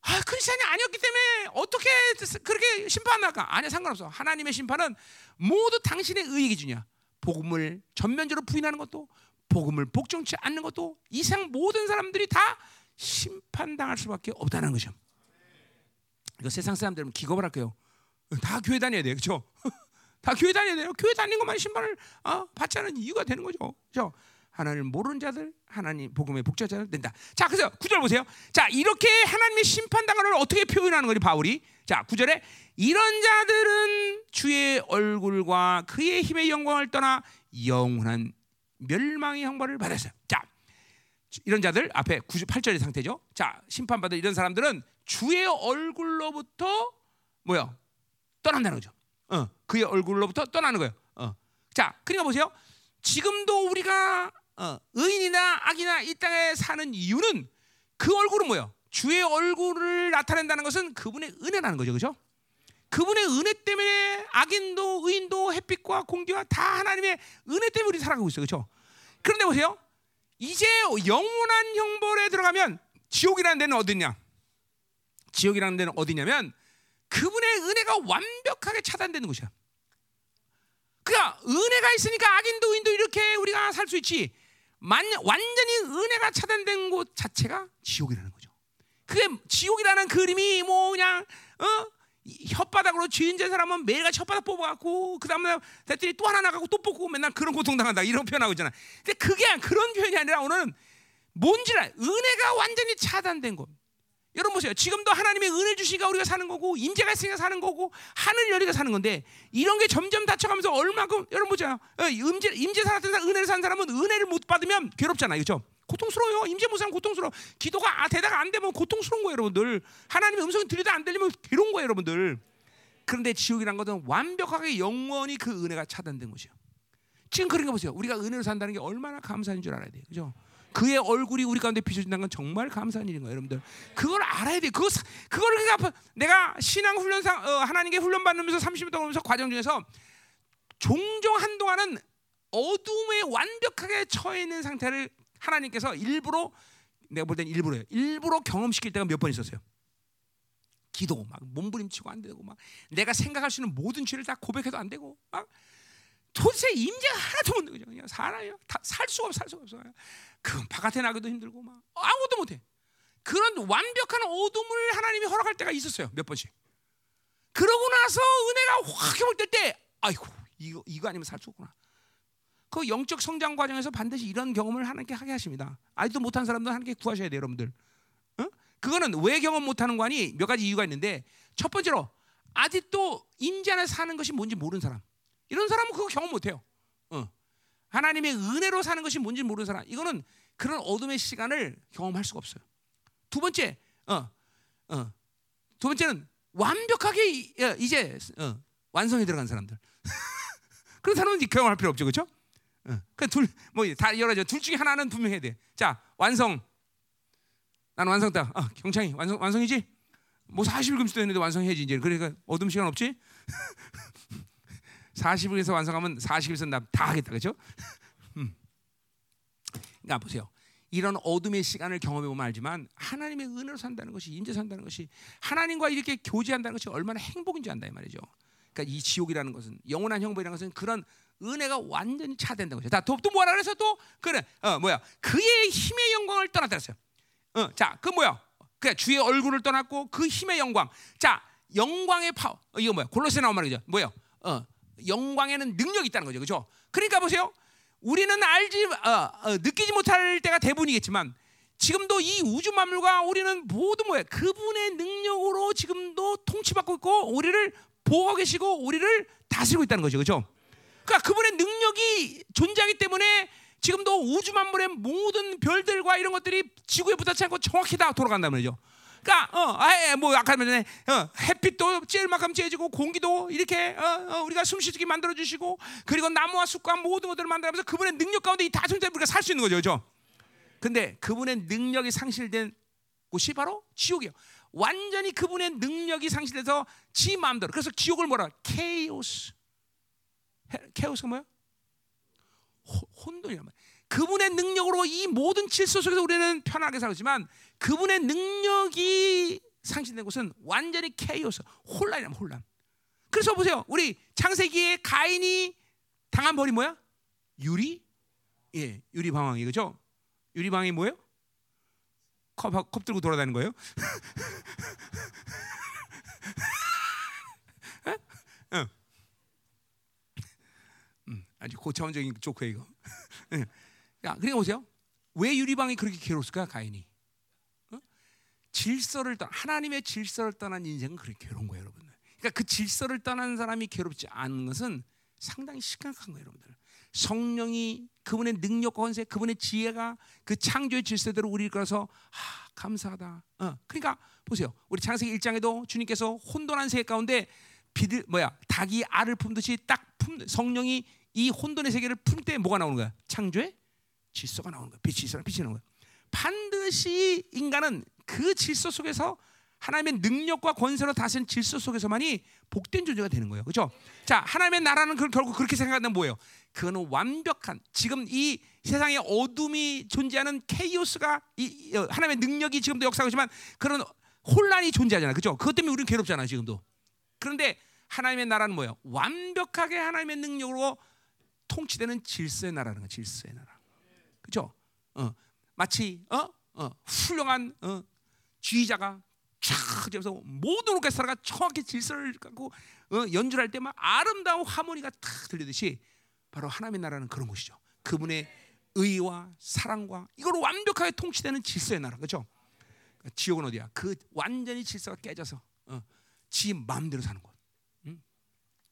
아, 크리스천이 아니었기 때문에 어떻게 그렇게 심판할까? 아니야, 상관없어. 하나님의 심판은 모두 당신의 의의 기준이야. 복음을 전면적으로 부인하는 것도, 복음을 복종치 않는 것도 이상 모든 사람들이 다 심판당할 수밖에 없다는 거죠. 이거 세상 사람들은 기겁을 할게요. 다 교회 다녀야 돼요, 그렇죠? 다 교회 다녀야 돼요. 교회 다니는 것만 신발을 어, 받지 않은 이유가 되는 거죠, 그렇죠? 하나님 모르는 자들, 하나님 복음의 복자자들 된다. 자, 그래서 구절 보세요. 자, 이렇게 하나님의 심판 당하는 걸 어떻게 표현하는 거지 바울이? 자, 구절에 이런 자들은 주의 얼굴과 그의 힘의 영광을 떠나 영원한 멸망의 형벌을 받았어요. 자, 이런 자들 앞에 98절의 상태죠. 자, 심판받을 이런 사람들은 주의 얼굴로부터 뭐야? 떠난다는 거죠. 어, 그의 얼굴로부터 떠나는 거예요. 어. 자, 그러니까 보세요. 지금도 우리가 어, 의인이나 악이나 이 땅에 사는 이유는 그 얼굴은 뭐예요? 주의 얼굴을 나타낸다는 것은 그분의 은혜라는 거죠, 그렇죠? 그분의 은혜 때문에 악인도 의인도 햇빛과 공기와 다 하나님의 은혜 때문에 우리 살아가고 있어요, 그렇죠? 그런데 보세요, 이제 영원한 형벌에 들어가면 지옥이라는 데는 어디냐? 지옥이라는 데는 어디냐면 그분의 은혜가 완벽하게 차단되는 곳이야. 그러니까 은혜가 있으니까 악인도 의인도 이렇게 우리가 살 수 있지. 완전히 은혜가 차단된 곳 자체가 지옥이라는 거죠. 그게 지옥이라는 그림이 뭐 그냥 어? 혓바닥으로 죄인 된 사람은 매일같이 혓바닥 뽑아갖고 그 다음날 대들이 또 하나 나가고 또 뽑고 맨날 그런 고통 당한다 이런 표현하고 있잖아. 근데 그게 그런 표현이 아니라 오늘은 뭔지라 은혜가 완전히 차단된 곳. 여러분 보세요. 지금도 하나님의 은혜 주시가 우리가 사는 거고 임재가 있으니까 사는 거고 하늘 열리가 사는 건데 이런 게 점점 닫혀가면서 얼마큼 여러분 보세요. 어, 임재 임재 살았던 사람, 은혜를 산 사람은 은혜를 못 받으면 괴롭잖아요. 그렇죠? 고통스러워요. 임재 못 사면 고통스러워. 기도가 아, 대다가 안 되면 고통스러운 거예요, 여러분들. 하나님의 음성이 들리다 안 들리면 괴로운 거예요, 여러분들. 그런데 지옥이란 것은 완벽하게 영원히 그 은혜가 차단된 것이에요. 지금 그런 거 보세요. 우리가 은혜를 산다는 게 얼마나 감사한 줄 알아야 돼요. 그죠? 그의 얼굴이 우리 가운데 비춰진다는 건 정말 감사한 일인 거예요, 여러분들. 그걸 알아야 돼. 그거 그거를 그러니까 내가 신앙 훈련상 어, 하나님께 훈련 받으면서 30년 동안 면서 과정 중에서 종종 한동안은 어둠에 완벽하게 처해 있는 상태를 하나님께서 일부러 내가 볼 땐 일부러요. 일부러 경험시킬 때가 몇 번 있었어요. 기도 막 몸부림치고 안 되고 막 내가 생각할 수 있는 모든 죄를 다 고백해도 안 되고 막 도대체 임재가 하나도 못 되죠. 그냥 살아요. 살 수가 없어, 살 수가 없어요. 그건 바깥에 나기도 힘들고 막 아무것도 못해. 그런 완벽한 어둠을 하나님이 허락할 때가 있었어요. 몇 번씩. 그러고 나서 은혜가 확 회복될 때, 아이고 이거 이거 아니면 살 수 없구나. 그 영적 성장 과정에서 반드시 이런 경험을 하나님께 하게 하십니다. 아직도 못한 사람도 하나님께 구하셔야 돼요, 여러분들. 어? 그거는 왜 경험 못하는 거니? 몇 가지 이유가 있는데 첫 번째로 아직도 안에 사는 것이 뭔지 모르는 사람. 이런 사람은 그거 경험 못해요. 어. 하나님의 은혜로 사는 것이 뭔지 모르는 사람. 이거는 그런 어둠의 시간을 경험할 수가 없어요. 두 번째, 어, 어, 두 번째는 완벽하게 어, 이제 어, 완성에 들어간 사람들. 그런 사람은 경험할 필요 없죠, 그렇죠? 어. 그둘뭐 다 여러 둘 중에 하나는 분명해야 돼. 자, 완성. 나는 완성다. 어, 경창이 완성 완성이지? 뭐 40일 금수도 했는데 완성해야지 이제. 그러니까 어둠 시간 없지? 40일에서 완성하면 40일에서 나다 하겠다. 그렇죠? 음. 그러니까 보세요. 이런 어둠의 시간을 경험해 보면 알지만 하나님의 은혜로 산다는 것이 인재 산다는 것이 하나님과 이렇게 교제한다는 것이 얼마나 행복인지 안다 이 말이죠. 그러니까 이 지옥이라는 것은 영원한 형벌이라는 것은 그런 은혜가 완전히 차된다는 거죠. 또, 또 뭐라 그래서 또 그래 어 뭐야 그의 힘의 영광을 떠났다 했어요. 어, 자, 그 뭐야? 그 주의 얼굴을 떠났고 그 힘의 영광. 자, 영광의 파워. 어, 이거 뭐야? 골로새 나온 말이죠. 뭐야? 어, 영광에는 능력이 있다는 거죠. 그렇죠? 그러니까 보세요. 우리는 알지 어, 어, 느끼지 못할 때가 대부분이겠지만 지금도 이 우주 만물과 우리는 모두 뭐야? 그분의 능력으로 지금도 통치받고 있고 우리를 보호하고 계시고 우리를 다스리고 있다는 거죠. 그렇죠? 그러니까 그분의 능력이 존재하기 때문에 지금도 우주 만물의 모든 별들과 이런 것들이 지구에 부딪지 않고 정확히 다 돌아간다는 거죠. 그러니까 어, 아예 뭐 아까 전에 어, 햇빛도 찔만큼 쬐지고 공기도 이렇게 어, 어, 우리가 숨쉬게 만들어 주시고 그리고 나무와 숲과 모든 것들을 만들면서 그분의 능력 가운데 이다 존재 우리가 살 수 있는 거죠, 그렇죠? 근데 그분의 능력이 상실된 곳이 바로 지옥이에요. 완전히 그분의 능력이 상실돼서 지 마음대로. 그래서 지옥을 뭐라? 케이오스. 케이오스가 뭐야? 혼돈이란 말이야. 그분의 능력으로 이 모든 질서 속에서 우리는 편하게 살지만 그분의 능력이 상실된 곳은 완전히 케이오스, 혼란이란 혼란. 그래서 보세요. 우리 창세기에 가인이 당한 벌이 뭐야? 유리? 예, 유리 방황이 그죠? 유리 방황이 뭐예요? 컵, 컵 들고 돌아다니는 거예요? 응. 음, 아주 고차원적인 조크예 이거. 야, 그러니까 보세요. 왜 유리방이 그렇게 괴로웠을까 가인이? 어? 질서를 떠 하나님의 질서를 떠난 인생은 그렇게 괴로운 거예요, 여러분. 그러니까 그 질서를 떠난 사람이 괴롭지 않은 것은 상당히 심각한 거예요, 여러분들. 성령이 그분의 능력과 권세, 그분의 지혜가 그 창조의 질서대로 우리를 끌어서 아, 감사하다. 어, 그러니까 보세요. 우리 창세기 1장에도 주님께서 혼돈한 세계 가운데 비들 뭐야 닭이 알을 품듯이 딱 품, 성령이 이 혼돈의 세계를 품 때 뭐가 나오는 거야? 창조의 질서가 나오는 거야. 빛이 있어라 빛이 나오는 거야. 반드시 인간은 그 질서 속에서 하나님의 능력과 권세로 다스린 질서 속에서만이 복된 존재가 되는 거예요. 그렇죠? 자, 하나님의 나라는 그, 결국 그렇게 생각한다면 뭐예요? 그거는 완벽한 지금 이 세상에 어둠이 존재하는 케이오스가 이, 어, 하나님의 능력이 지금도 역사하지만 그런 혼란이 존재하잖아요. 그렇죠? 그것 때문에 우리는 괴롭잖아요, 지금도. 그런데 하나님의 나라는 뭐예요? 완벽하게 하나님의 능력으로 통치되는 질서의 나라는 거예요. 질서의 나라. 그렇죠? 어, 마치 어? 어, 훌륭한 어, 지휘자가 촥 하면서 모든 오케스트라가 정확히 질서를 갖고 어, 연주를 할때막 아름다운 하모니가 탁 들리듯이 바로 하나님의 나라는 그런 곳이죠. 그분의 의와 사랑과 이걸 완벽하게 통치되는 질서의 나라, 그렇죠? 지옥은 어디야? 그 완전히 질서가 깨져서 어, 지 마음대로 사는 곳. 응?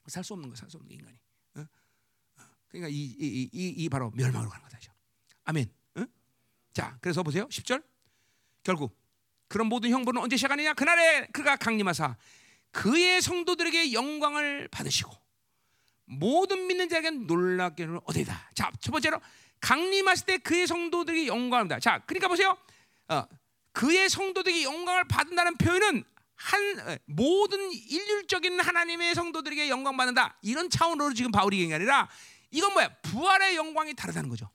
살수 없는 거, 살 수 없는 게 인간이. 어? 어. 그러니까 이, 이, 이, 이, 바로 멸망으로 가는 거죠. 아멘. 응? 자, 그래서 보세요. 10절. 결국 그런 모든 형벌은 언제 시작하느냐? 그날에 그가 강림하사 그의 성도들에게 영광을 받으시고 모든 믿는 자에게 놀랍게를 얻으리다. 자, 첫 번째로 강림하실 때 그의 성도들에게 영광을 받다. 자, 그러니까 보세요. 어, 그의 성도들에게 영광을 받는다는 표현은 한 어, 모든 일률적인 하나님의 성도들에게 영광 받는다. 이런 차원으로 지금 바울이 얘기한 게 아니라 이건 뭐야? 부활의 영광이 다르다는 거죠.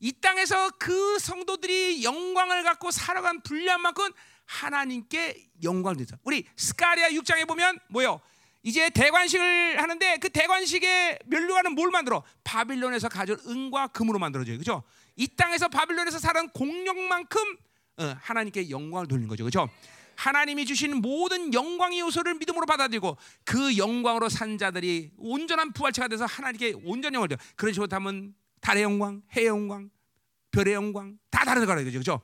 이 땅에서 그 성도들이 영광을 갖고 살아간 분량 만큼 하나님께 영광을 드리죠. 우리 스가리아 6장에 보면 뭐요? 이제 대관식을 하는데 그 대관식의 면류관은 뭘 만들어? 바빌론에서 가져온 은과 금으로 만들어져요. 그렇죠? 이 땅에서 바빌론에서 살은 공력만큼 어, 하나님께 영광을 돌리는 거죠. 그렇죠? 하나님이 주신 모든 영광의 요소를 믿음으로 받아들이고 그 영광으로 산 자들이 온전한 부활체가 돼서 하나님께 온전 영광을 줘. 그런 식으로 하면 달의 영광, 해의 영광, 별의 영광 다 다른 거라 그죠, 그죠?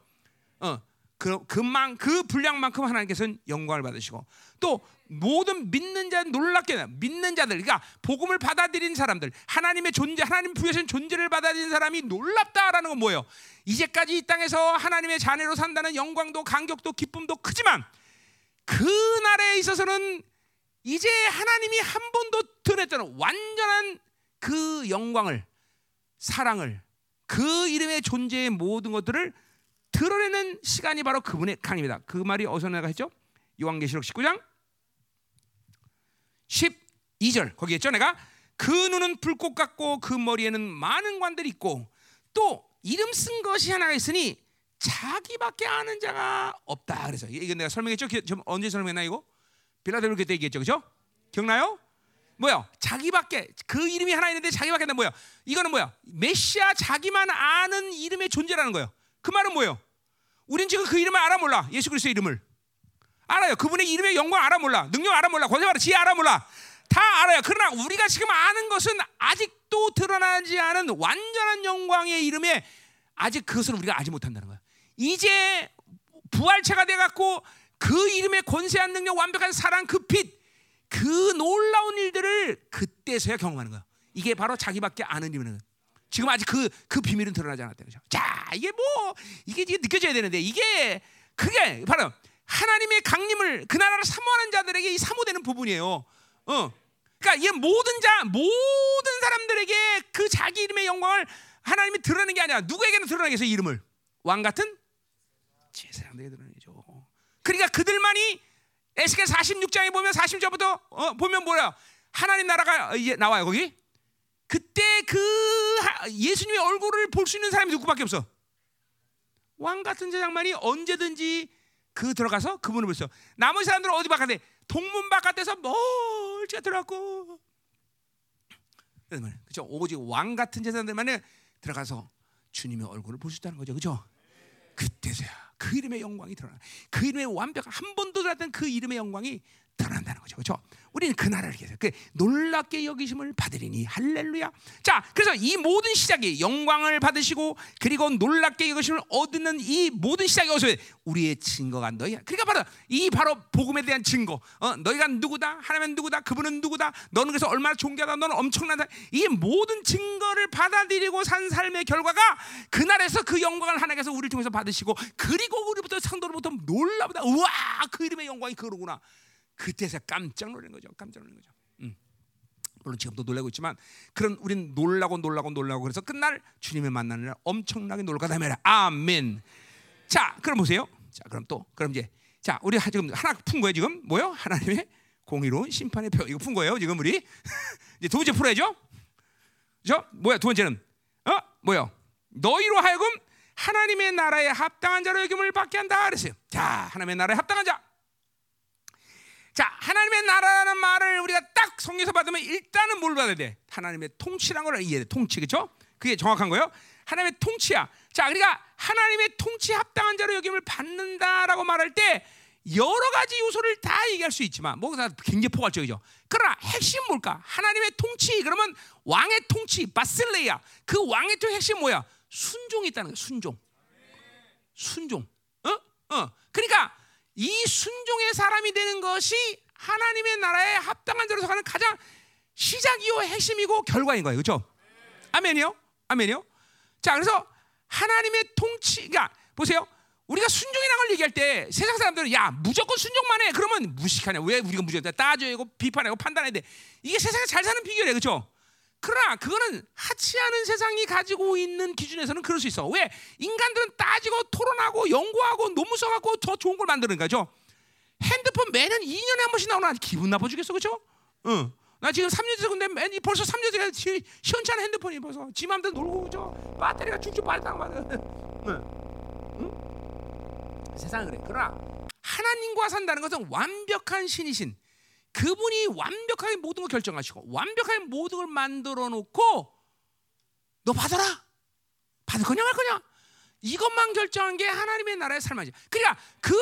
어, 그 그만 그 분량만큼 하나님께서는 영광을 받으시고 또 모든 믿는 자 놀랍게 믿는 자들, 그러니까 복음을 받아들인 사람들, 하나님의 존재, 하나님 부여신 존재를 받아들인 사람이 놀랍다라는 건 뭐예요? 이제까지 이 땅에서 하나님의 자녀로 산다는 영광도 감격도 기쁨도 크지만 그 날에 있어서는 이제 하나님이 한 번도 드러냈던 완전한 그 영광을 사랑을 그 이름의 존재의 모든 것들을 드러내는 시간이 바로 그분의 강입니다. 그 말이 어디서 내가 했죠? 요한계시록 19장 12절. 거기 했죠? 내가 그 눈은 불꽃 같고 그 머리에는 많은 관들이 있고 또 이름 쓴 것이 하나가 있으니 자기밖에 아는 자가 없다. 그래서 이거 내가 설명했죠? 언제 설명했나 이거? 빌라델로 그때 얘기했죠. 그죠? 기억나요 뭐야? 자기밖에 그 이름이 하나 있는데 자기밖에 나 뭐야? 이거는 뭐야? 메시아 자기만 아는 이름의 존재라는 거예요. 그 말은 뭐예요? 우린 지금 그 이름을 알아 몰라. 예수 그리스도의 이름을 알아요. 그분의 이름의 영광 알아 몰라. 능력 알아 몰라. 권세 알아. 지혜 알아 몰라. 다 알아요. 그러나 우리가 지금 아는 것은 아직도 드러나지 않은 완전한 영광의 이름에 아직 그것을 우리가 알지 못한다는 거야. 이제 부활체가 돼 갖고 그 이름의 권세한 능력, 완벽한 사랑, 그 빛, 그 놀라운 일들을 그때서야 경험하는 거야. 이게 바로 자기밖에 아는 일이는 지금 아직 그, 그 비밀은 드러나지 않았다. 그죠? 자, 이게 뭐, 이게, 이게 느껴져야 되는데, 이게, 그게 바로 하나님의 강림을 그 나라를 사모하는 자들에게 이 사모되는 부분이에요. 어. 그러니까 이 모든 자, 모든 사람들에게 그 자기 이름의 영광을 하나님이 드러내는 게 아니라 누구에게는 드러나겠어요, 이름을. 왕 같은 제사장들에게 드러내죠. 그러니까 그들만이 에스겔 46장에 보면 40절부터 어, 보면 뭐야? 하나님 나라가 이제 나와요 거기. 그때 그 예수님의 얼굴을 볼 수 있는 사람이 누구밖에 없어. 왕 같은 제장만이 언제든지 그 들어가서 그분을 볼 수. 나머지 사람들은 어디 바깥에 동문 바깥에서 멀찍 들어갔고. 그렇죠. 오직 왕 같은 제사장들만 들어가서 주님의 얼굴을 볼 수 있다는 거죠. 그렇죠? 그때서야 그 이름의 영광이 드러나. 그 이름의 완벽한 한 번도 들었던 그 이름의 영광이 드러난다는 거죠. 그렇죠? 우리는 그 나라를 위해서 그 놀랍게 여기심을 받으리니 할렐루야. 자, 그래서 이 모든 시작이 영광을 받으시고 그리고 놀랍게 여기심을 얻는 이 모든 시작이 어디서 우리의 증거가 너희. 그러니까 바로 이 바로 복음에 대한 증거. 어, 너희가 누구다? 하나님은 누구다? 그분은 누구다? 너는 그래서 얼마나 존귀하다? 너는 엄청나다? 이 모든 증거를 받아들이고 산 삶의 결과가 그날에서 그 영광을 하나님께서 우리를 통해서 받으시고 그리고 우리부터 상도로부터 놀라보다 우와 그 이름의 영광이 그러구나. 그때서 깜짝 놀란 거죠. 깜짝 놀란 거죠. 음. 물론 지금도 놀라고 있지만 그런 우린 놀라고 놀라고 놀라고 그래서 끝날 주님을 만나는 날 엄청나게 놀 거다 말이야. 아멘. 자, 그럼 보세요. 자, 그럼 또 그럼 이제 자, 우리 지금 하나 푼 거예요, 지금. 뭐요? 하나님의 공의로운 심판의 표. 이거 푼 거예요, 지금 우리. 이제 두 번째 풀어야죠. 그죠? 뭐야? 두 번째는 어? 뭐요? 너희로 하여금 하나님의 나라에 합당한 자로 여김을 받게 한다 그랬어요. 자, 하나님의 나라에 합당한 자. 자, 하나님의 나라라는 말을 우리가 딱 성경에서 받으면 일단은 뭘 받아야 돼? 하나님의 통치란 걸 이해해. 통치, 그렇죠? 그게 정확한 거예요. 하나님의 통치야. 자, 그러니까 하나님의 통치 합당한 자로 여김을 받는다라고 말할 때 여러 가지 요소를 다 얘기할 수 있지만 뭐가 굉장히 포괄적이죠. 그러나 핵심 뭘까? 하나님의 통치. 그러면 왕의 통치, 바슬레야. 그 왕의 통치 핵심 뭐야? 순종이 있다는 거야. 순종. 순종. 어? 어. 그러니까 이 순종의 사람이 되는 것이 하나님의 나라에 합당한 자로 서 가는 가장 시작이요 핵심이고 결과인 거예요. 그렇죠? 아멘이요? 아멘이요? 자, 그래서 하나님의 통치, 그러니까 보세요. 우리가 순종이라는 걸 얘기할 때 세상 사람들은 야 무조건 순종만 해 그러면 무식하냐 왜 우리가 무조건 따져야 되고 비판하고 판단해야 돼 이게 세상에 잘 사는 비결이야 그렇죠 그러나 그거는 하치하는 세상이 가지고 있는 기준에서는 그럴 수 있어. 왜? 인간들은 따지고 토론하고 연구하고 논문 써갖고 더 좋은 걸 만드는 거죠. 핸드폰 매년 2년에 한 번씩 나오나 기분 나빠 죽겠어, 그렇죠? 응. 나 지금 3년 됐어 근데 맨 벌써 3년 돼가 시원치 않은 핸드폰이 벌써 지 맘대로 놀고 저 배터리가 쭉쭉 빠르다고 말 응? 응? 세상은 그래. 그러나 하나님과 산다는 것은 완벽한 신이신 그분이 완벽하게 모든 걸 결정하시고 완벽하게 모든 걸 만들어 놓고 너 받아라. 받을 거냐 말 거냐? 이것만 결정한 게 하나님의 나라의 삶이지. 그러니까 그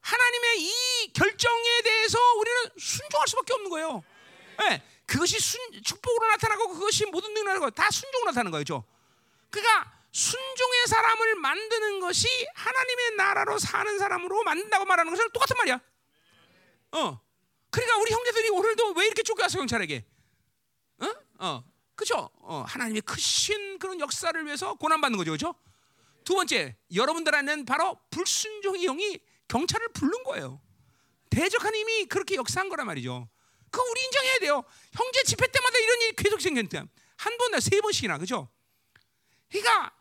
하나님의 이 결정에 대해서 우리는 순종할 수밖에 없는 거예요. 네, 그것이 순, 축복으로 나타나고 그것이 모든 능력으로 다 순종으로 나타나는 거죠. 그러니까 순종의 사람을 만드는 것이 하나님의 나라로 사는 사람으로 만든다고 말하는 것은 똑같은 말이야. 어. 그러니까 우리 형제들이 오늘도 왜 이렇게 쫓겨왔어 경찰에게? 어? 어. 그죠? 어, 하나님의 크신 그런 역사를 위해서 고난 받는 거죠. 그죠? 두 번째, 여러분들 안에는 바로 불순종의 영이 경찰을 부른 거예요. 대적한 힘이 그렇게 역사한 거란 말이죠. 그거 우리 인정해야 돼요. 형제 집회 때마다 이런 일이 계속 생겼다. 한 번, 세 번씩이나, 그죠? 그러니까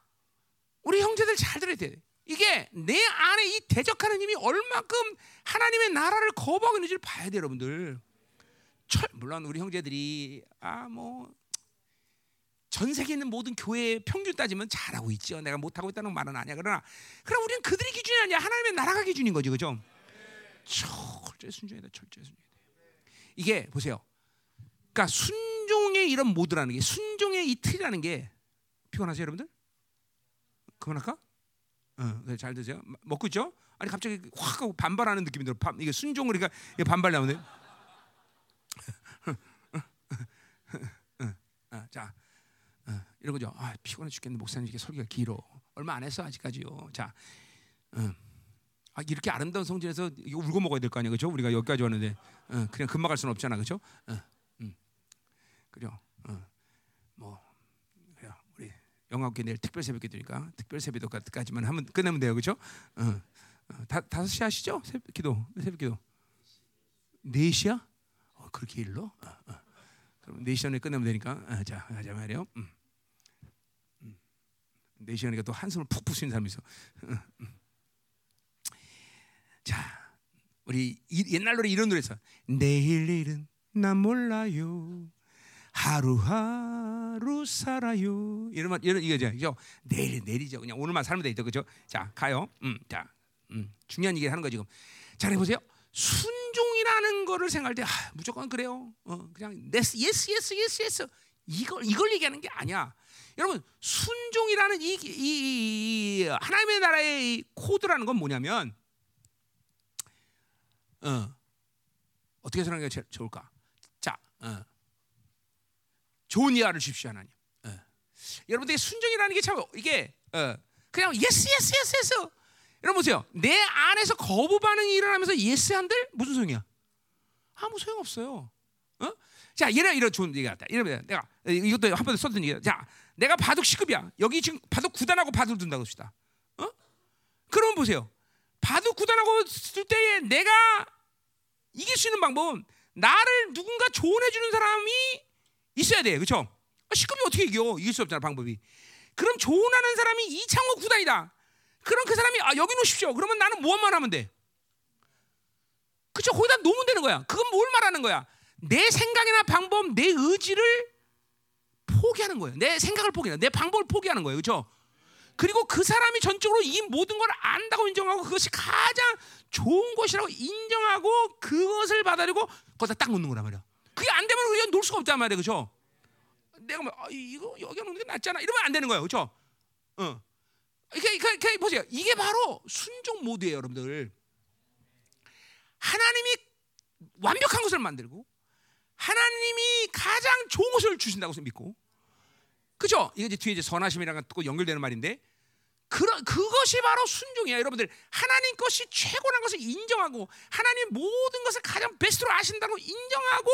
우리 형제들 잘 들어야 돼. 이게 내 안에 이 대적하는 힘이 얼마큼 하나님의 나라를 거부하고 있는지를 봐야 돼요, 여러분들. 철, 물론 우리 형제들이 아 뭐 전 세계에 있는 모든 교회의 평균 따지면 잘하고 있죠. 내가 못하고 있다는 말은 아니야. 그러나 그럼 우리는 그들이 기준이 아니야. 하나님의 나라가 기준인 거죠. 그죠? 철저히 순종해야 돼. 철저히 순종해야 돼. 이게 보세요. 그러니까 순종의 이런 모드라는 게 순종의 이 틀이라는 게 피곤하세요, 여러분들? 그만할까? 어, 네, 잘 드세요. 먹고 있죠? 아니 갑자기 확 하고 반발하는 느낌이 들어. 이게 순종을 그러니까 반발 나오네. 어, 자, 어, 이런 거죠. 아, 피곤해 죽겠네. 목사님 이게 설교가 길어. 얼마 안 했어 아직까지요. 자, 어. 아, 이렇게 아름다운 성전에서 이거 울고 먹어야 될 거 아니야, 그렇죠? 우리가 여기까지 왔는데 어, 그냥 금방 갈 수는 없잖아, 그렇죠? 어, 음. 그죠? 어, 뭐 그래요. 우리 영화학교 내일 특별 새벽 기도니까 특별 새벽 기도까지만 하면 끝내면 돼요, 그렇죠? 어, 어, 다 다섯 시 하시죠? 새벽 기도, 새벽 기도. 네 시야? 어, 그렇게 일러? 어, 어. 그럼 네 시간에 끝내면 되니까. 어, 자, 가자 말이요. 음. 음. 네 시간이니까 또 한숨을 푹푹 쉬는 사람이 있어. 음. 자, 우리 옛날 노래 이런 노래 있어. 내일 일은 난 몰라요. 하루하루 살아요. 이런 말 이런 이거죠. 내일 내일이죠. 그냥 오늘만 살면 되죠. 그죠? 자, 가요. 음, 자, 음, 중요한 얘기를 하는 거 지금. 잘 해 보세요. 순종이라는 거를 생각할 때 아, 무조건 그래요. 어, 그냥 yes, yes, yes, yes, yes. 이걸 이걸 얘기하는 게 아니야. 여러분 순종이라는 이, 이, 이, 이 하나님의 나라의 이 코드라는 건 뭐냐면 어, 어떻게 제일 좋을까? 자, 어. 좋은 이하를 주십시오 하나님. 어. 여러분들의 순종이라는 게 참 이게 어. 그냥 yes yes yes yes. 여러분 보세요. 내 안에서 거부 반응이 일어나면서 yes 한들 무슨 소용이야? 아무 소용 없어요. 어? 자, 예를 이런 좋은 얘기 같다. 이러면 내가 이것도 한 번에 썼던 얘기야. 자, 내가 바둑 10급이야. 여기 지금 바둑 9단하고 바둑 둔다고 합시다. 어? 그러면 보세요. 바둑 9단하고 쓸 때에 내가 이길 수 있는 방법은 나를 누군가 조언해 주는 사람이 있어야 돼. 그렇죠? 10급이 어떻게 이겨? 이길 수 없잖아, 방법이. 그럼 조언하는 사람이 이창호 9단이다. 그럼 그 사람이 아, 여기 놓으십시오. 그러면 나는 뭐만 하면 돼? 그쵸? 거기다 놓으면 되는 거야. 그건 뭘 말하는 거야? 내 생각이나 방법, 내 의지를 포기하는 거예요. 내 생각을 포기하는, 내 방법을 포기하는 거예요. 그렇죠? 그리고 그 사람이 전적으로 이 모든 걸 안다고 인정하고 그것이 가장 좋은 것이라고 인정하고 그것을 받아들이고 거기다 딱 놓는 거란 말이야. 그게 안 되면 우리가 놓을 수가 없단 말이야. 그렇죠? 내가 뭐 아, 이거 여기 놓는 게 낫잖아. 이러면 안 되는 거예요. 그렇죠? 어. 이게, 이게, 이게 보세요. 이게 바로 순종 모드예요, 여러분들. 하나님이 완벽한 것을 만들고 하나님이 가장 좋은 것을 주신다고 믿고 그죠? 이게 이제 뒤에 이제 선하심이랑 또 연결되는 말인데 그런 그것이 바로 순종이에요, 여러분들. 하나님 것이 최고란 것을 인정하고 하나님 모든 것을 가장 베스트로 아신다고 인정하고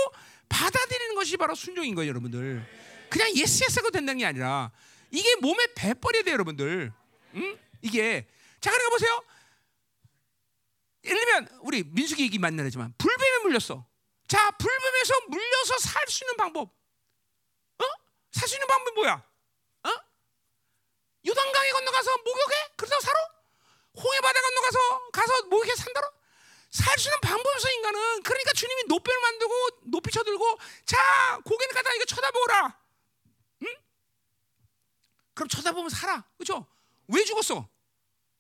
받아들이는 것이 바로 순종인 거예요, 여러분들. 그냥 yes yes가 된다는 게 아니라 이게 몸에 배버려야 돼요, 여러분들. 응? 이게 자 그러니까 보세요. 예를 들면 우리 민수기 얘기 만나지만 불뱀에 물렸어. 자 불뱀에서 물려서 살 수 있는 방법. 어? 살 수 있는 방법이 뭐야? 어? 요단강에 건너가서 목욕해? 그러다 살아? 홍해 바다 건너가서 가서 목욕해 산다로? 살수 있는 방법이 없어 인간은. 그러니까 주님이 높이를 만들고 높이 쳐들고 자 고개를 갖다 이거 쳐다보라. 응? 그럼 쳐다보면 살아. 그렇죠? 왜 죽었어?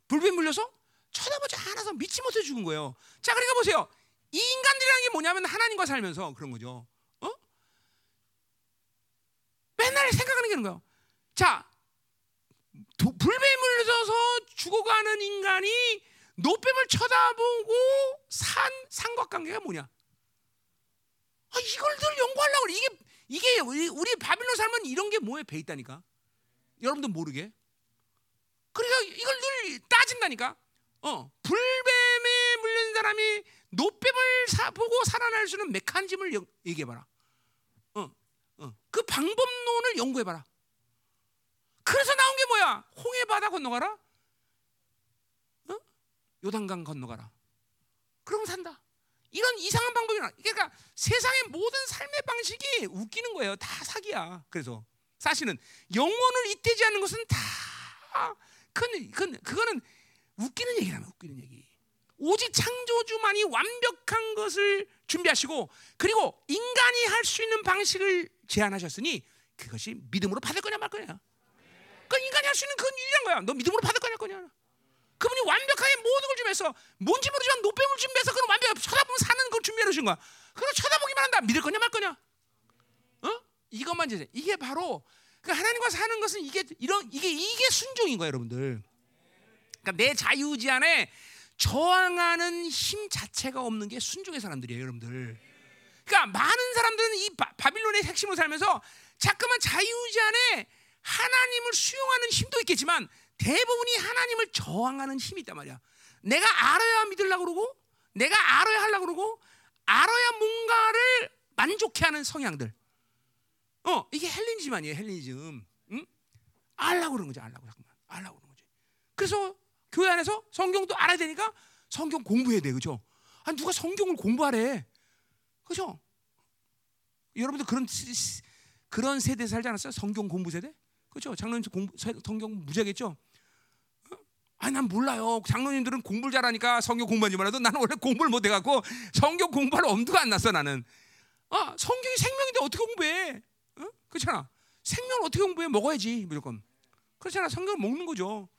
불뱀 물려서? 쳐다보지 않아서 믿지 못해 죽은 거예요. 자, 그러니까 보세요. 이 인간들이라는 게 뭐냐면 하나님과 살면서 그런 거죠. 어? 맨날 생각하는 게 있는 거예요. 자, 도, 불뱀 물려서 죽어가는 인간이 노뱀을 쳐다보고 산 삼각관계가 뭐냐? 아, 이걸 늘 연구하려고. 이게 이게 우리, 우리 바빌론 살면 이런 게 뭐에 배 있다니까. 여러분도 모르게. 그러니까 이걸 늘 따진다니까. 어, 불뱀에 물린 사람이 노뱀을 사, 보고 살아날 수 있는 메커니즘을 얘기해봐라. 어, 어, 그 방법론을 연구해봐라. 그래서 나온 게 뭐야? 홍해 바다 건너가라. 어? 요단강 건너가라. 그러면 산다. 이런 이상한 방법이 나 그러니까 세상의 모든 삶의 방식이 웃기는 거예요. 다 사기야. 그래서 사실은 영혼을 잇대지 않는 것은 다 그건, 그건 그거는 웃기는 얘기라면 웃기는 얘기. 오직 창조주만이 완벽한 것을 준비하시고 그리고 인간이 할 수 있는 방식을 제안하셨으니 그것이 믿음으로 받을 거냐 말 거냐. 그 인간이 할 수 있는 그건 유일한 거야. 너 믿음으로 받을 거냐 거냐. 그분이 완벽하게 모든 걸 준비해서 뭔지 모르지만 노뱀을 준비해서 그런 완벽하게 쳐다보면 사는 걸 준비해 놓으신 거야. 그걸 쳐다보기만 한다. 믿을 거냐 말 거냐. 어? 이것만 이제 이게 바로 그 하나님과 사는 것은 이게 이런 이게 이게 순종인 거예요, 여러분들. 그러니까 내 자유의지 안에 저항하는 힘 자체가 없는 게 순종의 사람들이에요, 여러분들. 그러니까 많은 사람들은 이 바, 빌론의 핵심으로 살면서 자꾸만 자유의지 안에 하나님을 수용하는 힘도 있겠지만 대부분이 하나님을 저항하는 힘이 있단 말이야. 내가 알아야 믿으려고 그러고 내가 알아야 하려고 그러고 알아야 뭔가를 만족해 하는 성향들. 어, 이게 헬리니즘 아니에요, 헬리니즘. 응? 알라고 그러는 거지, 알라고 잠깐만. 알라고 그러는 거지. 그래서 교회 안에서 성경도 알아야 되니까 성경 공부해야 돼. 그죠? 아, 누가 성경을 공부하래. 그죠? 여러분들 그런 그런 세대 살지 않았어요? 성경 공부 세대? 그죠? 장로님 공부 성경 무지하겠죠? 어? 아니 난 몰라요. 장로님들은 공부를 잘하니까 성경 공부하지 말아도 나는 원래 공부를 못 해 갖고 성경 공부할 엄두가 안 났어 나는. 아 성경이 생명인데 어떻게 공부해? 어? 그렇잖아. 생명을 어떻게 공부해? 먹어야지 무조건. 그렇잖아. 성경을 먹는 거죠.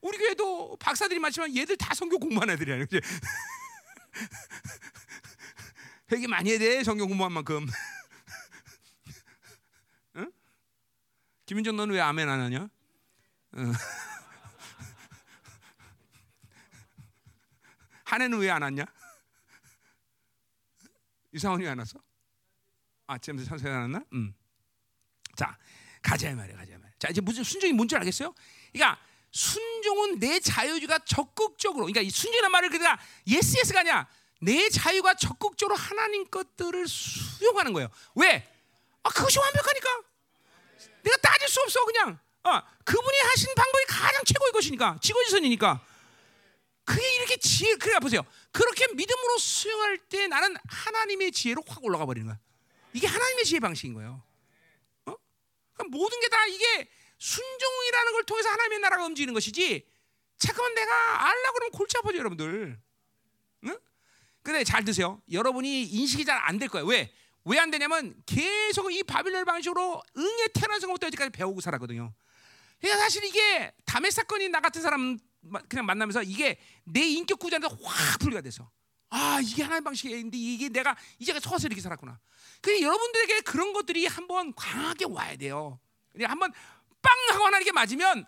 우리 교회도 박사들이 많지만 얘들 다 성경 공부하는 애들이야. 그지? 회개 많이 해야 돼. 성경 공부한 만큼. 김윤정 너는 왜 아멘 안 하냐? 응. 한 해는 왜 안 왔냐? 이상원이 안 왔어? 아, 제임스 선생이 안 왔나? 음. 자, 가자 말이야, 가자 말이야. 자, 이제 무슨 순종이 뭔지 알겠어요? 그러니까 순종은 내 자유의지가 적극적으로, 그러니까 이 순종이라는 말을 그러니까 yes yes가 아니야. 내 자유가 적극적으로 하나님 것들을 수용하는 거예요. 왜? 아, 그것이 완벽하니까. 내가 따질 수 없어, 그냥. 아, 그분이 하신 방법이 가장 최고의 것이니까, 지고지선이니까. 그게 이렇게 지혜, 그래 보세요. 그렇게 믿음으로 수용할 때 나는 하나님의 지혜로 확 올라가 버리는 거야. 이게 하나님의 지혜 방식인 거예요. 어? 그러니까 모든 게 다 이게 순종이라는 걸 통해서 하나님의 나라가 움직이는 것이지. 잠깐만 내가 알라 그러면 골치 아파져 여러분들. 응? 근데 잘 드세요. 여러분이 인식이 잘 안 될 거예요. 왜? 왜 안 되냐면 계속 이 바빌론 방식으로 응에 태어나서 부터 여기까지 배우고 살았거든요. 그러니까 사실 이게 담의 사건이 나 같은 사람 그냥 만나면서 이게 내 인격 구조한테 확 분리가 돼서 아 이게 하나님 방식인데 이게 내가 이제 서서 이렇게 살았구나. 그 여러분들에게 그런 것들이 한번 강하게 와야 돼요. 한번 빵 하고 하나님께 맞으면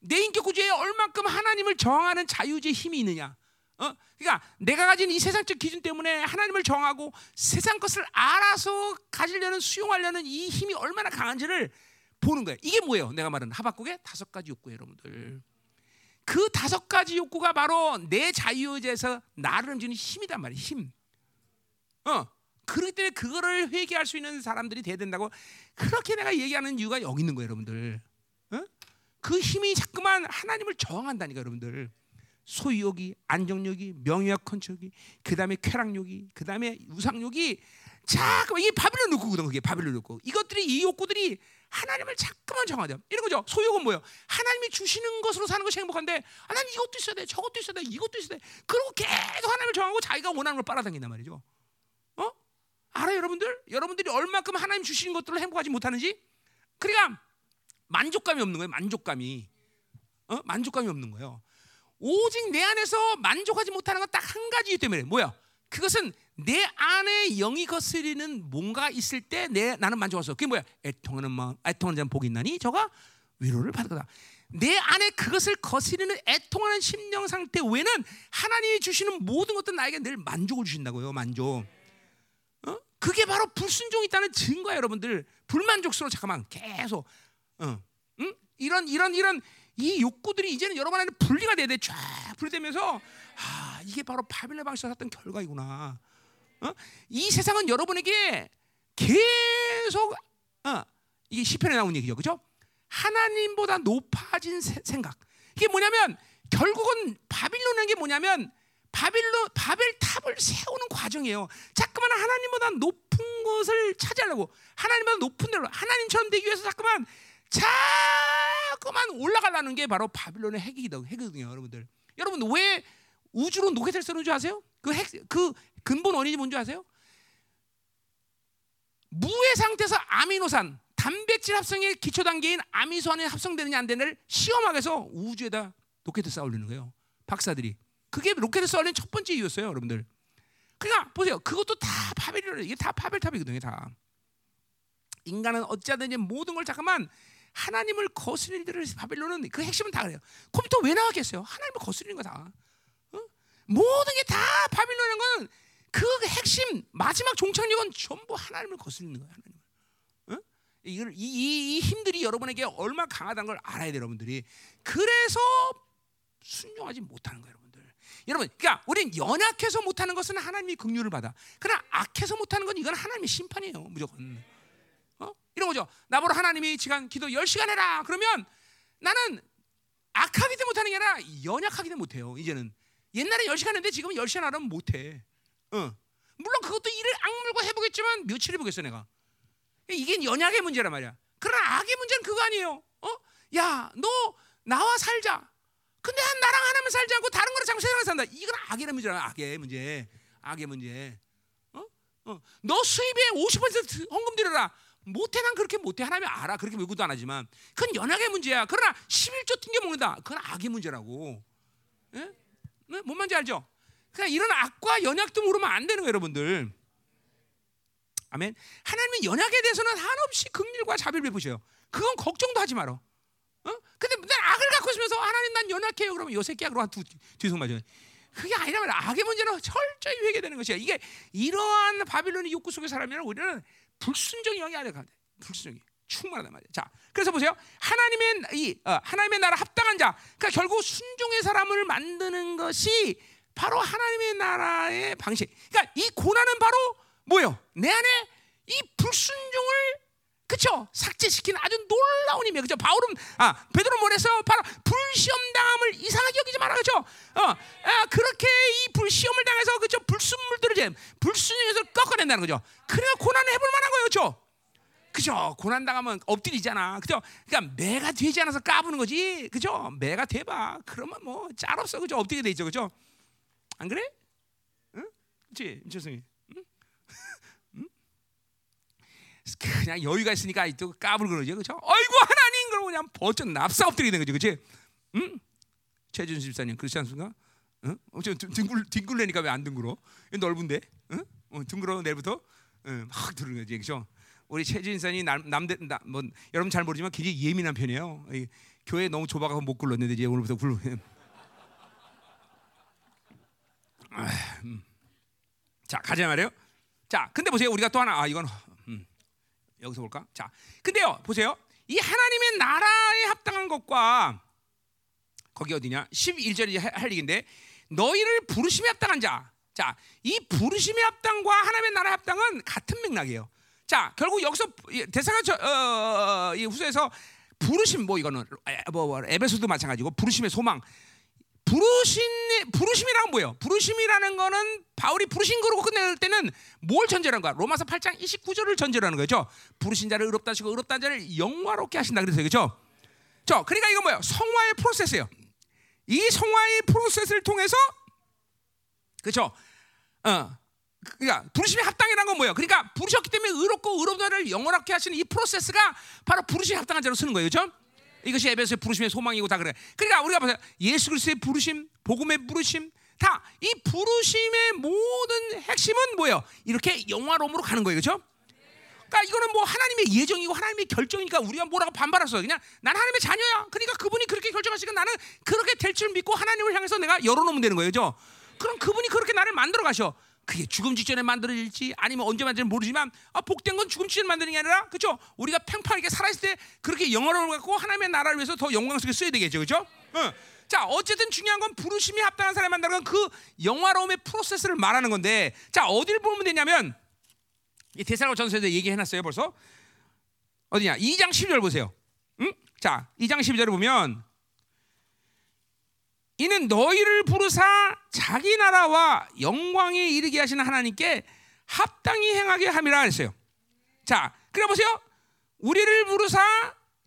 내 인격 구조에 얼만큼 하나님을 정하는 자유의 힘이 있느냐. 어? 그러니까 내가 가진 이 세상적 기준 때문에 하나님을 정하고 세상 것을 알아서 가지려는 수용하려는 이 힘이 얼마나 강한지를 보는 거예요. 이게 뭐예요? 내가 말하는 하박국의 다섯 가지 욕구예요, 여러분들. 그 다섯 가지 욕구가 바로 내 자유의지에서 나를 움직이는 힘이단 말이에요. 힘. 어. 그렇기 때문에 그거를 회개할 수 있는 사람들이 돼야 된다고 그렇게 내가 얘기하는 이유가 여기 있는 거예요, 여러분들. 어? 그 힘이 자꾸만 하나님을 저항한다니까, 여러분들. 소유욕이, 안정욕이, 명예욕 컨트롤이, 그 다음에 쾌락욕이, 그 다음에 우상욕이 자꾸 이게 바빌론 욕구거든, 그게 바빌론 욕구. 이것들이 이 욕구들이 하나님을 자꾸만 정하죠. 이런 거죠. 소욕은 뭐예요? 하나님이 주시는 것으로 사는 것이 행복한데, 하나님 이것도 있어야 돼, 저것도 있어야 돼, 이것도 있어야 돼. 그리고 계속 하나님을 정하고 자기가 원하는 걸 빨아당긴단 말이죠. 어? 알아요, 여러분들? 여러분들이 얼마큼 하나님 주시는 것들을 행복하지 못하는지? 그러니까 만족감이 없는 거예요. 만족감이. 어? 만족감이 없는 거예요. 오직 내 안에서 만족하지 못하는 건 딱 한 가지 때문에 뭐야? 그것은 내 안에 영이 거스리는 뭔가 있을 때 내 나는 만족할 그게 뭐야? 애통하는 마음, 애통하는 자는 복이 있나니 저가 위로를 받을 거다. 내 안에 그것을 거스리는 애통하는 심령 상태 외에는 하나님이 주시는 모든 것들 나에게 늘 만족을 주신다고요. 만족. 어? 그게 바로 불순종이 있다는 증거예요, 여러분들. 불만족스러워 잠깐만 계속. 어. 응? 이런 이런 이런 이 욕구들이 이제는 여러분 안에 분리가 돼야 돼. 쫙 분리되면서 아 이게 바로 바빌레 방식에서 샀던 결과이구나. 어? 이 세상은 여러분에게 계속 어, 이게 시편에 나온 얘기죠, 그죠? 하나님보다 높아진 세, 생각. 이게 뭐냐면 결국은 바빌론이라는 게 뭐냐면 바빌론 바벨 탑을 세우는 과정이에요. 자꾸만 하나님보다 높은 것을 차지하려고 하나님보다 높은 데로 하나님처럼 되기 위해서 자꾸만 자꾸만 올라가려는 게 바로 바빌론의 핵이거든요, 여러분들. 여러분 왜 우주로 녹게 쓰는 줄 아세요? 그 핵, 그 근본 원인이 뭔지 아세요? 무의 상태에서 아미노산, 단백질 합성의 기초 단계인 아미노산이 합성되느냐 안 되느냐를 시험하기 위해서 우주에다 로켓을 쌓아 올리는 거예요. 박사들이. 그게 로켓을 쌓아 올린 첫 번째 이유였어요, 여러분들. 그러니까 보세요. 그것도 다 파벨이래. 이게 다 파벨탑이거든요, 다. 인간은 어찌하든지 모든 걸 잠깐만 하나님을 거스리는 일들을 바빌론은 그 핵심은 다 그래요. 컴퓨터 왜 나왔겠어요? 하나님을 거스리는 거다. 어? 모든 게 다 바빌론인 건그 핵심 마지막 종착역은 전부 하나님을 거스리는 거예요. 하나님. 어? 이걸 이, 이, 이, 힘들이 여러분에게 얼마나 강하다는 걸 알아야 돼요, 여러분들이. 그래서 순종하지 못하는 거예요, 여러분들. 여러분, 그러니까 우리는 연약해서 못하는 것은 하나님이 긍휼을 받아. 그러나 악해서 못하는 건 이건 하나님의 심판이에요, 무조건. 이런 거죠. 나보러 하나님이 시간 기도 10시간 해라. 그러면 나는 악하기 때문에 못하는 게 아니라 연약하기 때문에 못해요. 이제는. 옛날에 10시간 했는데 지금은 10시간 하면 못해. 어. 물론 그것도 일을 악물고 해보겠지만 며칠 해보겠어 내가. 이게 연약의 문제란 말이야. 그러나 악의 문제는 그거 아니에요. 어? 야, 너 나와 살자. 근데 나랑 하나만 살지 않고 다른 거랑 자꾸 세상을 산다. 이건 악의 문제라. 악의 문제. 악의 문제. 어? 어. 너 수입의 50% 헌금 드려라. 못해 난 그렇게 못해. 하나님 알아. 그렇게 외구도 안 하지만. 그건 연약의 문제야. 그러나 11조 튕겨 먹는다. 그건 악의 문제라고. 예? 네? 뭔 말인지 알죠? 그냥 이런 악과 연약도 모르면 안 되는 거예요 여러분들. 아멘. 하나님은 연약에 대해서는 한없이 긍휼과 자비를 베푸셔요. 그건 걱정도 하지 말어 어? 근데 난 악을 갖고 있으면서 하나님 난 연약해요. 그러면 요 새끼야. 그러면 두 뒤속 맞아요. 그게 아니라. 악의 문제는 철저히 회개되는 것이야. 이게 이러한 바빌론의 욕구 속에 살면 우리는 불순종이 영이 아니라 돼. 불순종이 충만하단 말이야. 자, 그래서 보세요. 하나님의 이 어, 하나님의 나라 합당한 자. 그러니까 결국 순종의 사람을 만드는 것이 바로 하나님의 나라의 방식. 그러니까 이 고난은 바로 뭐요? 내 안에 이 불순종을 그쵸? 삭제시키는 아주 놀라운 힘이에요. 그죠? 바울은, 아, 베드로 뭐랬어? 바로 불시험 당함을 이상하게 여기지 마라. 그죠? 어, 아, 그렇게 이 불시험을 당해서, 그죠? 불순물들을 이제 불순에서 꺾어낸다는 거죠. 그래야 고난을 해볼 만한 거예요. 그죠? 그죠? 고난 당하면 엎드리잖아. 그죠? 그러니까 매가 되지 않아서 까부는 거지. 그죠? 매가 돼봐. 그러면 뭐 짤 없어. 그죠? 엎드리게 돼 있죠. 그죠? 안 그래? 응? 그치? 임철승이. 그냥 여유가 있으니까 또 까불 그러죠, 그렇죠? 어이구 하나님 그러고 그냥 버쩍 납사 엎드리는 거죠, 그렇지? 응? 최준 집사님 그렇지 않습니까? 응? 어, 저 뒹굴 뒹굴래니까 왜 안 뒹굴어? 넓은데, 응? 어, 뒹굴어 내일부터 응, 막 들는 거지, 그렇죠? 우리 최준 집사님 남, 남들 나, 뭐 여러분 잘 모르지만 굉장히 예민한 편이에요. 이, 교회 너무 좁아가서 못 굴렀는데 이제 오늘부터 굴러. 아, 음. 자 가자 말이에요. 자, 근데 보세요, 우리가 또 하나 아 이건 여기서 볼까? 자, 근데요, 보세요. 이 하나님의 나라에 합당한 것과 거기 어디냐? 11절이 할 얘기인데 너희를 부르심에 합당한 자. 자, 이 부르심의 합당과 하나님의 나라의 합당은 같은 맥락이에요. 자, 결국 여기서 대사가 저, 어, 어, 이 후서에서 부르심 뭐 이거는 뭐, 뭐 에베소도 마찬가지고 부르심의 소망 부르심 부르심이란 뭐예요? 부르심이라는 거는 바울이 부르신 거로 끝낼 때는 뭘 전제라는 거야? 로마서 8장 29절을 전제라는 거죠. 부르신 자를 의롭다 하시고 의롭다 자를 영화롭게 하신다 그래서 그죠? 저 그러니까 이거 뭐예요? 성화의 프로세스예요. 이 성화의 프로세스를 통해서 그렇죠? 어. 그러니까 부르심의 합당이라는 건 뭐예요? 그러니까 부르셨기 때문에 의롭고 의롭다를 영원하게 하시는 이 프로세스가 바로 부르심의 합당한 자로 쓰는 거예요. 그렇죠? 이것이 에베소의 부르심의 소망이고 다 그래. 그러니까 우리가 보세요. 예수 그리스도의 부르심, 복음의 부르심, 다 이 부르심의 모든 핵심은 뭐예요? 이렇게 영화로움으로 가는 거예요, 그렇죠? 그러니까 이거는 뭐 하나님의 예정이고 하나님의 결정이니까 우리가 뭐라고 반발했어. 그냥 난 하나님의 자녀야. 그러니까 그분이 그렇게 결정하시니까 나는 그렇게 될 줄 믿고 하나님을 향해서 내가 열어놓으면 되는 거예요, 그렇죠? 그럼 그분이 그렇게 나를 만들어 가셔. 그게 죽음 직전에 만들어질지 아니면 언제 만들지 모르지만 아, 복된 건 죽음 직전에 만드는 게 아니라 그렇죠? 우리가 팽팽하게 살아있을 때 그렇게 영어를 갖고 하나님의 나라를 위해서 더 영광스럽게 써야 되겠죠, 그렇죠? 응. 자, 어쨌든 중요한 건 부르심이 합당한 사람이 만나는 그 영화로움의 프로세스를 말하는 건데, 자 어디를 보면 되냐면 이 대사로 전서에서 얘기해놨어요, 벌써 어디냐? 2장 12절 보세요. 응? 자, 2장 12절을 보면 이는 너희를 부르사 자기 나라와 영광에 이르게 하시는 하나님께 합당히 행하게 함이라 했어요. 자, 그래 보세요. 우리를 부르사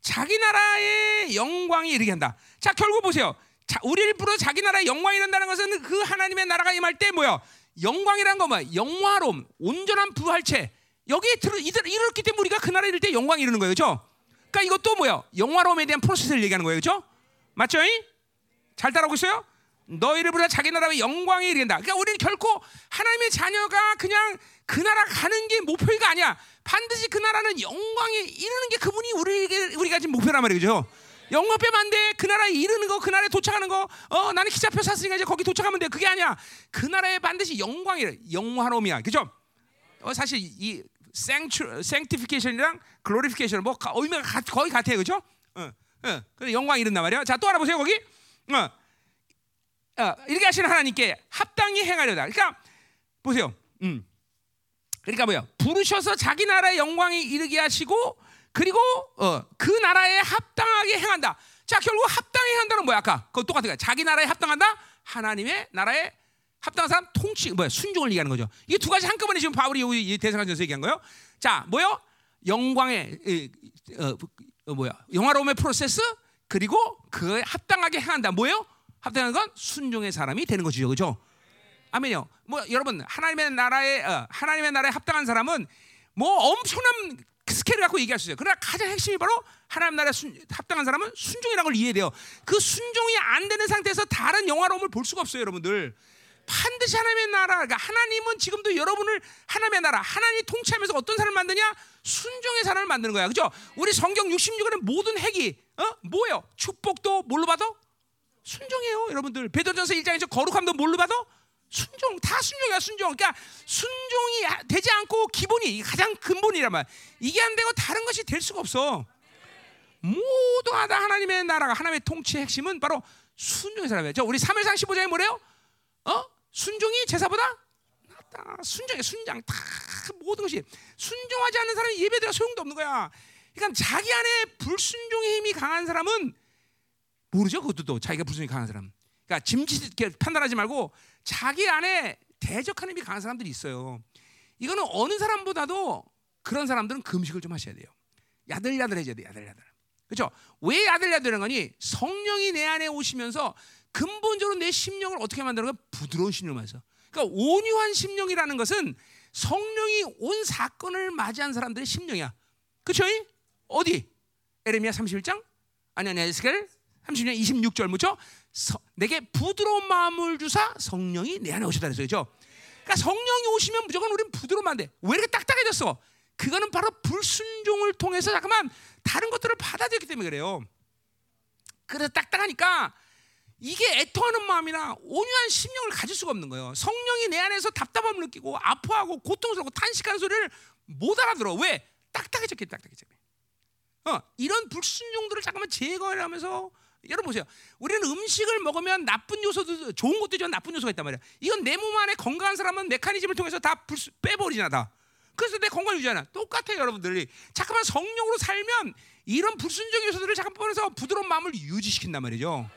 자기 나라의 영광에 이르게 한다. 자, 결국 보세요. 자, 우리를 부르 자기 나라의 영광이 이른다는 것은 그 하나님의 나라가 임할 때 뭐야? 영광이란 건 뭐야? 영화로움, 온전한 부활체. 여기에 들어 이들 이렇기 때문에 우리가 그 나라에 이를 때 영광이 이르는 거예요. 그렇죠? 그러니까 이것도 뭐야? 영화로움에 대한 프로세스를 얘기하는 거예요. 그렇죠? 맞죠? 잘 따라오고 있어요? 너희를 부르 자기 나라의 영광에 이른다. 그러니까 우리는 결코 하나님의 자녀가 그냥 그 나라 가는 게 목표가 아니야. 반드시 그 나라는 영광에 이르는 게 그분이 우리에게 우리가 지금 목표란 말이죠. 영광 빼면 안 돼. 그 나라에 이르는 거, 그 나라에 도착하는 거. 어, 나는 기차표 샀으니까 이제 거기 도착하면 돼. 그게 아니야. 그 나라에 반드시 영광이 영화로움이야. 그죠? 어, 사실 이 생츄, 생티피케이션이랑 글로리피케이션 뭐 의미가 가, 거의 같아요. 그죠? 어, 어. 그래 영광이 이른단 말이야. 자, 또 알아보세요. 거기. 어. 어, 이렇게 하시는 하나님께 합당히 행하려다. 그러니까 보세요. 음. 그러니까 뭐야? 부르셔서 자기 나라의 영광이 이르게 하시고 그리고 어, 그 나라에 합당하게 행한다. 자, 결국 합당히 행한다는 뭐야? 아까 그거 똑같은 거야. 자기 나라에 합당한다. 하나님의 나라에 합당한 사람 통치 뭐야? 순종을 얘기하는 거죠. 이게 두 가지 한꺼번에 지금 바울이 이 대사관에서 얘기한 거예요. 자, 뭐요? 영광의 어, 어, 뭐야? 영화로움의 프로세스 그리고 그에 합당하게 행한다. 뭐예요? 합당한 건 순종의 사람이 되는 것이죠. 그죠? 아멘요. 뭐 여러분 하나님의 나라에 어, 하나님의 나라에 합당한 사람은 뭐 엄청난 스케일을 갖고 얘기할 수 있어요. 그러나 가장 핵심이 바로 하나님 나라에 순, 합당한 사람은 순종이라는 걸 이해해야 돼요. 그 순종이 안 되는 상태에서 다른 영화로움을 볼 수가 없어요, 여러분들. 반드시 하나님의 나라, 그러니까 하나님은 지금도 여러분을 하나님의 나라, 하나님이 통치하면서 어떤 사람을 만드냐? 순종의 사람을 만드는 거야, 그죠? 우리 성경 66권의 모든 핵이 어 뭐예요? 축복도 뭘로 받아? 순종이에요, 여러분들. 베드로전서 1장에서 거룩함도 뭘로 받아? 순종, 다 순종이야, 순종. 그러니까 순종이 되지 않고 기본이 가장 근본이란 말. 이게 안 되고 다른 것이 될 수가 없어. 모두가 다 하나님의 나라가 하나님의 통치의 핵심은 바로 순종의 사람이에요. 저 우리 3일상 15장에 뭐래요? 어? 순종이 제사보다 낫다. 순종의 순장 다 모든 것이 순종하지 않는 사람이 예배드려 소용도 없는 거야. 그러니까 자기 안에 불순종의 힘이 강한 사람은 모르죠. 그것도 또 자기가 불순종이 강한 사람. 그러니까 짐짓 판단하지 말고 자기 안에 대적하는 힘이 강한 사람들이 있어요. 이거는 어느 사람보다도 그런 사람들은 금식을 좀 하셔야 돼요. 야들야들해져야 돼. 야들야들. 그렇죠? 왜 야들야들한 거니? 성령이 내 안에 오시면서 근본적으로 내 심령을 어떻게 만드는 건 부드러운 심령만서. 그러니까 온유한 심령이라는 것은 성령이 온 사건을 맞이한 사람들의 심령이야. 그렇죠? 어디? 에레미야 31장? 아니 아니 에스겔 30년 26절 뭐죠? 내게 부드러운 마음을 주사 성령이 내 안에 오셨다 그랬어요. 그렇죠? 그러니까 성령이 오시면 무조건 우리는 부드러우면 돼. 왜 이렇게 딱딱해졌어? 그거는 바로 불순종을 통해서 잠깐만 다른 것들을 받아들였기 때문에 그래요. 그래서 딱딱하니까 이게 애통하는 마음이나 온유한 심령을 가질 수가 없는 거예요. 성령이 내 안에서 답답함을 느끼고 아파하고 고통스럽고 탄식하는 소리를 못 알아들어. 왜? 딱딱해졌기 딱딱해졌기 어, 이런 불순종들을 잠깐만 제거하면서 여러분 보세요. 우리는 음식을 먹으면 나쁜 요소도 좋은 것도 있지만 나쁜 요소가 있단 말이야. 이건 내 몸 안에 건강한 사람은 메커니즘을 통해서 다 불, 빼버리잖아 다. 그래서 내 건강 유지하나 똑같아요, 여러분들이. 잠깐만 성령으로 살면 이런 불순종 요소들을 잠깐만 해서 부드러운 마음을 유지시킨단 말이죠.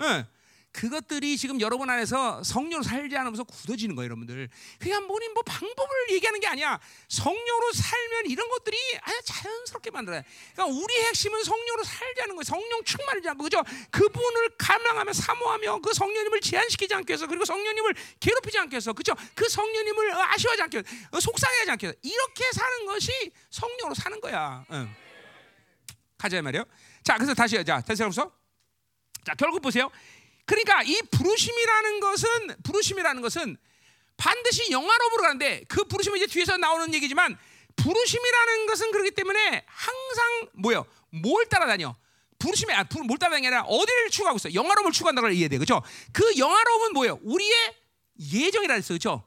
네. 그것들이 지금 여러분 안에서 성령으로 살지 않으면서 굳어지는 거예요, 여러분들. 그냥 뭐니 뭐 방법을 얘기하는 게 아니야. 성령으로 살면 이런 것들이 아주 자연스럽게 만들어요. 그러니까 우리 핵심은 성령으로 살지 않는 거예요. 성령 충만하지 않고 그죠? 그분을 감랑하며 사모하며 그 성령님을 제한시키지 않게 해서 그리고 성령님을 괴롭히지 않게 해서 그죠? 그 성령님을 아쉬워하지 않게 해서 어, 속상해하지 않게 해서 이렇게 사는 것이 성령으로 사는 거야. 응. 가자 말이요. 자, 그래서 다시 자, 다시 해서 자, 결국 보세요. 그러니까 이 부르심이라는 것은 부르심이라는 것은 반드시 영화로으로 가는데 그 부르심은 이제 뒤에서 나오는 얘기지만 부르심이라는 것은 그렇기 때문에 항상 뭐요? 뭘 따라다녀? 부르심이 아, 뭘 아니라 어디를 추구하고 있어? 영화로움을 추구한다고 걸 이해돼. 그렇죠? 그 영화로움은 뭐예요? 우리의 예정이라 했어. 그렇죠?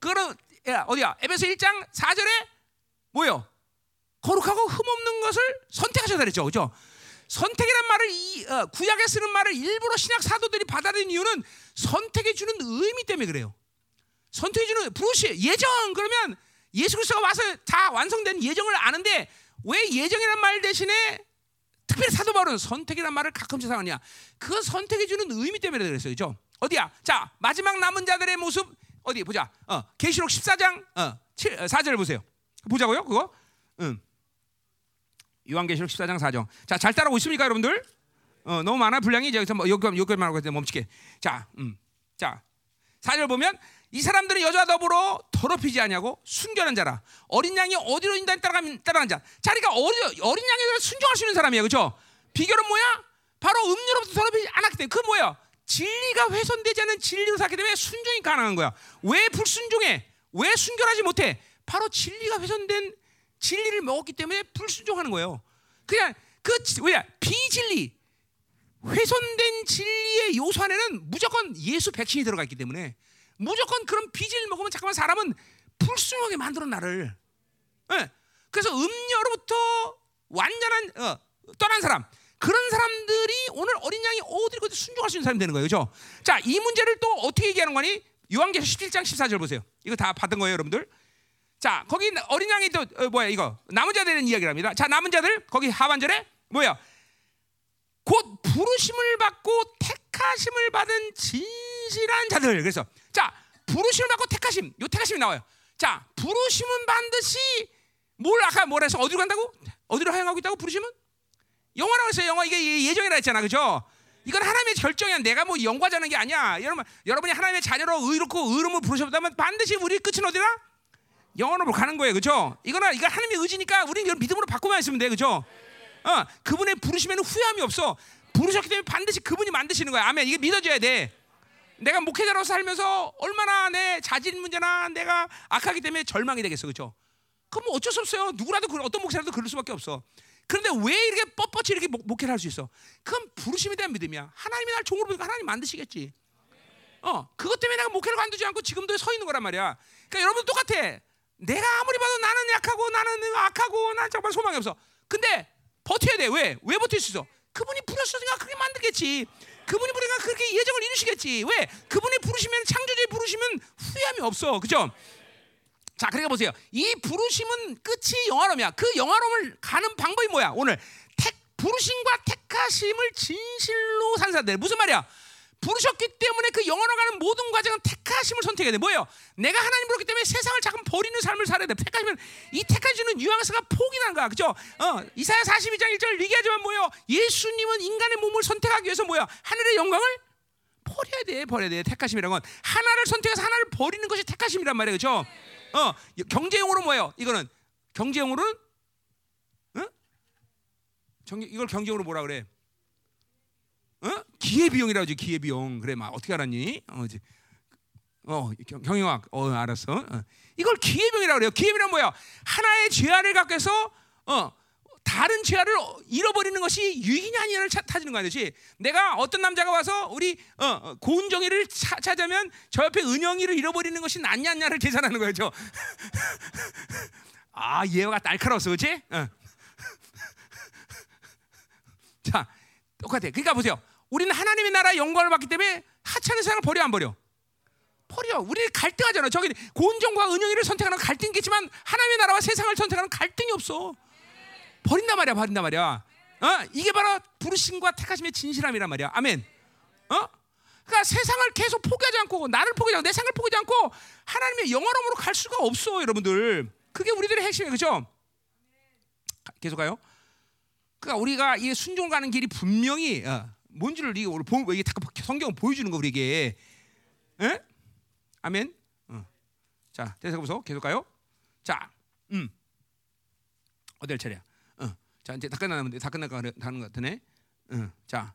그거는 어디야? 에베소 1장 4절에 뭐요? 거룩하고 흠없는 것을 선택하셔야 그랬죠. 그렇죠? 선택이란 말을 이, 어, 구약에 쓰는 말을 일부러 신약 사도들이 받아들인 이유는 선택해 주는 의미 때문에 그래요. 선택해 주는 부르시 예정 그러면 예수 그리스도가 와서 다 완성된 예정을 아는데 왜 예정이란 말 대신에 특별히 사도 바울은 선택이란 말을 가끔씩 사용하냐? 그건 선택해 주는 의미 때문에 그랬어요. 그죠? 어디야? 자, 마지막 남은 자들의 모습 어디 보자. 어, 계시록 14장 어, 7, 4절 어, 보세요. 보자고요. 그거. 응. 요한계시록 14장 4절. 자, 잘 따라오고 있습니까, 여러분들? 어, 너무 많아 분량이 여기서 뭐 여기 여기만 하고 멈추게. 자, 음. 자. 4절 보면 이 사람들은 여자와 더불어 더럽히지 아니하고 순결한 자라. 어린 양이 어디로 인다 따라가면 따라간 자. 자, 그러니까 어린 어린 양에 순종할 수 있는 사람이에요. 그렇죠? 비결은 뭐야? 바로 음료로부터 더럽히지 않았기 때문에 그 뭐야? 진리가 훼손되지 않은 진리로 살기 때문에 순종이 가능한 거야. 왜 불순종해? 왜 순결하지 못해? 바로 진리가 훼손된 진리를 먹었기 때문에 불순종하는 거예요. 그냥 그 왜냐 비진리 훼손된 진리의 요소 안에는 무조건 예수 백신이 들어가 있기 때문에 무조건 그런 비진리를 먹으면 잠깐만 사람은 불순하게 만들어 나를. 네. 그래서 음료로부터 완전한 어, 떠난 사람 그런 사람들이 오늘 어린 양이 어디를 순종할 수 있는 사람이 되는 거예요, 그렇죠? 자, 이 문제를 또 어떻게 얘기하는 거니? 요한계시록 17장 14절 보세요. 이거 다 받은 거예요, 여러분들. 자, 거기 어린 양이 또 어, 뭐야 이거 남은 자들은 이야기랍니다. 자, 남은 자들 거기 하반절에 뭐야? 곧 부르심을 받고 택하심을 받은 진실한 자들. 그래서 자, 부르심을 받고 택하심. 요 택하심이 나와요. 자, 부르심은 반드시 뭘 아까 뭐라 해서 어디로 간다고? 어디로 향하고 있다고 부르심은? 영화라고 했어요. 영화 이게 예정이라 했잖아. 그죠? 이건 하나님의 결정이야. 내가 뭐 영과자는 게 아니야. 여러분, 여러분이 하나님의 자녀로 의롭고 의로움을 부르셨다면 반드시 우리 끝은 어디라? 영원으로 가는 거예요, 그렇죠? 이거는 이거 하나님의 의지니까 우리는 이걸 믿음으로 바꾸만 있으면 돼, 그렇죠? 어, 그분의 부르심에는 후회함이 없어. 부르셨기 때문에 반드시 그분이 만드시는 거야. 아멘. 이게 믿어줘야 돼. 내가 목회자로 살면서 얼마나 내 자질 문제나 내가 악하기 때문에 절망이 되겠어, 그렇죠? 그럼 뭐 어쩔 수 없어요. 누구라도 어떤 목사라도 그럴 수밖에 없어. 그런데 왜 이렇게 뻣뻣이 이렇게 목, 목회를 할 수 있어? 그건 부르심에 대한 믿음이야. 하나님이 날 종으로 보니까 하나님 만드시겠지. 어, 그것 때문에 내가 목회를 관두지 않고 지금도 서 있는 거란 말이야. 그러니까 여러분 똑같아. 내가 아무리 봐도 나는 약하고 나는 악하고 난 정말 소망이 없어. 근데 버텨야 돼. 왜? 왜 버틸 수 있어? 그분이 부르셨으니까 그렇게 만들겠지. 그분이 부르니까 그렇게 예정을 이루시겠지. 왜? 그분이 부르시면 창조주의 부르시면 후회함이 없어. 그죠? 자, 그러니까 보세요. 이 부르심은 끝이 영화로움이야. 그 영화로움을 가는 방법이 뭐야? 오늘 택 부르심과 택하심을 진실로 산 사람들 무슨 말이야? 부르셨기 때문에 그 영원로 가는 모든 과정은 택하심을 선택해야 돼. 뭐예요? 내가 하나님 부르기 때문에 세상을 잠깐 버리는 삶을 살아야 돼. 택하시면 이 택하시는 뉘앙스가 포기하는 거야. 그죠? 어, 이사야 42장 1절 얘기하지만 뭐예요? 예수님은 인간의 몸을 선택하기 위해서 뭐야? 하늘의 영광을 버려야 돼. 버려야 돼. 택하심이라는 건 하나를 선택해서 하나를 버리는 것이 택하심이란 말이에요. 그죠? 어, 경제용으로 뭐예요? 이거는 경제용으로는 어? 경제, 이걸 경제용으로 뭐라 그래? 어? 기회비용이라고 하지 기회비용 그래 막 어떻게 알았니? 어, 어 경영학 어 알았어. 어. 이걸 기회비용이라고 그래요. 기회비용은 뭐야? 하나의 죄악을 갖고 해서 어 다른 죄악을 잃어버리는 것이 아니냐를 찾는 거 아니지. 내가 어떤 남자가 와서 우리 어, 어 고은정이를 찾으면 저 옆에 은영이를 잃어버리는 것이 낫냐 냐를 계산하는 거죠. 아 예화가 날카로웠어, 그렇지? 어. 자 똑같아. 그러니까 보세요. 우리는 하나님의 나라의 영광을 받기 때문에 하찮은 세상을 버려 안 버려? 버려. 우리 갈등하잖아. 저기 고은정과 은영이를 선택하는 갈등이겠지만 하나님의 나라와 세상을 선택하는 갈등이 없어. 버린단 말이야, 버린단 말이야. 어? 이게 바로 부르심과 택하심의 진실함이란 말이야. 아멘. 어? 그러니까 세상을 계속 포기하지 않고 나를 포기하지 않고 내 생을 포기하지 않고 하나님의 영원함으로 갈 수가 없어, 여러분들. 그게 우리들의 핵심이에요, 그렇죠? 계속 가요. 그러니까 우리가 이 순종 가는 길이 분명히 어, 뭔지를 이게 오늘 보, 이게 성경은 보여주는 거 우리에게. 에? 아멘. 어. 자, 대사 보소. 계속 가요. 자, 음. 어딜 차례야? 어. 자, 이제 다 끝나면 다 끝나가는 것 같으네. 어. 자.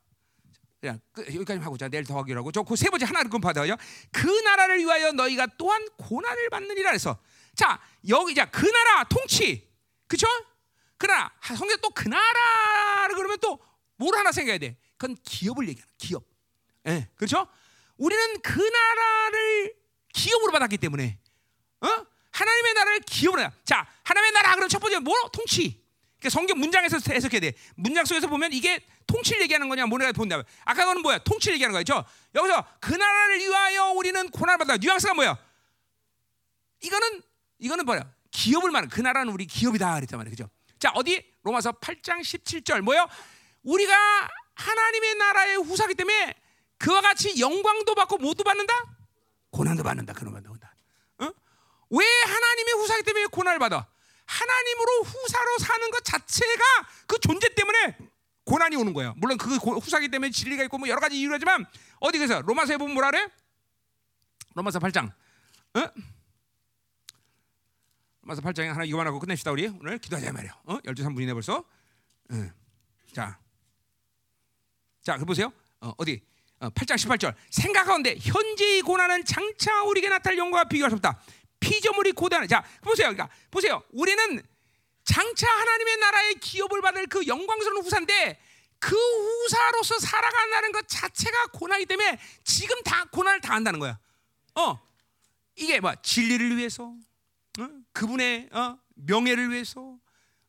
야, 그, 여기까지 하고 자 내일 더 하기로 하고 저그 세 번째 하나를 좀 받아요. 그 나라를 위하여 너희가 또한 고난을 받느니라 해서 자 여기 자그 나라 통치 그쵸? 그러나 성경 또그 나라를 그러면 또 뭘 하나 생각해야 돼. 그건 기업을 얘기하는 기업. 예, 그렇죠? 우리는 그 나라를 기업으로 받았기 때문에 어? 하나님의 나라를 기업으로 해. 자, 하나님의 나라 그럼 첫 번째 뭐? 통치. 그러니까 성경 문장에서 해석해야 돼. 문장 속에서 보면 이게 통치를 얘기하는 거냐 뭐냐 본다면 아까 그거는 뭐야? 통치를 얘기하는 거죠. 여기서 그 나라를 위하여 우리는 고난을 받아. 뉘앙스가 뭐야? 이거는 이거는 뭐야? 기업을 말하는 그 나라는 우리 기업이다 그랬단 말이에요. 그죠? 자, 어디? 로마서 8장 17절 뭐요? 우리가 하나님의 나라의 후사기 때문에 그와 같이 영광도 받고 모두 받는다? 고난도 받는다. 그런 받는다. 어? 왜 하나님의 후사기 때문에 고난을 받아? 하나님으로 후사로 사는 것 자체가 그 존재 때문에 고난이 오는 거예요. 물론 그 후사기 때문에 진리가 있고 뭐 여러 가지 이유라지만 어디 그래서 로마서에 보면 뭐라 그래? 로마서 8장. 어? 로마서 8장에 하나 이거만 하고 끝냅시다 우리 오늘 기도하자 말이요. 어? 12시 3분이네 벌써. 응. 자. 자, 그 보세요. 어, 어디? 어, 8장 18절. 생각하건대 현재의 고난은 장차 우리에게 나타날 영광과 비교할 수 없다. 피조물이 고단. 자, 보세요. 그러니까 보세요. 우리는 장차 하나님의 나라의 기업을 받을 그 영광스러운 후사인데 그 후사로서 살아간다는 것 자체가 고난이기 때문에 지금 다 고난을 당한다는 거야. 어, 이게 뭐 진리를 위해서, 어? 그분의 어? 명예를 위해서,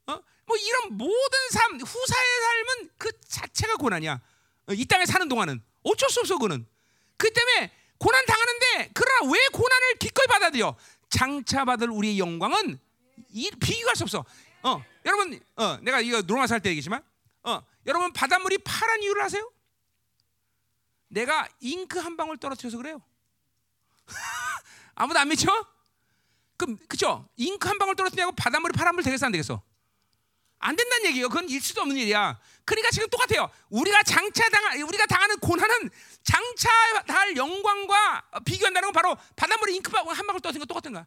어? 뭐 이런 모든 삶, 후사의 삶은 그 자체가 고난이야. 어, 이 땅에 사는 동안은 어쩔 수 없어 그는. 그 때문에 고난 당하는데 그러나 왜 고난을 기꺼이 받아들여? 장차 받을 우리의 영광은 이, 비교할 수 없어. 어, 여러분, 어, 내가 이거 로마 살때 얘기지만, 어, 여러분 바닷물이 파란 이유를 아세요? 내가 잉크 한 방울 떨어뜨려서 그래요. 아무도 안 믿죠? 그럼 그죠? 잉크 한 방울 떨어뜨리냐고 바닷물이 파란 물 되겠어 안 되겠어? 안 된다는 얘기예요. 그건 일 수도 없는 일이야. 그러니까 지금 똑같아요. 우리가 장차 당 우리가 당하는 고난은 장차 달 영광과 비교한다는 건 바로 바닷물에 잉크 한 방울 떨어진 거 똑같은 거야.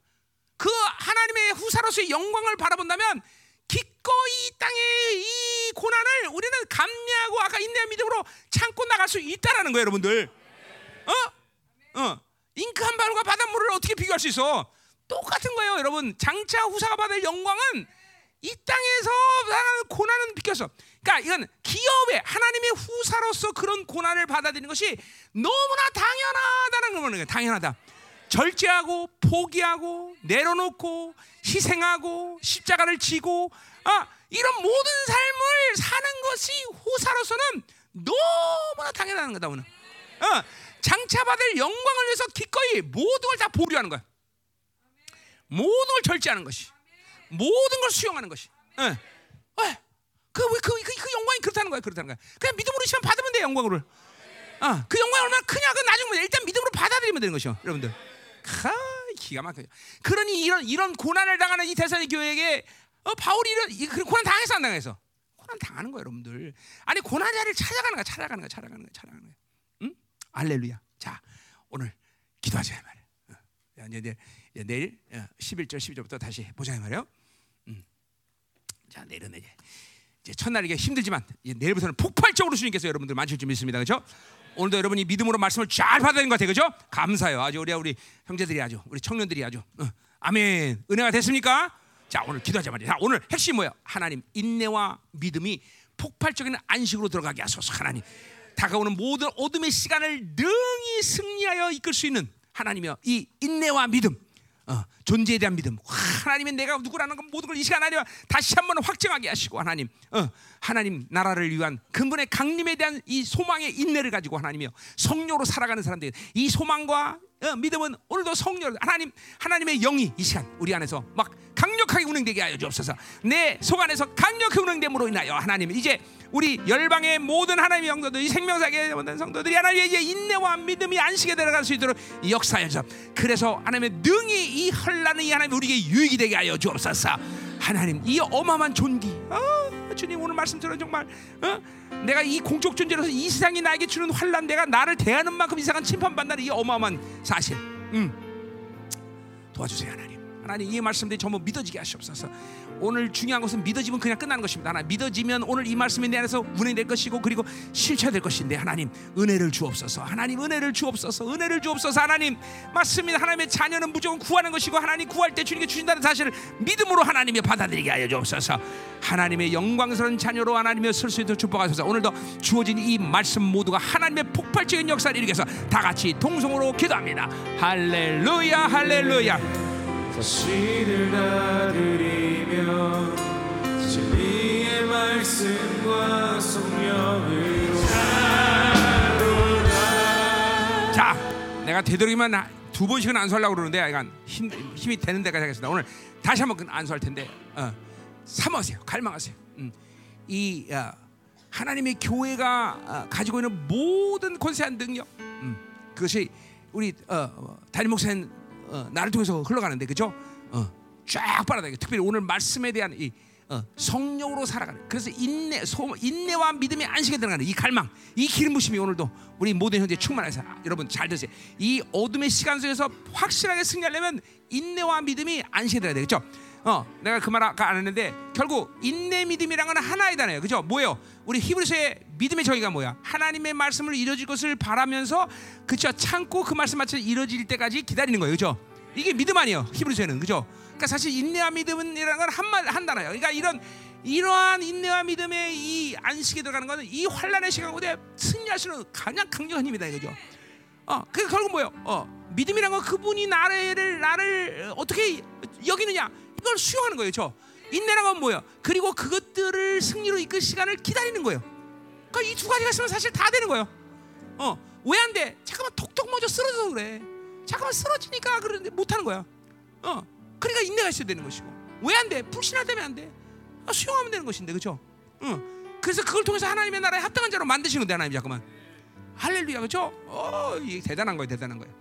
그 하나님의 후사로서의 영광을 바라본다면 기꺼이 이 땅의 이 고난을 우리는 감내하고 아까 인내와 믿음으로 참고 나갈 수 있다라는 거예요, 여러분들. 어? 어. 잉크 한 방울과 바닷물을 어떻게 비교할 수 있어? 똑같은 거예요, 여러분. 장차 후사가 받을 영광은 이 땅에서 나는 고난은 비켰어. 그러니까 이건 기업의 하나님의 후사로서 그런 고난을 받아들이는 것이 너무나 당연하다는 거는 당연하다. 절제하고 포기하고 내려놓고 희생하고 십자가를 지고 아 이런 모든 삶을 사는 것이 후사로서는 너무나 당연한 거다 오늘. 어, 장차 받을 영광을 위해서 기꺼이 모든 걸 다 보류하는 거야. 모든 걸 절제하는 것이, 모든 걸 수용하는 것이. 어. 어. 그, 그, 그, 그, 영광이 그렇다는 거야, 그렇다는 거야. 그냥 믿음으로 있으면 받으면 돼, 영광을. 어, 그 영광이 얼마나 크냐, 그 나중에 일단 믿음으로 받아들이면 되는 것이요, 여러분들. 하, 기가 막혀요. 그러니 이런 이런 고난을 당하는 이 대사의 교회에게 어, 바울이 이런 이, 그 고난 당해서 안 당해서 고난 당하는 거예요, 여러분들. 아니 고난 자리를 찾아가는 거야, 찾아가는 거야, 찾아가는 거야, 찾아가는 거야. 응? 알렐루야. 자, 오늘 기도하자 말이야. 어. 이제, 내일 11절, 어, 12절부터 다시 보자 말이에요. 음. 자, 내일은 이제 이제 첫날 이게 힘들지만 내일부터는 폭발적으로 주님께서 여러분들 만질 줄 믿습니다, 그렇죠? 오늘도 여러분이 믿음으로 말씀을 잘 받아들인 것 같아요, 그렇죠? 감사해요. 아주 우리 우리 형제들이 아주 우리 청년들이 아주 어, 아멘 은혜가 됐습니까? 자 오늘 기도하자 말이야. 자, 오늘 핵심 뭐야? 하나님 인내와 믿음이 폭발적인 안식으로 들어가게 하소서. 하나님 다가오는 모든 어둠의 시간을 능히 승리하여 이끌 수 있는 하나님이여 이 인내와 믿음 어, 존재에 대한 믿음. 하나님의 내가 누구라는 건 모든 걸 이 시간 안에 다시 한번 확정하게 하시고 하나님, 어, 하나님 나라를 위한 근본의 강림에 대한 이 소망의 인내를 가지고 하나님이요 성령으로 살아가는 사람들 이 소망과 어, 믿음은 오늘도 성령 하나님 하나님의 영이 이 시간 우리 안에서 막 강 력하게 운행되게 하여 주옵소서. 내 속 안에서 강력히 운행됨으로 인하여 하나님 이제 우리 열방의 모든 하나님의 영도들, 이 생명사계 모든 성도들이 하나님의 이제 인내와 믿음이 안식에 들어갈 수 있도록 역사하셔. 그래서 하나님의 능히 이 헐라는 이 하나님 우리에게 유익이 되게 하여 주옵소서. 하나님 이 어마어마한 존귀. 어, 주님 오늘 말씀 들어 정말 어? 내가 이 공적 존재로서 이 세상이 나에게 주는 환란, 내가 나를 대하는 만큼 이상한 심판받는 이 어마어마한 사실. 음. 도와주세요 하나님. 하나님 이 말씀들이 전부 믿어지게 하시옵소서. 오늘 중요한 것은 믿어지면 그냥 끝나는 것입니다. 하나님 믿어지면 오늘 이 말씀이 내 안에서 운행될 것이고 그리고 실체될 것인데 하나님 은혜를 주옵소서. 하나님 은혜를 주옵소서. 은혜를 주옵소서. 하나님 맞습니다. 하나님의 자녀는 무조건 구하는 것이고 하나님 구할 때 주님께 주신다는 사실을 믿음으로 하나님이 받아들이게 하여 주옵소서. 하나님의 영광스러운 자녀로 하나님의 설수 있도록 축복하소서. 오늘도 주어진 이 말씀 모두가 하나님의 폭발적인 역사를 일으켜서 다 같이 동성으로 기도합니다. 할렐루야 할렐루야. 사실을 다 드리며 진리의 말씀과 성령으로 자, 내가 되도록이면 두 번씩은 안수하려고 그러는데 약간 힘, 힘이 되는 데까지 하겠습니다. 오늘 다시 한번 안수할 텐데 어, 사모하세요. 갈망하세요. 음, 이 어, 하나님의 교회가 어, 가지고 있는 모든 권세한 능력 음, 그것이 우리 어, 어 담임 목사님 어, 나를 통해서 흘러가는데 그죠? 어, 쫙 빨아들여. 특별히 오늘 말씀에 대한 이 어, 성령으로 살아가는. 그래서 인내, 소, 인내와 믿음의 안식에 들어가는 이 갈망, 이 기름 부심이 오늘도 우리 모든 현재 충만해서 아, 여러분 잘 드세요. 이 어둠의 시간 속에서 확실하게 승리하려면 인내와 믿음이 안식에 들어야 되겠죠. 어, 내가 그 말 아까 안 했는데 결국 인내 믿음이란 건 하나이다네요. 그죠? 뭐예요? 우리 히브리서의 믿음의 정의가 뭐야? 하나님의 말씀을 이루어질 것을 바라면서 그죠? 참고 그 말씀 맞춰 이루어질 때까지 기다리는 거예요. 그죠? 이게 믿음 아니에요. 히브리서에는. 그죠? 그러니까 사실 인내와 믿음이라는 건 한말 한 단어예요. 그러니까 이런 이러한 인내와 믿음의 이 안식에 들어가는 것은 이 환란의 시간 가운데 승리할 수 있는 가장 강력한 힘이다 이거죠. 어, 그 결국 뭐예요? 어, 믿음이란 건 그분이 나를 나를 어떻게 여기느냐 이걸 수용하는 거예요. 저 인내란 건 뭐야? 그리고 그것들을 승리로 이끌 시간을 기다리는 거예요. 그러니까 이 두 가지가 있으면 사실 다 되는 거예요. 어, 왜 안 돼? 잠깐만 톡톡 먼저 쓰러져서 그래. 잠깐만 쓰러지니까 그러는데 못 하는 거야. 어, 그러니까 인내가 있어야 되는 것이고. 왜 안 돼? 불신할 때면 안 돼. 아, 수용하면 되는 것인데, 그렇죠? 응. 그래서 그걸 통해서 하나님의 나라에 합당한 자로 만드시는 데 하나님 잠깐만. 할렐루야, 그렇죠? 어, 이게 대단한 거예요, 대단한 거예요.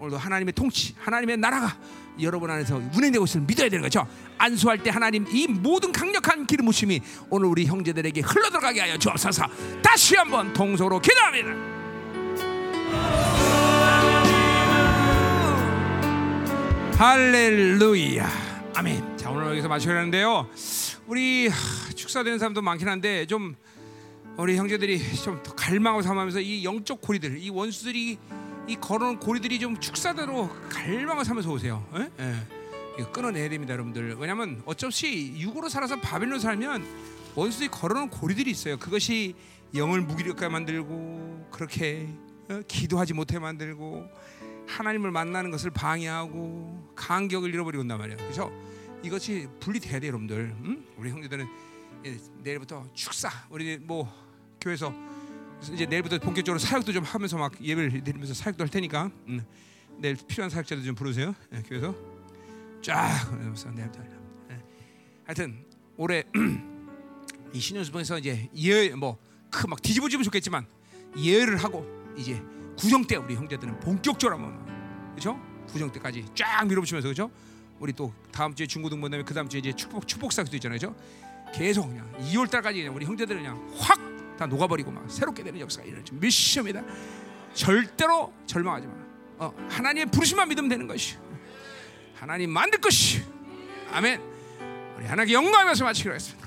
오늘도 하나님의 통치, 하나님의 나라가 여러분 안에서 운행되고 있음을 믿어야 되는 거죠. 안수할 때 하나님 이 모든 강력한 기름 부심이 오늘 우리 형제들에게 흘러들어가게 하여 주옵소서. 다시 한번 동서로 기도합니다. 할렐루야. 아멘. 자 오늘 여기서 마치려는데요. 우리 축사되는 사람도 많긴 한데 좀 우리 형제들이 좀 갈망하고 삼으면서 이 영적 고리들, 이 원수들이 이 걸어놓은 고리들이 좀 축사대로 갈망을 삼면서 오세요. 예? 예. 이거 끊어내야 됩니다, 여러분들. 수 없이 육으로 살아서 바벨론 살면 원수들이 걸어놓은 고리들이 있어요. 그것이 영을 무기력하게 만들고 그렇게 어? 기도하지 못해 만들고 하나님을 만나는 것을 방해하고 간격을 잃어버리고 온단 말이에요. 그래서 이것이 분리돼야 돼요, 여러분들. 음? 우리 형제들은 예, 내일부터 축사 우리 뭐 교회에서 이제 내일부터 본격적으로 사역도 좀 하면서 막 예배를 드리면서 사역도 할 테니까 음, 내일 필요한 사역자들 좀 부르세요. 예, 교회에서 쫙 그러면서 내일부터 예. 하여튼 올해 이 신년수봉에서 이제 예뭐 크막 뒤집어지면 좋겠지만 예를 하고 이제 구정 때 우리 형제들은 본격적으로 한번 그렇죠? 구정 때까지 쫙 밀어붙이면서 그렇죠? 우리 또 다음 주에 중고등부 다음에 그 다음 주에 이제 축복 축복 사역도 있잖아요, 그렇죠? 계속 그냥 2월 달까지 우리 형제들은 그냥 확 다 녹아버리고 막 새롭게 되는 역사가 일어나죠. 미션이다. 절대로 절망하지 마. 어, 하나님의 부르심만 믿으면 되는 것이. 하나님 만들 것이. 아멘. 우리 하나님께 영광하면서 마치기로 했습니다.